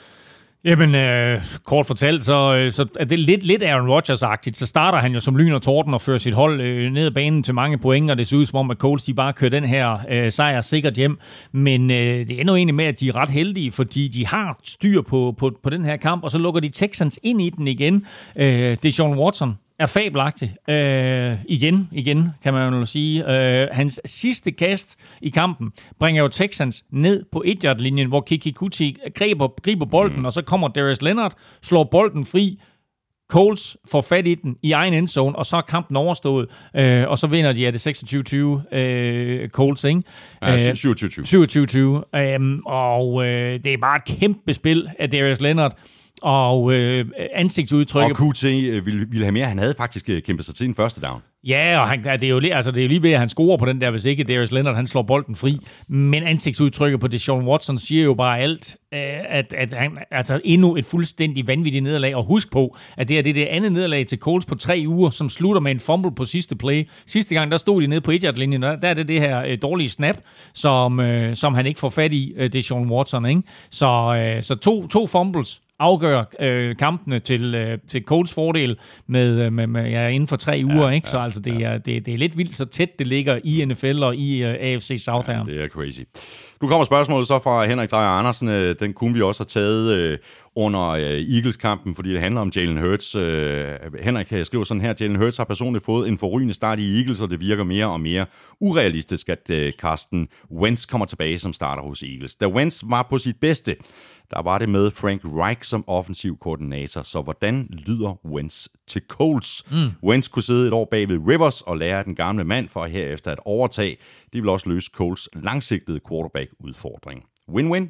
Jamen, øh, kort fortalt, så, øh, så er det lidt, lidt Aaron Rodgers-agtigt. Så starter han jo som lyn og torden og fører sit hold øh, ned ad banen til mange point, og det ser ud som om, at Colts de bare kører den her øh, sejr sikkert hjem. Men øh, det ender egentlig med, at de er ret heldige, fordi de har styr på, på, på den her kamp, og så lukker de Texans ind i den igen. Øh, det er Sean Watson, er fabelagtig. Øh, igen, igen, kan man jo sige. Øh, hans sidste kast i kampen bringer jo Texans ned på 1 linjen hvor Kiki Kuti griber, griber bolden, mm. og så kommer Darius Leonard, slår bolden fri, Coles får fat i den i egen endzone, og så er kampen overstået, øh, og så vinder de af det 26-20 øh, Coles, ikke? Ja, 27-20. 27-20. Øh, og øh, det er bare et kæmpe spil af Darius Leonard, og øh, ansigtsudtryk. Og QT øh, ville, ville have mere. Han havde faktisk øh, kæmpet sig til en første down. Ja, og han, det, er jo, altså, det er jo lige ved, at han scorer på den der, hvis ikke Darius Leonard han slår bolden fri. Men ansigtsudtrykket på Deshaun Watson siger jo bare alt, øh, at, at han, altså endnu et fuldstændig vanvittigt nederlag. Og husk på, at det er det, det andet nederlag til Coles på tre uger, som slutter med en fumble på sidste play. Sidste gang, der stod de nede på 1 linjen der, der er det det her øh, dårlige snap, som, øh, som han ikke får fat i, øh, Deshaun Watson. Ikke? Så, øh, så to, to fumbles, afgør øh, kampene til, øh, til Colts fordel med, øh, med, med ja, inden for tre uger. Ja, ikke? Så ja, altså, det, ja. er, det, det er lidt vildt, så tæt det ligger i NFL og i øh, AFC South ja, det er crazy. Nu kommer spørgsmålet så fra Henrik Drejer Andersen. Øh, den kunne vi også have taget øh, under øh, Eagles-kampen, fordi det handler om Jalen Hurts. Øh, Henrik skriver sådan her, Jalen Hurts har personligt fået en forrygende start i Eagles, og det virker mere og mere urealistisk, at øh, Carsten Wentz kommer tilbage som starter hos Eagles. Da Wentz var på sit bedste, der var det med Frank Reich som offensiv koordinator. Så hvordan lyder Wentz til Colts? Mm. Wentz kunne sidde et år bag ved Rivers og lære den gamle mand for herefter at overtage. Det vil også løse Colts langsigtede quarterback-udfordring. Win-win?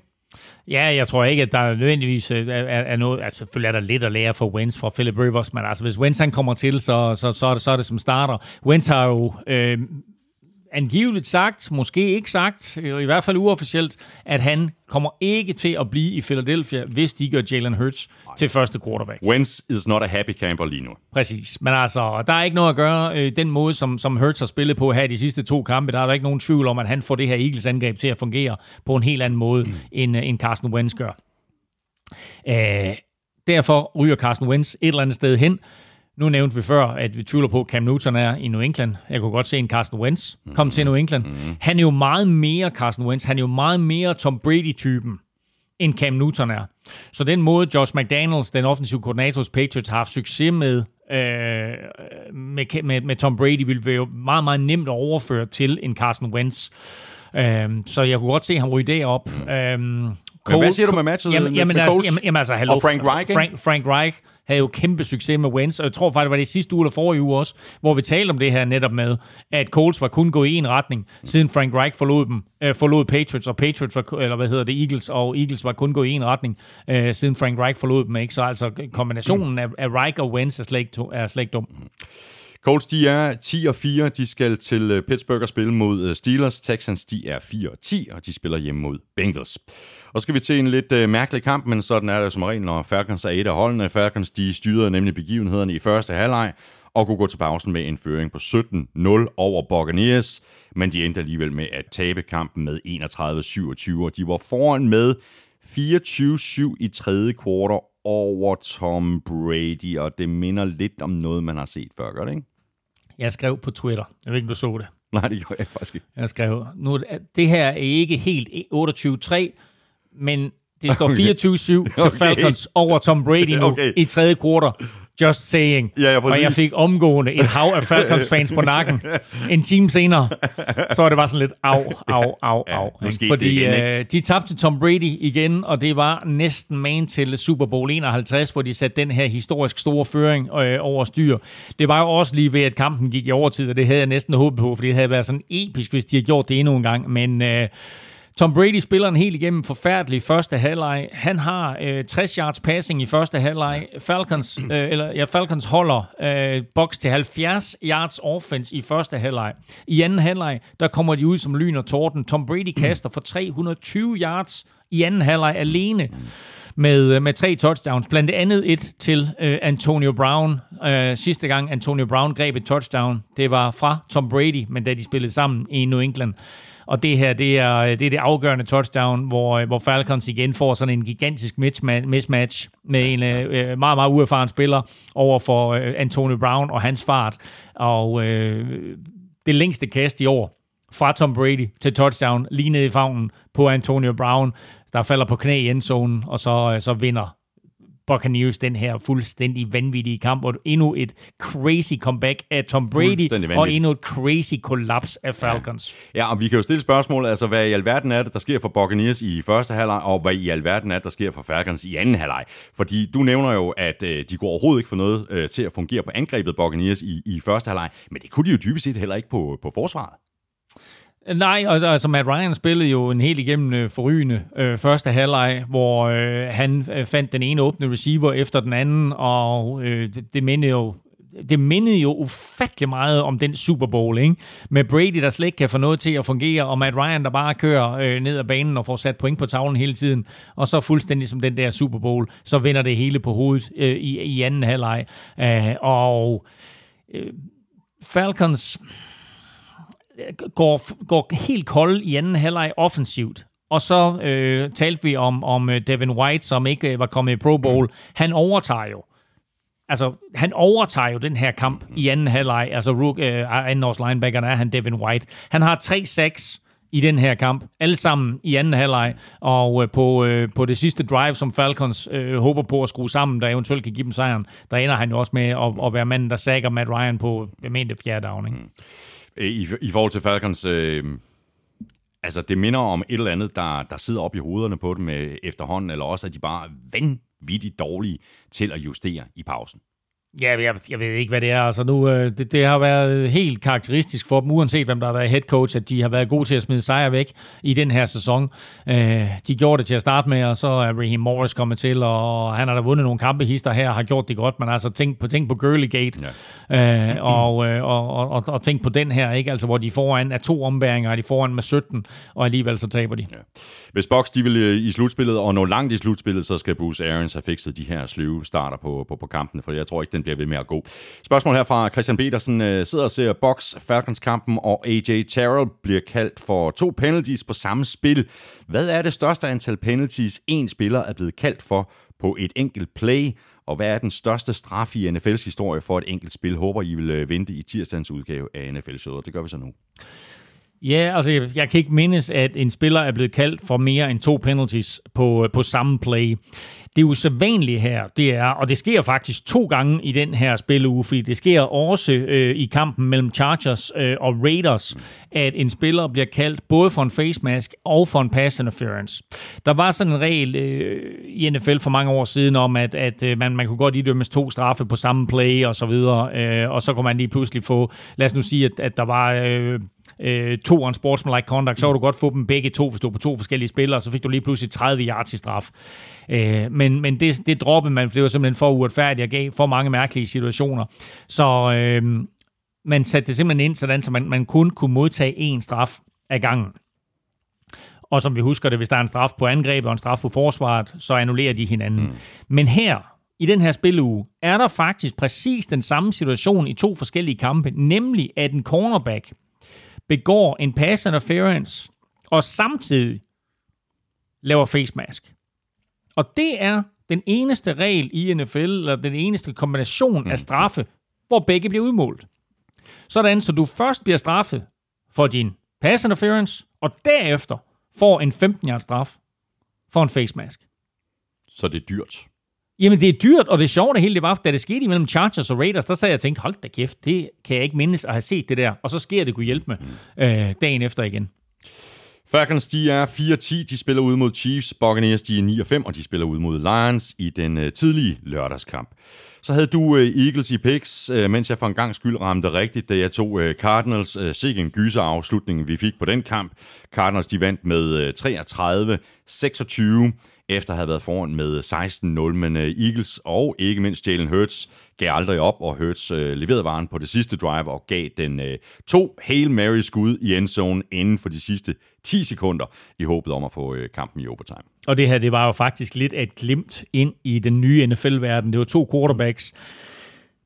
Ja, jeg tror ikke, at der nødvendigvis er, er noget... Altså, selvfølgelig er der lidt at lære for Wentz fra Philip Rivers, men altså, hvis Wentz han kommer til, så, så, så, er, det, så er det som starter. Wentz har jo øh, angiveligt sagt, måske ikke sagt, i hvert fald uofficielt, at han kommer ikke til at blive i Philadelphia, hvis de gør Jalen Hurts Nej. til første quarterback. Wentz is not a happy camper lige nu. Præcis. Men altså, der er ikke noget at gøre øh, den måde, som, som Hurts har spillet på her de sidste to kampe. Der er der ikke nogen tvivl om, at han får det her Eagles-angreb til at fungere på en helt anden måde, mm. end, øh, end Carson Wentz gør. Æh, derfor ryger Carson Wentz et eller andet sted hen, nu nævnte vi før, at vi tvivler på, at Cam Newton er i New England. Jeg kunne godt se en Carson Wentz komme mm. til New England. Mm. Han er jo meget mere Carson Wentz. Han er jo meget mere Tom Brady-typen, end Cam Newton er. Så den måde, Josh McDaniels, den offensive koordinator hos Patriots, har haft succes med, øh, med, med, med Tom Brady, vil være jo meget, meget nemt at overføre til en Carson Wentz. Øh, så jeg kunne godt se ham ryge derop. Mm. Øh, Cole, Men hvad siger du med matchet jamen, med, jamen, med altså, jamen, jamen, altså, hello, og Frank Reich? Frank, Frank Reich havde jo kæmpe succes med Wentz, og jeg tror faktisk, det var det sidste uge eller forrige uge også, hvor vi talte om det her netop med, at Coles var kun gået i en retning, siden Frank Reich forlod dem, øh, forlod Patriots, og Patriots var, eller hvad hedder det, Eagles, og Eagles var kun gået i en retning, øh, siden Frank Reich forlod dem, ikke? Så altså kombinationen af, af Reich og Wentz er slet ikke, er slet ikke dum. Colts, de er 10 og 4. De skal til øh, Pittsburgh og spille mod øh, Steelers. Texans, de er 4 og 10, og de spiller hjemme mod Bengals. Og så skal vi til en lidt uh, mærkelig kamp, men sådan er det som regel, når Falcons er et af holdene. Falcons, de styrede nemlig begivenhederne i første halvleg, og kunne gå til pausen med en føring på 17-0 over Buccaneers, men de endte alligevel med at tabe kampen med 31-27, og de var foran med 24-7 i tredje kvartal over Tom Brady, og det minder lidt om noget, man har set før, gør det ikke? Jeg skrev på Twitter. Jeg ved ikke, du så det. Nej, det gjorde jeg faktisk ikke. Jeg skrev, nu, det her er ikke helt 28-3, men det står 24-7 okay. til okay. Falcons over Tom Brady nu okay. i tredje kvartal. Just saying. Ja, ja, og jeg fik omgående et hav af Falcons-fans på nakken. En time senere, så var det bare sådan lidt au, au, au, au. Ja, Fordi igen, øh, de tabte Tom Brady igen, og det var næsten man til Super Bowl 51, hvor de satte den her historisk store føring øh, over styr. Det var jo også lige ved, at kampen gik i overtid, og det havde jeg næsten håbet på, fordi det havde været sådan episk, hvis de havde gjort det endnu en gang. Men... Øh, Tom Brady spiller en helt igennem forfærdelig første halvleg. Han har øh, 60 yards passing i første halvleg. Falcons, øh, eller, ja, Falcons holder øh, box til 70 yards offense i første halvleg. I anden halvleg, der kommer de ud som lyn og torden. Tom Brady kaster for 320 yards i anden halvleg alene med, øh, med tre touchdowns. Blandt andet et til øh, Antonio Brown. Øh, sidste gang Antonio Brown greb et touchdown, det var fra Tom Brady, men da de spillede sammen i New England. Og det her, det er øh, det, er det afgørende touchdown, hvor, øh, hvor Falcons igen får sådan en gigantisk mismatch med en øh, øh, meget, meget uerfaren spiller over for øh, Antonio Brown og hans fart. Og øh, det længste kast i år fra Tom Brady til touchdown, lige ned i favnen på Antonio Brown, der falder på knæ i endzonen, og så, øh, så vinder Buccaneers den her fuldstændig vanvittige kamp, og endnu et crazy comeback af Tom Brady, og endnu et crazy kollaps af Falcons. Ja. ja, og vi kan jo stille spørgsmålet, altså hvad i alverden er det, der sker for Buccaneers i første halvleg, og hvad i alverden er det, der sker for Falcons i anden halvleg? Fordi du nævner jo, at øh, de går overhovedet ikke for noget øh, til at fungere på angrebet Buccaneers i, i første halvleg, men det kunne de jo dybest set heller ikke på, på forsvaret. Nej, og altså Matt Ryan spillede jo en helt igennem øh, forrygende øh, første halvleg, hvor øh, han øh, fandt den ene åbne receiver efter den anden, og øh, det, det mindede jo det mindede jo ufattelig meget om den Super Bowl, ikke? Med Brady, der slet ikke kan få noget til at fungere, og Matt Ryan, der bare kører øh, ned ad banen og får sat point på tavlen hele tiden, og så fuldstændig som den der Super Bowl, så vinder det hele på hovedet øh, i, i anden halvleg. Øh, og øh, Falcons går, går helt kold i anden halvleg offensivt. Og så øh, talte vi om, om øh, Devin White, som ikke øh, var kommet i Pro Bowl. Han overtager jo. Altså, han overtager jo den her kamp i anden halvleg. Altså, rook, øh, anden års linebackeren er han Devin White. Han har 3-6 i den her kamp. Alle sammen i anden halvleg. Og øh, på, øh, på det sidste drive, som Falcons øh, håber på at skrue sammen, der eventuelt kan give dem sejren, der ender han jo også med at, at være manden, der sækker Matt Ryan på, jeg mener, fjerde down. Ikke? Mm. Øh, I, I forhold til Falcons, øh, altså det minder om et eller andet, der, der sidder op i hovederne på dem øh, efterhånden, eller også at de bare vanvittigt dårlige til at justere i pausen. Ja, jeg, jeg ved ikke, hvad det er. Altså nu, øh, det, det har været helt karakteristisk for dem, uanset hvem der har været head coach, at de har været gode til at smide sejre væk i den her sæson. Øh, de gjorde det til at starte med, og så er Raheem Morris kommet til, og han har da vundet nogle kampehister her, har gjort det godt, men altså tænk på, tænk på Gurley Gate, ja. øh, og, og, og, og, og tænk på den her, ikke? Altså, hvor de foran er to ombæringer, og de foran med 17, og alligevel så taber de. Ja. Hvis Box de vil i slutspillet, og nå langt i slutspillet, så skal Bruce Arians have fikset de her sløve starter på, på, på kampen, for jeg tror ikke, den bliver ved med at gå. Spørgsmål her fra Christian Petersen. Øh, sidder og ser Box Falcons-kampen, og AJ Terrell bliver kaldt for to penalties på samme spil. Hvad er det største antal penalties, en spiller er blevet kaldt for på et enkelt play? Og hvad er den største straf i NFL's historie for et enkelt spil? Håber, I vil øh, vente i tirsdagens udgave af NFL Showet. Det gør vi så nu. Ja, altså jeg kan ikke mindes, at en spiller er blevet kaldt for mere end to penalties på, øh, på samme play. Det usædvanlige her, det er, og det sker faktisk to gange i den her spilleuge, fordi det sker også øh, i kampen mellem Chargers øh, og Raiders, at en spiller bliver kaldt både for en face mask og for en pass interference. Der var sådan en regel øh, i NFL for mange år siden om, at, at øh, man, man kunne godt idømmes to straffe på samme play og så videre, øh, og så kunne man lige pludselig få, lad os nu sige, at, at der var... Øh, øh, to on sportsmanlike conduct, så var du godt få dem begge to, hvis du var på to forskellige spillere, så fik du lige pludselig 30 yards i straf. Øh, men men det, det droppede man, for det var simpelthen for uretfærdigt og gav for mange mærkelige situationer. Så øh, man satte det simpelthen ind sådan, så man, man kun kunne modtage én straf af gangen. Og som vi husker det, hvis der er en straf på angrebet og en straf på forsvaret, så annullerer de hinanden. Mm. Men her, i den her spilleuge, er der faktisk præcis den samme situation i to forskellige kampe, nemlig at en cornerback begår en pass interference, og samtidig laver face mask. Og det er den eneste regel i NFL, eller den eneste kombination af straffe, hvor begge bliver udmålt. Sådan, så du først bliver straffet for din pass interference, og derefter får en 15 straf for en face mask. Så det er dyrt. Jamen, det er dyrt, og det sjove det hele, det var, da det skete imellem Chargers og Raiders, der sagde jeg tænkt, hold da kæft, det kan jeg ikke mindes at have set det der. Og så sker det kunne hjælpe mig øh, dagen efter igen. Falcons, de er 4-10, de spiller ud mod Chiefs. Buccaneers, de er 9-5, og de spiller ud mod Lions i den uh, tidlige lørdagskamp. Så havde du uh, Eagles i picks, uh, mens jeg for en gang skyld ramte rigtigt, da jeg tog uh, Cardinals. Uh, sikke en gyser afslutning, vi fik på den kamp. Cardinals, de vandt med uh, 33-26 efter at have været foran med 16-0, men øh, Eagles og ikke mindst Jalen Hurts gav aldrig op, og Hurts øh, leverede varen på det sidste drive og gav den øh, to Hail Mary-skud i endzone inden for de sidste 10 sekunder i håbet om at få øh, kampen i overtime. Og det her, det var jo faktisk lidt et glimt ind i den nye NFL-verden. Det var to quarterbacks,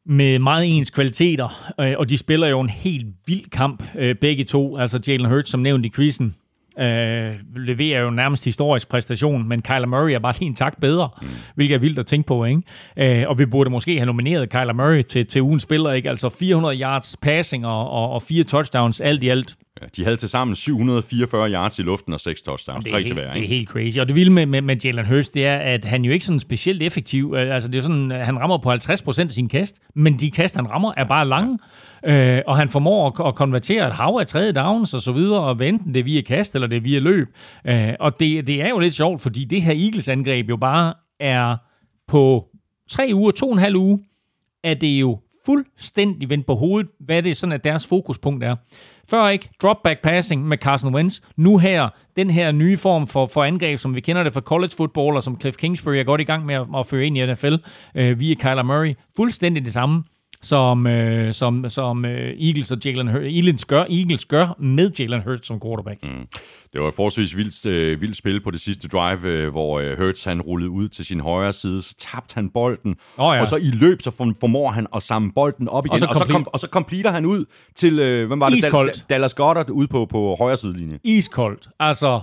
med meget ens kvaliteter, øh, og de spiller jo en helt vild kamp, øh, begge to. Altså Jalen Hurts, som nævnt i quizzen, øh, leverer jo nærmest historisk præstation, men Kyler Murray er bare lige en tak bedre, mm. hvilket er vildt at tænke på, ikke? Øh, og vi burde måske have nomineret Kyler Murray til, til ugens spiller, ikke? Altså 400 yards passing og, og, og fire touchdowns, alt i alt. Ja, de havde til sammen 744 yards i luften og 6 touchdowns, Det tre er, til helt, hver. det er ikke? helt crazy. Og det vilde med, med, med Jalen Hurts, det er, at han jo ikke sådan specielt effektiv. Øh, Altså, det er sådan, at han rammer på 50% af sin kast, men de kast, han rammer, er bare lange. Øh, og han formår at, at konvertere et hav af tredje downs og så videre, og enten det via kast, eller det via løb. Øh, og det, det er jo lidt sjovt, fordi det her Eagles-angreb jo bare er på tre uger, to og en halv uge, er det jo fuldstændig vendt på hovedet, hvad det er sådan, at deres fokuspunkt er. Før ikke drop back passing med Carson Wentz. Nu her, den her nye form for, for angreb, som vi kender det fra college football, og som Cliff Kingsbury er godt i gang med at, at føre ind i NFL øh, via Kyler Murray. Fuldstændig det samme som, øh, som, som øh, Eagles og Jalen Hurts, Eagles gør, Eagles gør med Jalen Hurts som quarterback. Mm. Det var et forholdsvis vildt, øh, vildt spil på det sidste drive, øh, hvor øh, Hurts han rullede ud til sin højre side, så tabte han bolden, Åh, ja. og så i løb så form- formår han at samle bolden op igen, og så så, og så, complete- kom, og så completer han ud til, øh, hvem var det, Iskoldt. Dallas Goddard ude på, på højre sidelinje. iskoldt. Altså,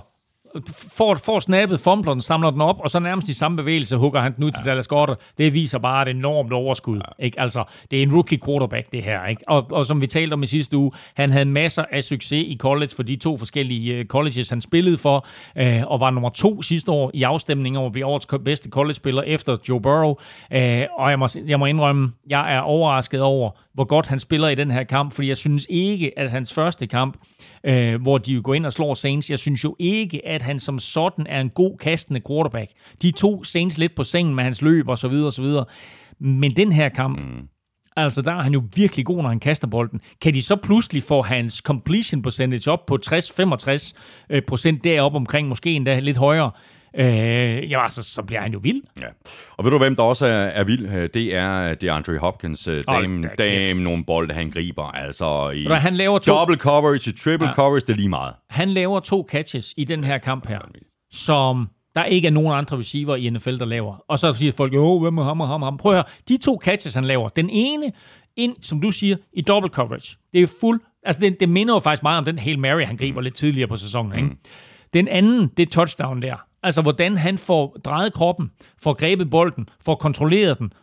får, får snappet, fumbler den, samler den op, og så nærmest i samme bevægelse hugger han den ud ja. til Dallas Goddard. Det viser bare et enormt overskud. Ja. Ikke? Altså, det er en rookie quarterback, det her. Ikke? Og, og som vi talte om i sidste uge, han havde masser af succes i college for de to forskellige uh, colleges, han spillede for, uh, og var nummer to sidste år i afstemningen om at blive årets bedste college-spiller efter Joe Burrow. Uh, og jeg må, jeg må indrømme, jeg er overrasket over, hvor godt han spiller i den her kamp, fordi jeg synes ikke, at hans første kamp, øh, hvor de jo går ind og slår Saints, jeg synes jo ikke, at han som sådan er en god kastende quarterback. De to Saints lidt på sengen med hans løb og så videre og så videre. Men den her kamp, mm. altså der er han jo virkelig god, når han kaster bolden. Kan de så pludselig få hans completion percentage op på 60-65 øh, procent deroppe omkring, måske endda lidt højere, øh, ja, altså, så bliver han jo vild. Ja. Og ved du, hvem der også er, er vild? Øh, Det er DeAndre Hopkins. Øh, Hold Dame, dame nogle bolde, han griber. Altså i du han laver to- double coverage, i triple ja. coverage, det er lige meget. Han laver to catches i den her kamp her, som der ikke er nogen andre receiver i NFL, der laver. Og så siger folk, jo, hvem er ham og ham og ham? Prøv at høre, de to catches, han laver, den ene ind, som du siger, i double coverage. Det er fuld, altså det, det minder jo faktisk meget om den Hail Mary, han griber lidt tidligere på sæsonen. Ikke? Den anden, det er touchdown der. Altså hvordan han får drejet kroppen, får grebet bolden, får kontrolleret den,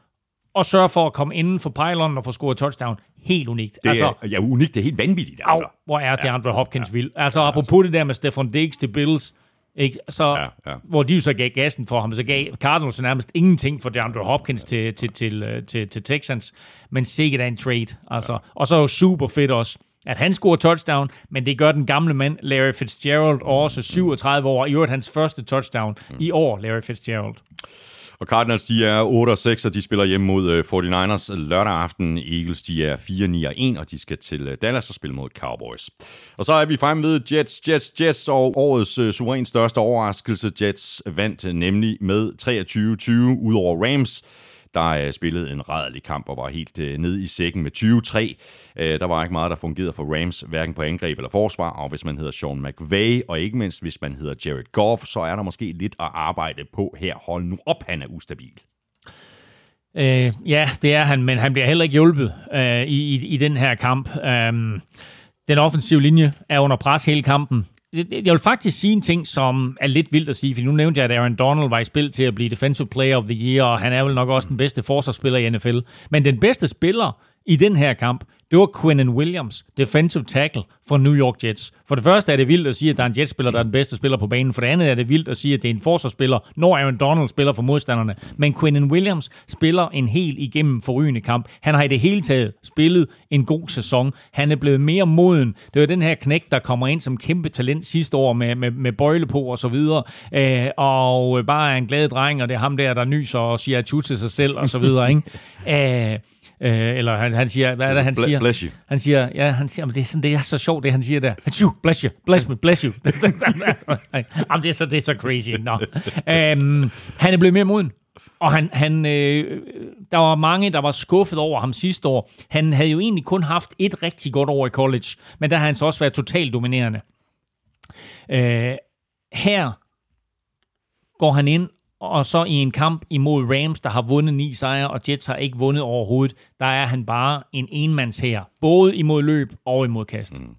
og sørger for at komme inden for pylon og få scoret touchdown. Helt unikt. Det altså, er ja, unikt, det er helt vanvittigt. Altså. Au, hvor er det Andre Hopkins ja, vild. Altså, ja, apropos det der med Stefan Diggs til Bills, ikke? Så, Ja, ja. hvor de jo så gav gassen for ham, så gav Cardinals nærmest ingenting for DeAndre Hopkins til, til, til, øh, til, til Texans, men sikkert er en trade. Altså. Og så er jo super fedt også, at han scorer touchdown, men det gør den gamle mand, Larry Fitzgerald, også 37 år. I øvrigt hans første touchdown i år, Larry Fitzgerald. Og Cardinals, de er 8 og 6, og de spiller hjemme mod øh, 49ers lørdag aften. Eagles, de er 4, 9 og 1, og de skal til øh, Dallas og spille mod Cowboys. Og så er vi fremme ved Jets, Jets, Jets, og årets øh, suverænt største overraskelse. Jets vandt nemlig med 23-20 ud over Rams der øh, spillede en rædelig kamp og var helt øh, ned i sækken med 20-3. Øh, der var ikke meget, der fungerede for Rams, hverken på angreb eller forsvar, og hvis man hedder Sean McVay, og ikke mindst hvis man hedder Jared Goff, så er der måske lidt at arbejde på her. Hold nu op, han er ustabil. Øh, ja, det er han, men han bliver heller ikke hjulpet øh, i, i, i den her kamp. Øh, den offensive linje er under pres hele kampen. Jeg vil faktisk sige en ting, som er lidt vildt at sige, for nu nævnte jeg, at Aaron Donald var i spil til at blive Defensive Player of the Year, og han er vel nok også den bedste forsvarsspiller i NFL. Men den bedste spiller i den her kamp, det var Quinnen Williams, defensive tackle for New York Jets. For det første er det vildt at sige, at der er en Jets-spiller, der er den bedste spiller på banen. For det andet er det vildt at sige, at det er en forsvarsspiller, når Aaron Donald spiller for modstanderne. Men Quinnen Williams spiller en helt igennem forrygende kamp. Han har i det hele taget spillet en god sæson. Han er blevet mere moden. Det var den her knæk, der kommer ind som kæmpe talent sidste år med, med, med bøjle på og så videre. Øh, og bare er en glad dreng, og det er ham der, der nyser og siger atju til sig selv og så videre. Ikke? Øh, Øh, eller han, han siger, hvad er det, han Ble- siger? bless you. Han siger, ja, han siger, men det er, sådan, det er så sjovt, det han siger der. Atju, bless you, bless me, bless you. Jamen, det er så, det er så crazy. Nå. Øhm, han er blevet mere moden. Og han, han, øh, der var mange, der var skuffet over ham sidste år. Han havde jo egentlig kun haft et rigtig godt år i college, men der har han så også været totalt dominerende. Øh, her går han ind og så i en kamp imod Rams, der har vundet ni sejre, og Jets har ikke vundet overhovedet, der er han bare en enmands her. Både imod løb og imod kast. Mm.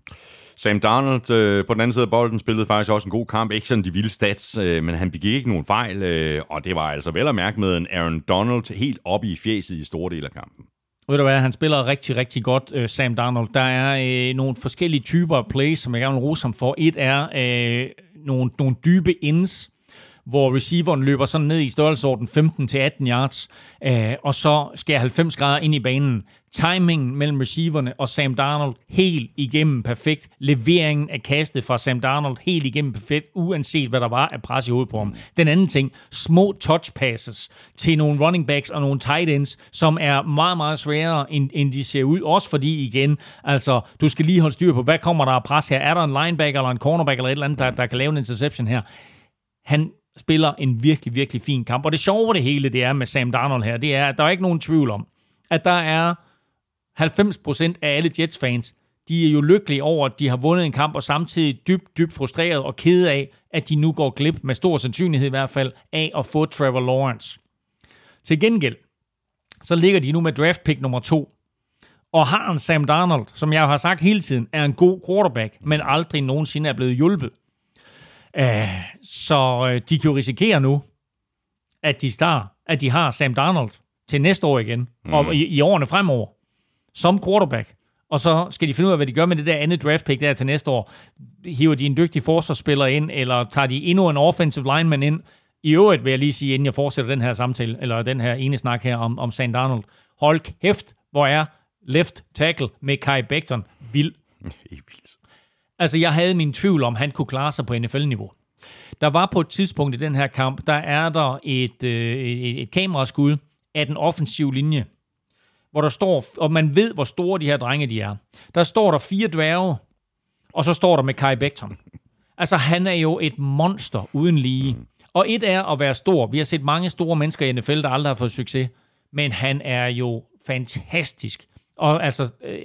Sam Darnold øh, på den anden side af bolden spillede faktisk også en god kamp. Ikke sådan de vilde stats, øh, men han begik ikke nogen fejl, øh, og det var altså vel at mærke med en Aaron Donald helt oppe i fjeset i store del af kampen. Ved du hvad, han spiller rigtig, rigtig godt, øh, Sam Darnold. Der er øh, nogle forskellige typer af plays, som jeg gerne vil rose ham for. Et er øh, nogle, nogle dybe ins, hvor receiveren løber sådan ned i størrelsesorden 15-18 yards, øh, og så skal 90 grader ind i banen. Timingen mellem receiverne og Sam Darnold helt igennem perfekt. Leveringen af kastet fra Sam Darnold helt igennem perfekt, uanset hvad der var af pres i hovedet på ham. Den anden ting, små touch passes til nogle running backs og nogle tight ends, som er meget, meget sværere, end, end de ser ud. Også fordi, igen, altså, du skal lige holde styr på, hvad kommer der af pres her? Er der en linebacker eller en cornerback eller et eller andet, der, der kan lave en interception her? Han spiller en virkelig, virkelig fin kamp. Og det sjove det hele, det er med Sam Darnold her, det er, at der er ikke nogen tvivl om, at der er 90% af alle Jets-fans, de er jo lykkelige over, at de har vundet en kamp, og samtidig dybt, dybt frustreret og kede af, at de nu går glip, med stor sandsynlighed i hvert fald, af at få Trevor Lawrence. Til gengæld, så ligger de nu med draft pick nummer to, og har en Sam Darnold, som jeg har sagt hele tiden, er en god quarterback, men aldrig nogensinde er blevet hjulpet. Uh, så øh, de kan jo risikere nu, at de, star, at de har Sam Darnold til næste år igen, mm. og i, i årene fremover, som quarterback. Og så skal de finde ud af, hvad de gør med det der andet draft pick der til næste år. Hiver de en dygtig forsvarsspiller ind, eller tager de endnu en offensive lineman ind? I øvrigt vil jeg lige sige, inden jeg fortsætter den her samtale, eller den her ene snak her om, om Sam Darnold. Hold kæft, hvor er left tackle med Kai Becton vild. vildt. Altså, jeg havde min tvivl om, han kunne klare sig på NFL-niveau. Der var på et tidspunkt i den her kamp, der er der et, øh, et, et kameraskud af den offensive linje, hvor der står, og man ved, hvor store de her drenge de er. Der står der fire dværge, og så står der med Kai Beckton. Altså, han er jo et monster uden lige. Og et er at være stor. Vi har set mange store mennesker i NFL, der aldrig har fået succes. Men han er jo fantastisk. Og altså, øh,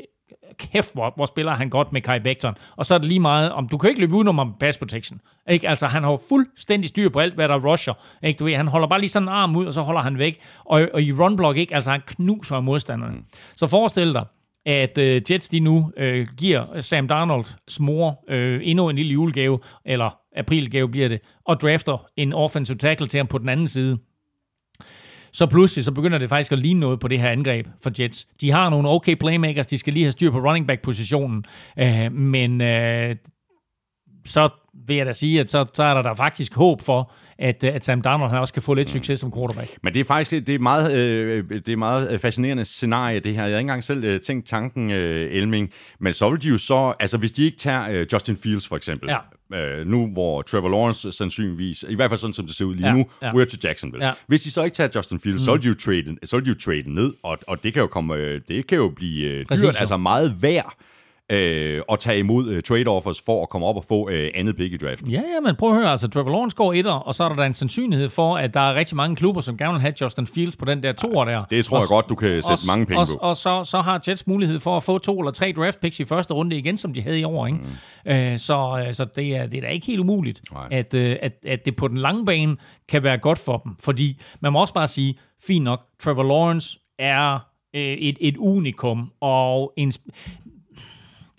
kæft, hvor, hvor spiller han godt med Kai Becton. Og så er det lige meget om, du kan ikke løbe udenom om pass protection. Ikke? Altså, han har jo fuldstændig styr på alt, hvad der rusher. Ikke? Du ved, han holder bare lige sådan en arm ud, og så holder han væk. Og, og i run block, ikke? Altså, han knuser modstanderne. Mm. Så forestil dig, at øh, Jets de nu øh, giver Sam Darnolds mor øh, endnu en lille julegave, eller aprilgave bliver det, og drafter en offensive tackle til ham på den anden side så pludselig så begynder det faktisk at ligne noget på det her angreb for Jets. De har nogle okay playmakers, de skal lige have styr på running back positionen, øh, men øh, så vil jeg da sige, at så, så er der, der faktisk håb for, at, at Sam Darnold også kan få lidt succes som quarterback. Men det er faktisk det er meget, øh, det er meget fascinerende scenarie, det her. Jeg har ikke engang selv øh, tænkt tanken, øh, Elming. Men så vil de jo så, altså hvis de ikke tager øh, Justin Fields for eksempel, ja øh, nu hvor Trevor Lawrence sandsynligvis, i hvert fald sådan som det ser ud lige ja, nu, ja. we're to Jacksonville. Ja. Hvis de så ikke tager Justin Fields, mm. så vil de jo trade, så vil de jo trade ned, og, og det kan jo komme, øh, det kan jo blive øh, dyrt, altså meget værd øh, og tage imod øh, trade-offers for at komme op og få øh, andet pick i draften. Ja, ja, men prøv at høre, altså Trevor Lawrence går etter, og så er der da en sandsynlighed for, at der er rigtig mange klubber, som gerne vil have Justin Fields på den der toer der. Det tror og, jeg godt, du kan sætte og, mange penge og, på. Og, og så, så har Jets mulighed for at få to eller tre draft picks i første runde igen, som de havde i år. Ikke? Mm. Øh, så øh, så det, er, det er da ikke helt umuligt, at, øh, at, at det på den lange bane kan være godt for dem. Fordi man må også bare sige, fint nok, Trevor Lawrence er øh, et, et unikum, og en,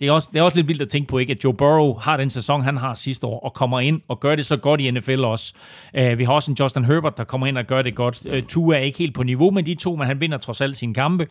det er, også, det er også lidt vildt at tænke på, ikke, at Joe Burrow har den sæson, han har sidste år, og kommer ind og gør det så godt i NFL også. Uh, vi har også en Justin Herbert, der kommer ind og gør det godt. Uh, Tua er ikke helt på niveau med de to, men han vinder trods alt sine kampe.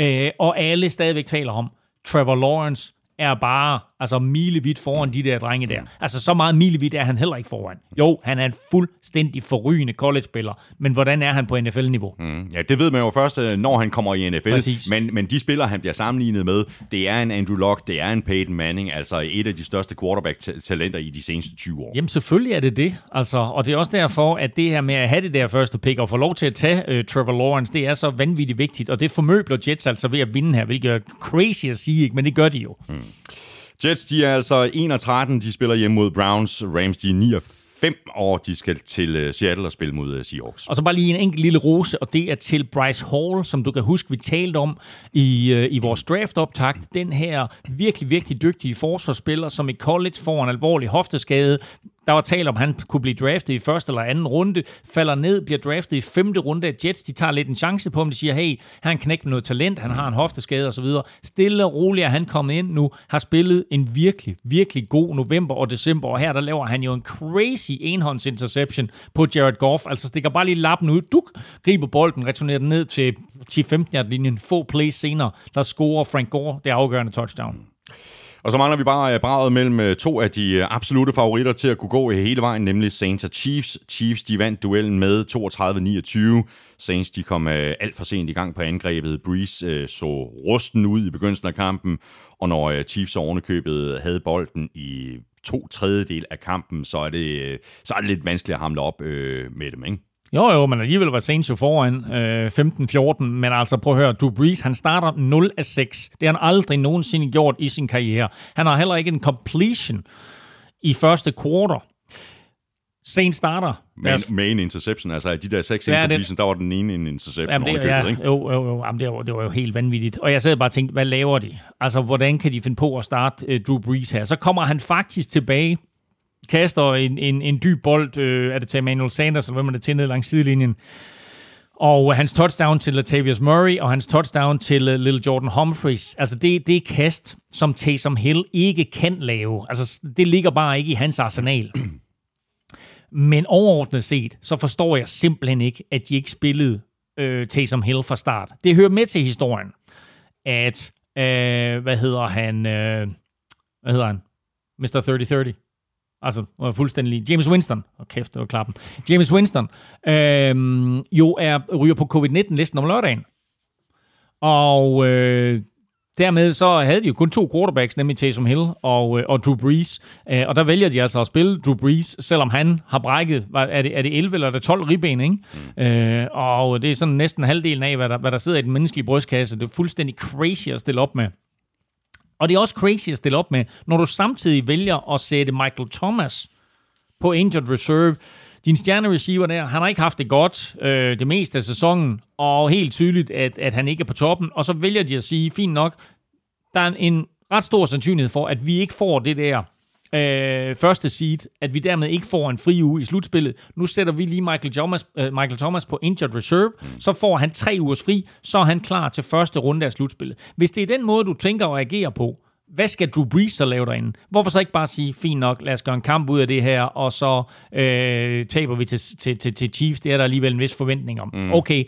Uh, og alle stadigvæk taler om, Trevor Lawrence er bare altså milevidt foran de der drenge der. Altså så meget milevidt er han heller ikke foran. Jo, han er en fuldstændig forrygende college-spiller, men hvordan er han på NFL-niveau? Mm, ja, det ved man jo først, øh, når han kommer i NFL. Men, men de spillere, han bliver sammenlignet med, det er en Andrew Luck, det er en Peyton Manning, altså et af de største quarterback-talenter i de seneste 20 år. Jamen selvfølgelig er det det, altså, og det er også derfor, at det her med at have det der første pick og få lov til at tage uh, Trevor Lawrence, det er så vanvittigt vigtigt, og det formøbler Jets altså ved at vinde her, hvilket er crazy at sige, ikke? men det gør de jo. Mm. Jets, de er altså 1 13, de spiller hjemme mod Browns. Rams, de er 9 5 år, de skal til øh, Seattle og spille mod øh, Seahawks. Og så bare lige en enkelt lille rose, og det er til Bryce Hall, som du kan huske, vi talte om i, øh, i vores draft-optakt. Den her virkelig, virkelig dygtige forsvarsspiller, som i college får en alvorlig hofteskade. Der var tale om, at han kunne blive draftet i første eller anden runde, falder ned, bliver draftet i femte runde af Jets. De tager lidt en chance på ham. De siger, hey, han knækker med noget talent, han har en hofteskade osv. Stille og roligt er han kommet ind nu, har spillet en virkelig, virkelig god november og december, og her der laver han jo en crazy enhånds interception på Jared Goff. Altså stikker bare lige lappen ud, duk, griber bolden, returnerer den ned til 10-15 yard linjen få plays senere, der scorer Frank Gore det afgørende touchdown. Og så mangler vi bare øh, braget mellem øh, to af de øh, absolute favoritter til at kunne gå hele vejen, nemlig Saints og Chiefs. Chiefs de vandt duellen med 32-29. Saints de kom alt for sent i gang på angrebet. Breeze så rusten ud i begyndelsen af kampen, og når Chiefs ovenikøbet havde bolden i to tredjedel af kampen, så er det, så er det lidt vanskeligt at hamle op øh, med dem, ikke? Jo, jo, men alligevel var Saints jo foran øh, 15-14, men altså prøv at høre, Drew Brees, han starter 0 af 6. Det har han aldrig nogensinde gjort i sin karriere. Han har heller ikke en completion i første quarter. Saints starter. Med, deres... med en interception, altså de der seks ja, det... der var den ene en interception jamen, det, ja, ikke? Jo, jo, jo jamen, det, var, det var jo helt vanvittigt. Og jeg sad bare og tænkte, hvad laver de? Altså, hvordan kan de finde på at starte uh, Drew Brees her? Så kommer han faktisk tilbage kaster en, en, en dyb bold, øh, er det til Emmanuel Sanders, eller hvem er det til ned langs sidelinjen. Og øh, hans touchdown til Latavius Murray, og hans touchdown til øh, uh, Little Jordan Humphreys, altså det, det er kast, som Taysom Hill ikke kan lave. Altså det ligger bare ikke i hans arsenal. Men overordnet set, så forstår jeg simpelthen ikke, at de ikke spillede øh, Taysom Hill fra start. Det hører med til historien, at, øh, hvad hedder han, øh, hvad hedder han? Mr. 3030. Altså, var fuldstændig James Winston, og oh, kæft, det var klappen. James Winston, øhm, jo er, ryger på covid-19-listen om lørdagen. Og øh, dermed så havde de jo kun to quarterbacks, nemlig Taysom Hill og, øh, og Drew Brees. Øh, og der vælger de altså at spille Drew Brees, selvom han har brækket, er det, er det 11 eller er det 12 ribben, ikke? Mm. Øh, og det er sådan næsten halvdelen af, hvad der, hvad der sidder i den menneskelige brystkasse. Det er fuldstændig crazy at stille op med. Og det er også crazy at stille op med, når du samtidig vælger at sætte Michael Thomas på injured reserve. Din stjernereceiver der, han har ikke haft det godt øh, det meste af sæsonen, og helt tydeligt, at, at han ikke er på toppen. Og så vælger de at sige, fint nok, der er en ret stor sandsynlighed for, at vi ikke får det der øh, første seed, at vi dermed ikke får en fri uge i slutspillet. Nu sætter vi lige Michael Thomas, øh, Michael Thomas på injured reserve, mm. så får han tre ugers fri, så er han klar til første runde af slutspillet. Hvis det er den måde, du tænker at agere på, hvad skal Drew Brees så lave derinde? Hvorfor så ikke bare sige, fint nok, lad os gøre en kamp ud af det her, og så øh, taber vi til, til, til, til Chiefs, det er der alligevel en vis forventning om. Mm. Okay,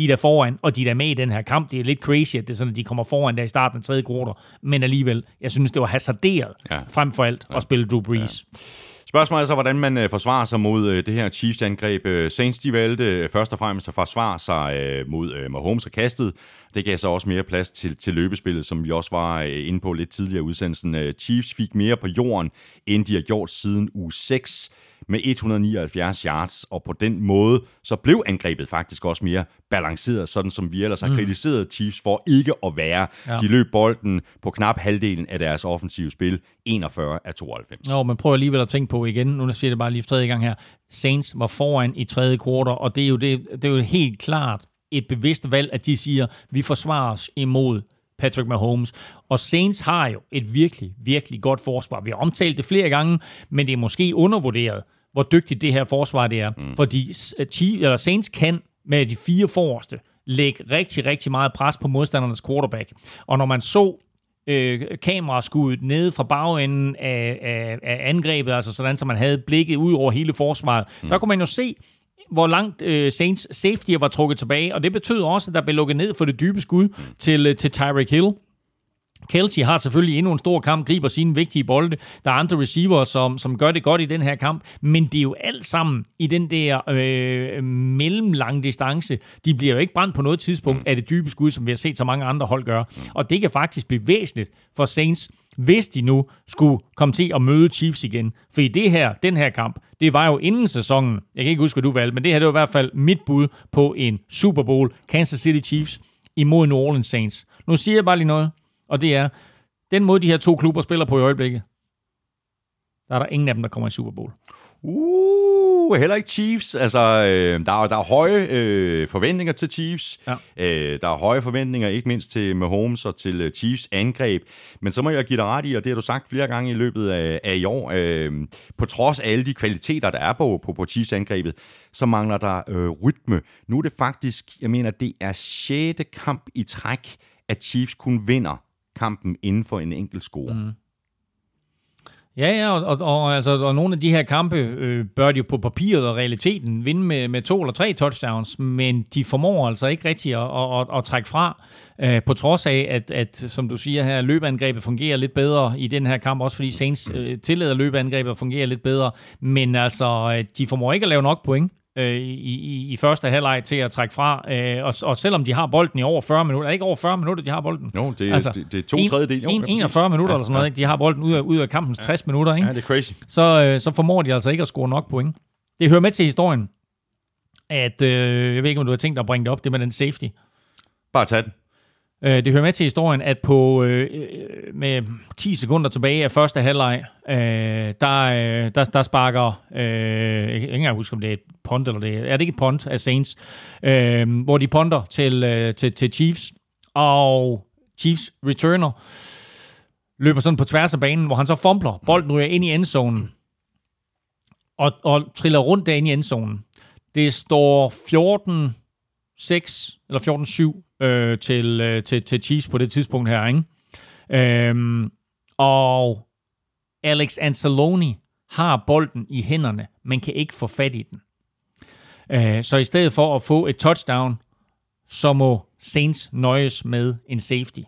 de er der foran, og de er der med i den her kamp. Det er lidt crazy, at det er sådan, at de kommer foran der i starten af tredje quarter. Men alligevel, jeg synes, det var hasarderet ja. frem for alt ja. at spille Drew Brees. Ja. Spørgsmålet er så, hvordan man øh, forsvarer sig mod øh, det her Chiefs-angreb. Øh, Saints, de valgte øh, først og fremmest at forsvare sig øh, mod øh, Mahomes og kastet. Det gav så også mere plads til, til løbespillet, som vi også var øh, inde på lidt tidligere i udsendelsen. Øh, Chiefs fik mere på jorden, end de har gjort siden uge 6 med 179 yards, og på den måde så blev angrebet faktisk også mere balanceret, sådan som vi ellers har mm. kritiseret Chiefs for ikke at være. Ja. De løb bolden på knap halvdelen af deres offensive spil, 41 af 92. Nå, men prøv alligevel at tænke på igen, nu siger det bare lige tredje gang her, Saints var foran i tredje kvartal, og det er jo, det, det er jo helt klart et bevidst valg, at de siger, vi forsvarer os imod Patrick Mahomes. Og Saints har jo et virkelig, virkelig godt forsvar. Vi har omtalt det flere gange, men det er måske undervurderet hvor dygtigt det her forsvar det er. Mm. Fordi Chiefs, eller Saints kan med de fire forreste lægge rigtig, rigtig meget pres på modstandernes quarterback. Og når man så øh, kameraskuddet nede fra bagenden af, af, af angrebet, altså sådan, så man havde blikket ud over hele forsvaret, mm. der kunne man jo se, hvor langt øh, Saints safety var trukket tilbage, og det betød også, at der blev lukket ned for det dybe skud til, øh, til Tyreek Hill. Kelsey har selvfølgelig endnu en stor kamp, griber sine vigtige bolde. Der er andre receiver, som, som gør det godt i den her kamp, men det er jo alt sammen i den der øh, mellemlange distance. De bliver jo ikke brændt på noget tidspunkt mm. af det dybe skud, som vi har set så mange andre hold gøre. Og det kan faktisk blive væsentligt for Saints, hvis de nu skulle komme til at møde Chiefs igen. For i det her, den her kamp, det var jo inden sæsonen, jeg kan ikke huske, hvad du valgte, men det her det var i hvert fald mit bud på en Super Bowl, Kansas City Chiefs imod New Orleans Saints. Nu siger jeg bare lige noget og det er, den måde, de her to klubber spiller på i øjeblikket, der er der ingen af dem, der kommer i Super Bowl. Uh, heller ikke Chiefs. Altså, øh, der, er, der er høje øh, forventninger til Chiefs. Ja. Øh, der er høje forventninger, ikke mindst til Mahomes og til øh, Chiefs angreb. Men så må jeg give dig ret i, og det har du sagt flere gange i løbet af, af i år, øh, på trods af alle de kvaliteter, der er på, på, på Chiefs angrebet, så mangler der øh, rytme. Nu er det faktisk, jeg mener, det er sjette kamp i træk, at Chiefs kun vinder kampen inden for en enkelt score. Mm. Ja, ja, og, og, og, altså, og nogle af de her kampe øh, bør de jo på papiret og realiteten vinde med, med to eller tre touchdowns, men de formår altså ikke rigtig at, at, at, at trække fra, øh, på trods af, at, at, som du siger her, løbeangrebet fungerer lidt bedre i den her kamp, også fordi Saints øh, tillader løbeangrebet at fungere lidt bedre, men altså, øh, de formår ikke at lave nok point øh, i, i, i første halvleg til at trække fra. Øh, og, og selvom de har bolden i over 40 minutter, er det ikke over 40 minutter, de har bolden? Jo, det, altså, det, det er to tredjedel. Jo, en, ja, præcis. 41 minutter Ja, eller sådan noget, ja. ikke? de har bolden ud af, ud af kampens 60 minutter, ikke? Ja, det er crazy. så, øh, så formår de altså ikke at score nok point. Det hører med til historien, at, øh, jeg ved ikke, om du har tænkt dig at bringe det op, det med den safety. Bare tag den. Øh, det hører med til historien, at på øh, øh med 10 sekunder tilbage af første halvleg, øh, der, øh, der, der sparker, øh, jeg kan ikke engang huske, om det er et punt, eller det er, er det ikke et punt af Saints, øh, hvor de punter til, øh, til, til Chiefs, og Chiefs returner løber sådan på tværs af banen, hvor han så fumbler. Bolden ryger ind i endzonen, og, og triller rundt derinde i endzonen. Det står 14 6 eller 14-7 øh, til, øh, til, til Chiefs på det tidspunkt her, ikke? Øhm, og Alex Anzalone har bolden i hænderne, men kan ikke få fat i den. Øh, så i stedet for at få et touchdown, så må Saints nøjes med en safety.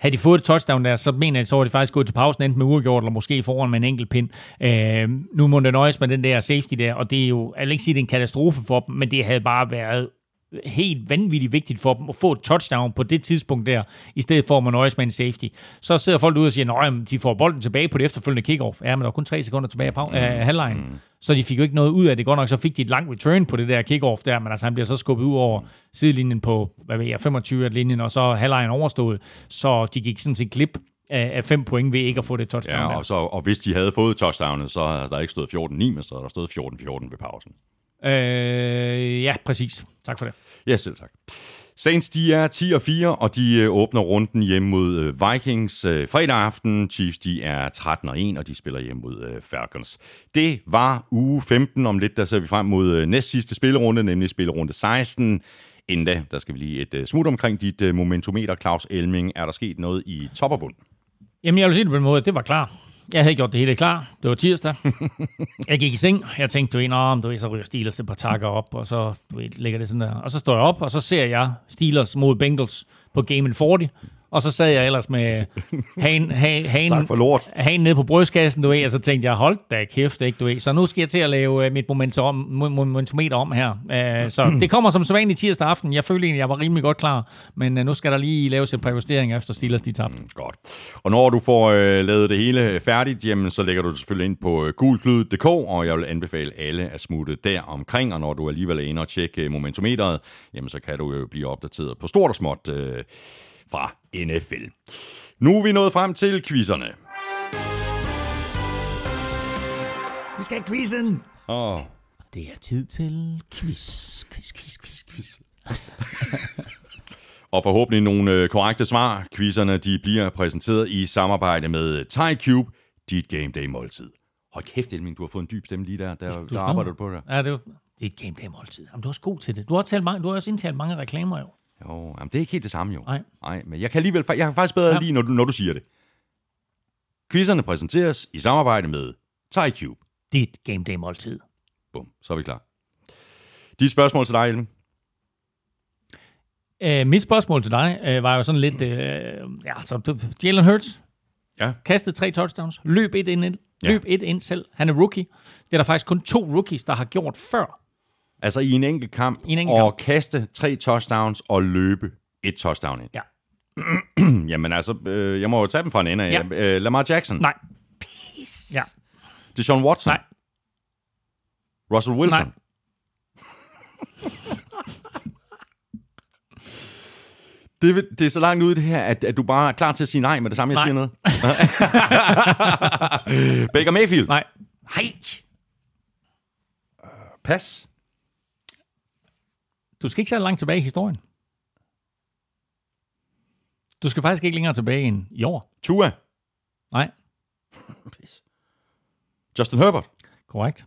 Havde de fået et touchdown der, så mener jeg, så var de faktisk gået til pausen, enten med uafgjort, eller måske foran med en enkelt pind. Øh, nu må det nøjes med den der safety der, og det er jo, jeg vil ikke sige, det er en katastrofe for dem, men det havde bare været helt vanvittigt vigtigt for dem at få et touchdown på det tidspunkt der, i stedet for at man nøjes med en safety. Så sidder folk ude og siger, at de får bolden tilbage på det efterfølgende kickoff. Ja, men der var kun tre sekunder tilbage af pau- af halvlejen. Så de fik jo ikke noget ud af det. Godt nok, så fik de et langt return på det der kickoff der, men altså han bliver så skubbet ud over sidelinjen på, hvad ved jeg, 25 linjen, og så halvlejen overstået. Så de gik sådan set klip af, af fem point ved ikke at få det touchdown Ja, og, så, og hvis de havde fået touchdownet, så havde der ikke stået 14-9, men så havde der stået 14-14 ved pausen. Øh, ja, præcis. Tak for det. Ja, selv tak. Saints, de er 10 og 4, og de øh, åbner runden hjemme mod øh, Vikings øh, fredag aften. Chiefs, de er 13 og 1, og de spiller hjemme mod Falcons. Det var uge 15. Om lidt, der ser vi frem mod næst sidste spillerunde, nemlig spillerunde 16. Inden da, der skal vi lige et smut omkring dit momentometer, Claus Elming. Er der sket noget i top og bund? Jamen, jeg vil sige det på den måde, det var klar. Jeg havde gjort det hele klar. Det var tirsdag. jeg gik i seng. Jeg tænkte, du ved, om du ved, så ryger Steelers et par takker op, og så du ved, ligger det sådan der. Og så står jeg op, og så ser jeg Steelers mod Bengals på Game 40. Og så sad jeg ellers med hagen, hagen, hagen, hagen nede på brystkassen, du ved, og så tænkte jeg, hold da kæft, ikke, du ved. Så nu skal jeg til at lave uh, mit momentum, momentometer om her. Uh, så det kommer som sædvanligt tirsdag aften. Jeg følte egentlig, jeg var rimelig godt klar, men uh, nu skal der lige laves et par justeringer efter Steelers, de tabte. Godt. Og når du får øh, lavet det hele færdigt, jamen, så lægger du det selvfølgelig ind på øh, gulklyd.dk, og jeg vil anbefale alle at smutte der omkring, og når du alligevel er inde og tjekke øh, momentometeret, jamen, så kan du jo blive opdateret på stort og småt øh, fra NFL. Nu er vi nået frem til quizzerne. Vi skal have quizzen! Oh. Det er tid til quiz, quiz, quiz, quiz, quiz. Og forhåbentlig nogle øh, korrekte svar. Quizzerne de bliver præsenteret i samarbejde med TyCube, dit game day måltid. Hold kæft, Elming, du har fået en dyb stemme lige der. Der, der arbejder du på det. Ja, det er, det er et game day måltid. Jamen, du er også god til det. Du har, talt mange, du har også indtalt mange reklamer jo. Jo, jamen, det er ikke helt det samme jo. Nej. Nej men jeg kan alligevel jeg kan faktisk bedre Ja. ja. lide, når du, når du siger det. Quizzerne præsenteres i samarbejde med TyCube. Dit game day måltid. Bum, så er vi klar. De spørgsmål til dig, Elming. Uh, mit spørgsmål til dig uh, var jo sådan lidt... Uh, ja, så Jalen Hurts Ja. kastede tre touchdowns, løb et ind, Ja. løb et ind selv. Han er rookie. Det er der faktisk kun to rookies, der har gjort før. Altså i en enkelt kamp, I en enkelt og kaste tre touchdowns og løbe et touchdown ind. Ja. Jamen altså, øh, jeg må jo tage dem fra en ende af. Ja. Øh, Lamar Jackson. Nej. Ja. Deshaun Watson. Nej. Russell Wilson. Nej. Det, det er så langt ude det her, at, at du bare er klar til at sige nej med det samme, jeg Nej. siger noget. Baker Mayfield. Nej. Nej. Pas. Du skal ikke så langt tilbage i historien. Du skal faktisk ikke længere tilbage end i år. Tua. Nej, Justin Herbert. korrekt.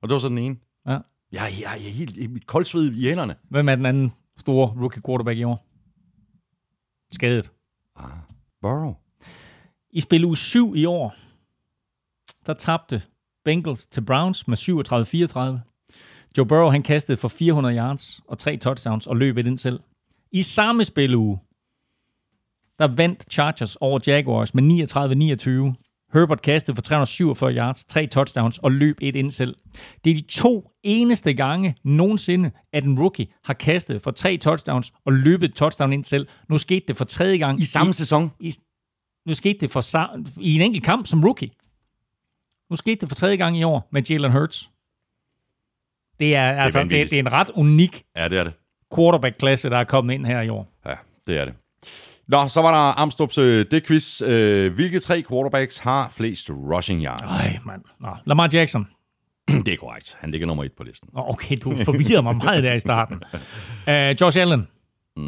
Og det var så den ene. Ja. Jeg, jeg, jeg er helt i mit koldsved i hænderne. Hvem er den anden store rookie quarterback i år? Skadet. Burrow. I spil uge 7 i år, der tabte Bengals til Browns med 37-34. Joe Burrow han kastede for 400 yards og tre touchdowns og løb et ind selv. I samme spiluge, der vandt Chargers over Jaguars med 39-29. Herbert kastede for 347 yards, tre touchdowns og løb et ind selv. Det er de to eneste gange nogensinde, at en rookie har kastet for tre touchdowns og løbet et touchdown ind selv. Nu skete det for tredje gang I samme sæson. i, nu skete det for, i en enkelt kamp som rookie. Nu skete det for tredje gang i år med Jalen Hurts. Det er, det altså, det, det er en ret unik Ja, det er det. quarterback-klasse, der er kommet ind her i år. Ja, det er det. Nå, så var der Amstrup's øh, det quiz. Øh, hvilke tre quarterbacks har flest rushing yards? Ej, mand. Nå, Lamar Jackson. Det er korrekt. Han ligger nummer et på listen. Okay, du forvirrer mig meget der i starten. Uh, Josh Allen. Mm,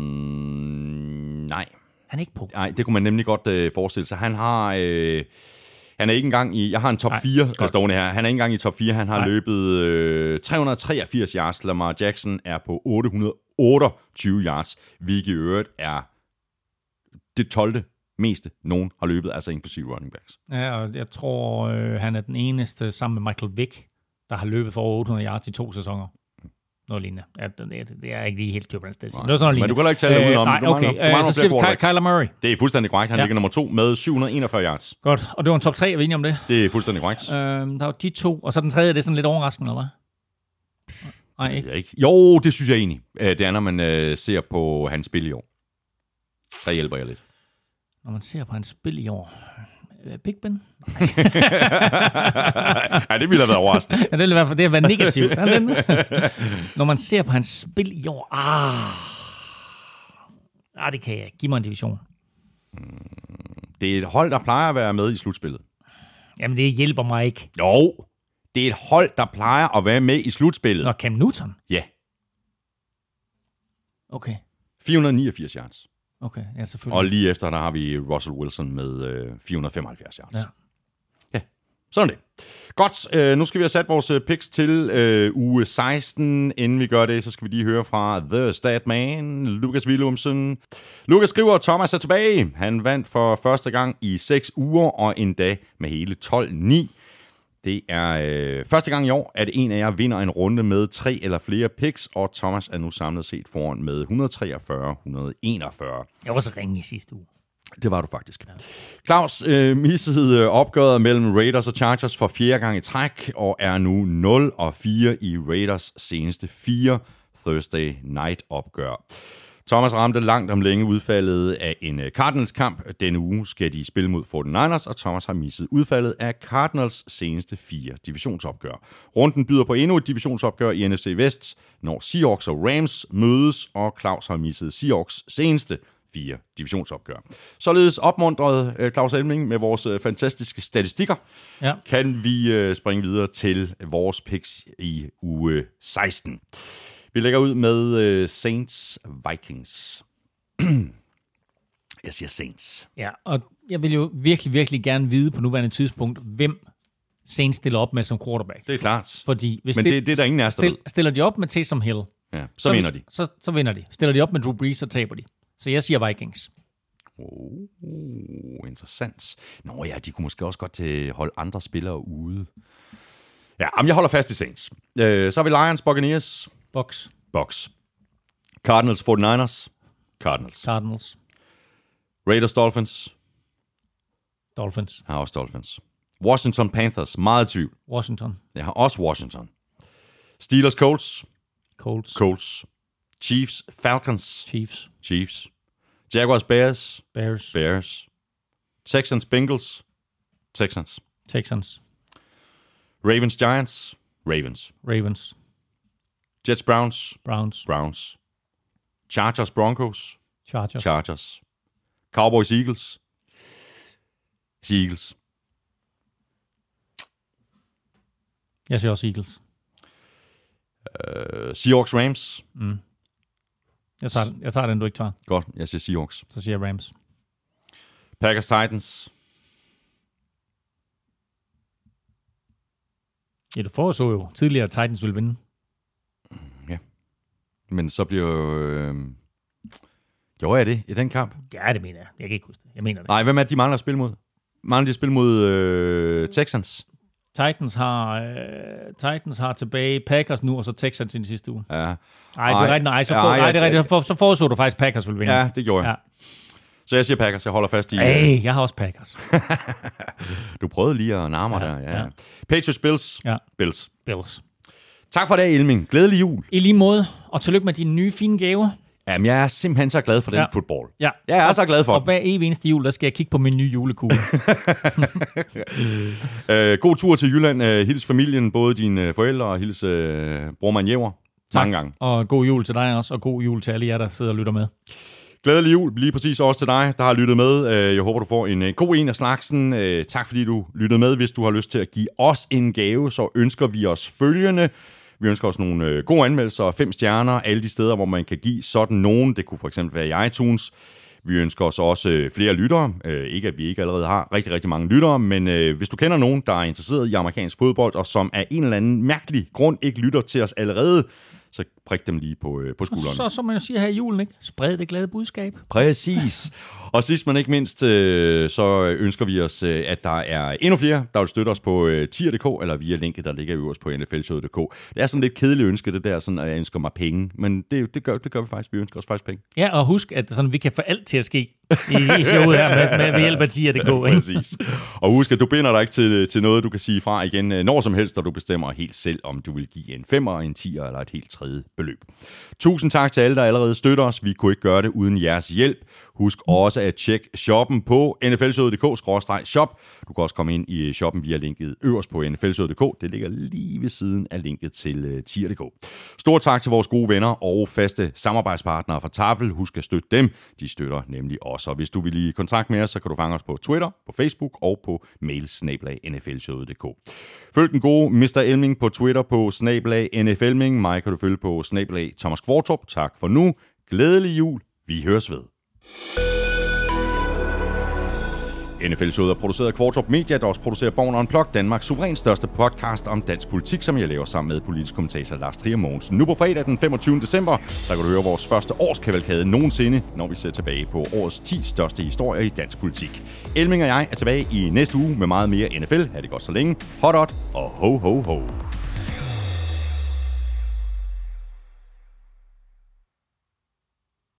nej. Han er ikke på. Nej, det kunne man nemlig godt øh, forestille sig. Han har... Øh, han er ikke engang i... Jeg har en top 4 godt. stående her. Han er ikke engang i top 4. Han har Nej. løbet øh, 383 yards. Lamar Jackson er på 828 yards, hvilket i øvrigt er det 12. meste, nogen har løbet, altså inklusive running backs. Ja, og jeg tror, øh, han er den eneste sammen med Michael Vick, der har løbet for over 800 yards i to sæsoner. Noget lignende. Ja, det, det, er ikke lige helt styr på den sted. Nej. Det var sådan noget Men du kan ikke tale dig udenom. Nej, Du okay. mangler- du mangler Øh, flere så siger vi. Kyler Murray. Det er fuldstændig korrekt. Han Ja. ligger nummer to med 741 yards. Godt. Og det var en top 3, er vi enige om det? Det er fuldstændig korrekt. Øh, der var de to. Og så den tredje, det er sådan lidt overraskende, eller hvad? Nej, ikke? Ikke. Jo, det synes jeg egentlig. Øh, Det er, når man øh, ser på hans spil i år. Der hjælper jeg lidt. Når man ser på hans spil i år. Øh, Big Ben? ja, det ville have været overraskende. Ja, det vil i hvert fald det har været negativt. Når man ser på hans spil i år. Ah, ah det kan jeg. Giv mig en division. Det er et hold, der plejer at være med i slutspillet. Jamen, det hjælper mig ikke. Jo, det er et hold, der plejer at være med i slutspillet. Nå, Cam Newton? Ja, Okay. 489 yards. Okay, ja, selvfølgelig. Og lige efter, der har vi Russell Wilson med øh, 475 yards. Ja. ja. Sådan det. Godt, øh, nu skal vi have sat vores øh, picks til øh, uge 16. Inden vi gør det, så skal vi lige høre fra The Stat Man, Lukas Willumsen. Lukas skriver, at Thomas er tilbage. Han vandt for første gang i 6 uger, og endda med hele 12-9. Det er øh, første gang i år, at en af jer vinder en runde med tre eller flere picks, og Thomas er nu samlet set foran med 143-141. Jeg var så ringe i sidste uge. Det var du faktisk. Ja. Claus øh, missede øh, opgøret mellem Raiders og Chargers for fjerde gang i træk, og er nu 0 og 4 i Raiders seneste fire Thursday night opgør. Thomas ramte langt om længe udfaldet af en øh, Cardinals-kamp. Denne uge skal de spille mod 49ers, og Thomas har misset udfaldet af Cardinals seneste fire divisionsopgør. Runden byder på endnu et divisionsopgør i NFC Vest, når Seahawks og Rams mødes, og Claus har misset Seahawks seneste fire divisionsopgør. Således opmuntret øh, Claus Elming med vores øh, fantastiske statistikker, Ja. kan vi springe videre til vores picks i uge 16. Vi lægger ud med øh, Saints Vikings. Jeg siger Saints. Ja, og jeg vil jo virkelig, virkelig gerne vide på nuværende tidspunkt, hvem Saints stiller op med som quarterback. Det er klart. Fordi hvis Men det, det er der ingen af stil, stiller de op med Taysom Hill, Ja, så vinder de. Så, så vinder de. Stiller de op med Drew Brees, så taber de. Så jeg siger Vikings. Oh, interessant. Nå ja, de kunne måske også godt til holde andre spillere ude. Ja, men jeg holder fast i Saints. Øh, så har vi Lions, Buccaneers, Box, Bucks. Cardinals, 49ers, Cardinals. Cardinals, Raiders, Dolphins, Dolphins, jeg har også Dolphins. Washington Panthers, meget tvivl. Washington, Jeg har også Washington. Steelers, Colts, Colts, Colts. Chiefs, Falcons, Chiefs, Chiefs. Jaguars, Bears, Bears, Bears. Texans, Bengals, Texans. Texans, Ravens, Giants, Ravens. Ravens, Jets, Browns, Browns, Browns. Chargers, Broncos. Chargers. Chargers. Cowboys, Eagles. Eagles. Jeg siger også Eagles. Uh, Seahawks, Rams. Jeg tager, jeg tager den, du ikke tager. Godt, jeg siger Seahawks. Så siger jeg Rams. Packers, Titans. Ja, du foreså jo tidligere, at Titans ville vinde. Men så bliver jo... Øh... Gjorde jeg det i den kamp? Ja, det mener jeg. Jeg kan ikke huske det. Jeg mener det. Nej, hvem er det, de mangler at spille mod? Mangler de at spille mod øh, Texans? Titans har, øh, Titans har tilbage Packers nu, og så Texans i den sidste uge. Ja, Nej, det Ej, er rigtigt. Nej, så, for, ja, nej, det er rigtigt. Så, for, så foreså du faktisk, Packers ville vinde. ja det gjorde jeg. Ja. Så jeg siger Packers. Jeg holder fast i... øh, Hey, jeg har også Packers. Du prøvede lige at narme Ja, der. Ja. ja. Patriots, Bills. Ja. Bills. Bills. Tak for det, Elming. Glædelig jul. I lige måde, og tillykke med dine nye fine gaver. Jamen, jeg er simpelthen så glad for den Ja. fodbold. Ja. Jeg er så glad for Og hver evig eneste jul, der skal jeg kigge på min nye julekugle. Øh, god tur til Jylland. Øh, hils familien, både dine forældre og hils øh, bror Manjever. Mange gange. og god jul til dig også, og god jul til alle jer, der sidder og lytter med. Glædelig jul, lige præcis også til dig, der har lyttet med. Øh, Jeg håber, du får en øh, god en af slagsen. Øh, Tak fordi du lyttede med. Hvis du har lyst til at give os en gave, så ønsker vi os følgende. Vi ønsker os nogle øh, gode anmeldelser og fem stjerner, alle de steder, hvor man kan give sådan nogen. Det kunne for eksempel være i iTunes. Vi ønsker os også øh, flere lyttere. Øh, ikke at vi ikke allerede har rigtig, rigtig mange lyttere, men øh, hvis du kender nogen, der er interesseret i amerikansk fodbold, og som af en eller anden mærkelig grund ikke lytter til os allerede, så prik dem lige på, øh, på skulderen. Så som man siger her i julen, ikke? Spred det glade budskab. Præcis. Og sidst men ikke mindst, øh, så ønsker vi os, øh, at der er endnu flere, der vil støtte os på øh, tier.dk, eller via linket, der ligger øverst på nflshowet.dk. Det er sådan lidt kedeligt ønske, det der, sådan, at jeg ønsker mig penge. Men det, det, gør, det gør vi faktisk. Vi ønsker os faktisk penge. Ja, og husk, at sådan, vi kan få alt til at ske i, i showet her med, med, ved hjælp af tier.dk. Præcis. Og husk, at du binder dig ikke til, til noget, du kan sige fra igen øh, når som helst, og du bestemmer helt selv, om du vil give en femmer, en tier eller et helt tredje beløb. Tusind tak til alle, der allerede støtter os. Vi kunne ikke gøre det uden jeres hjælp. Husk også at tjekke shoppen på nflshowet.dk-shop. Du kan også komme ind i shoppen via linket øverst på nflshowet.dk. Det ligger lige ved siden af linket til øh, tier.dk. Stort tak til vores gode venner og faste samarbejdspartnere fra Tafel. Husk at støtte dem. De støtter nemlig os. Og hvis du vil i kontakt med os, så kan du fange os på Twitter, på Facebook og på mail Følg den gode Mr. Elming på Twitter på snablag nflming. Mig kan du følge på snablag Thomas Kvartrup. Tak for nu. Glædelig jul. Vi høres ved. NFL-showet er produceret af Kvartrup Media, der også producerer Born Unplugged, Danmarks suverænt største podcast om dansk politik, som jeg laver sammen med politisk kommentator Lars Trier Mogensen. Nu på fredag den 25. december, der kan du høre vores første årskavalkade nogensinde, når vi ser tilbage på årets 10 største historier i dansk politik. Elming og jeg er tilbage i næste uge med meget mere NFL. Ha' det godt så længe. Hot, hot og ho, ho, ho.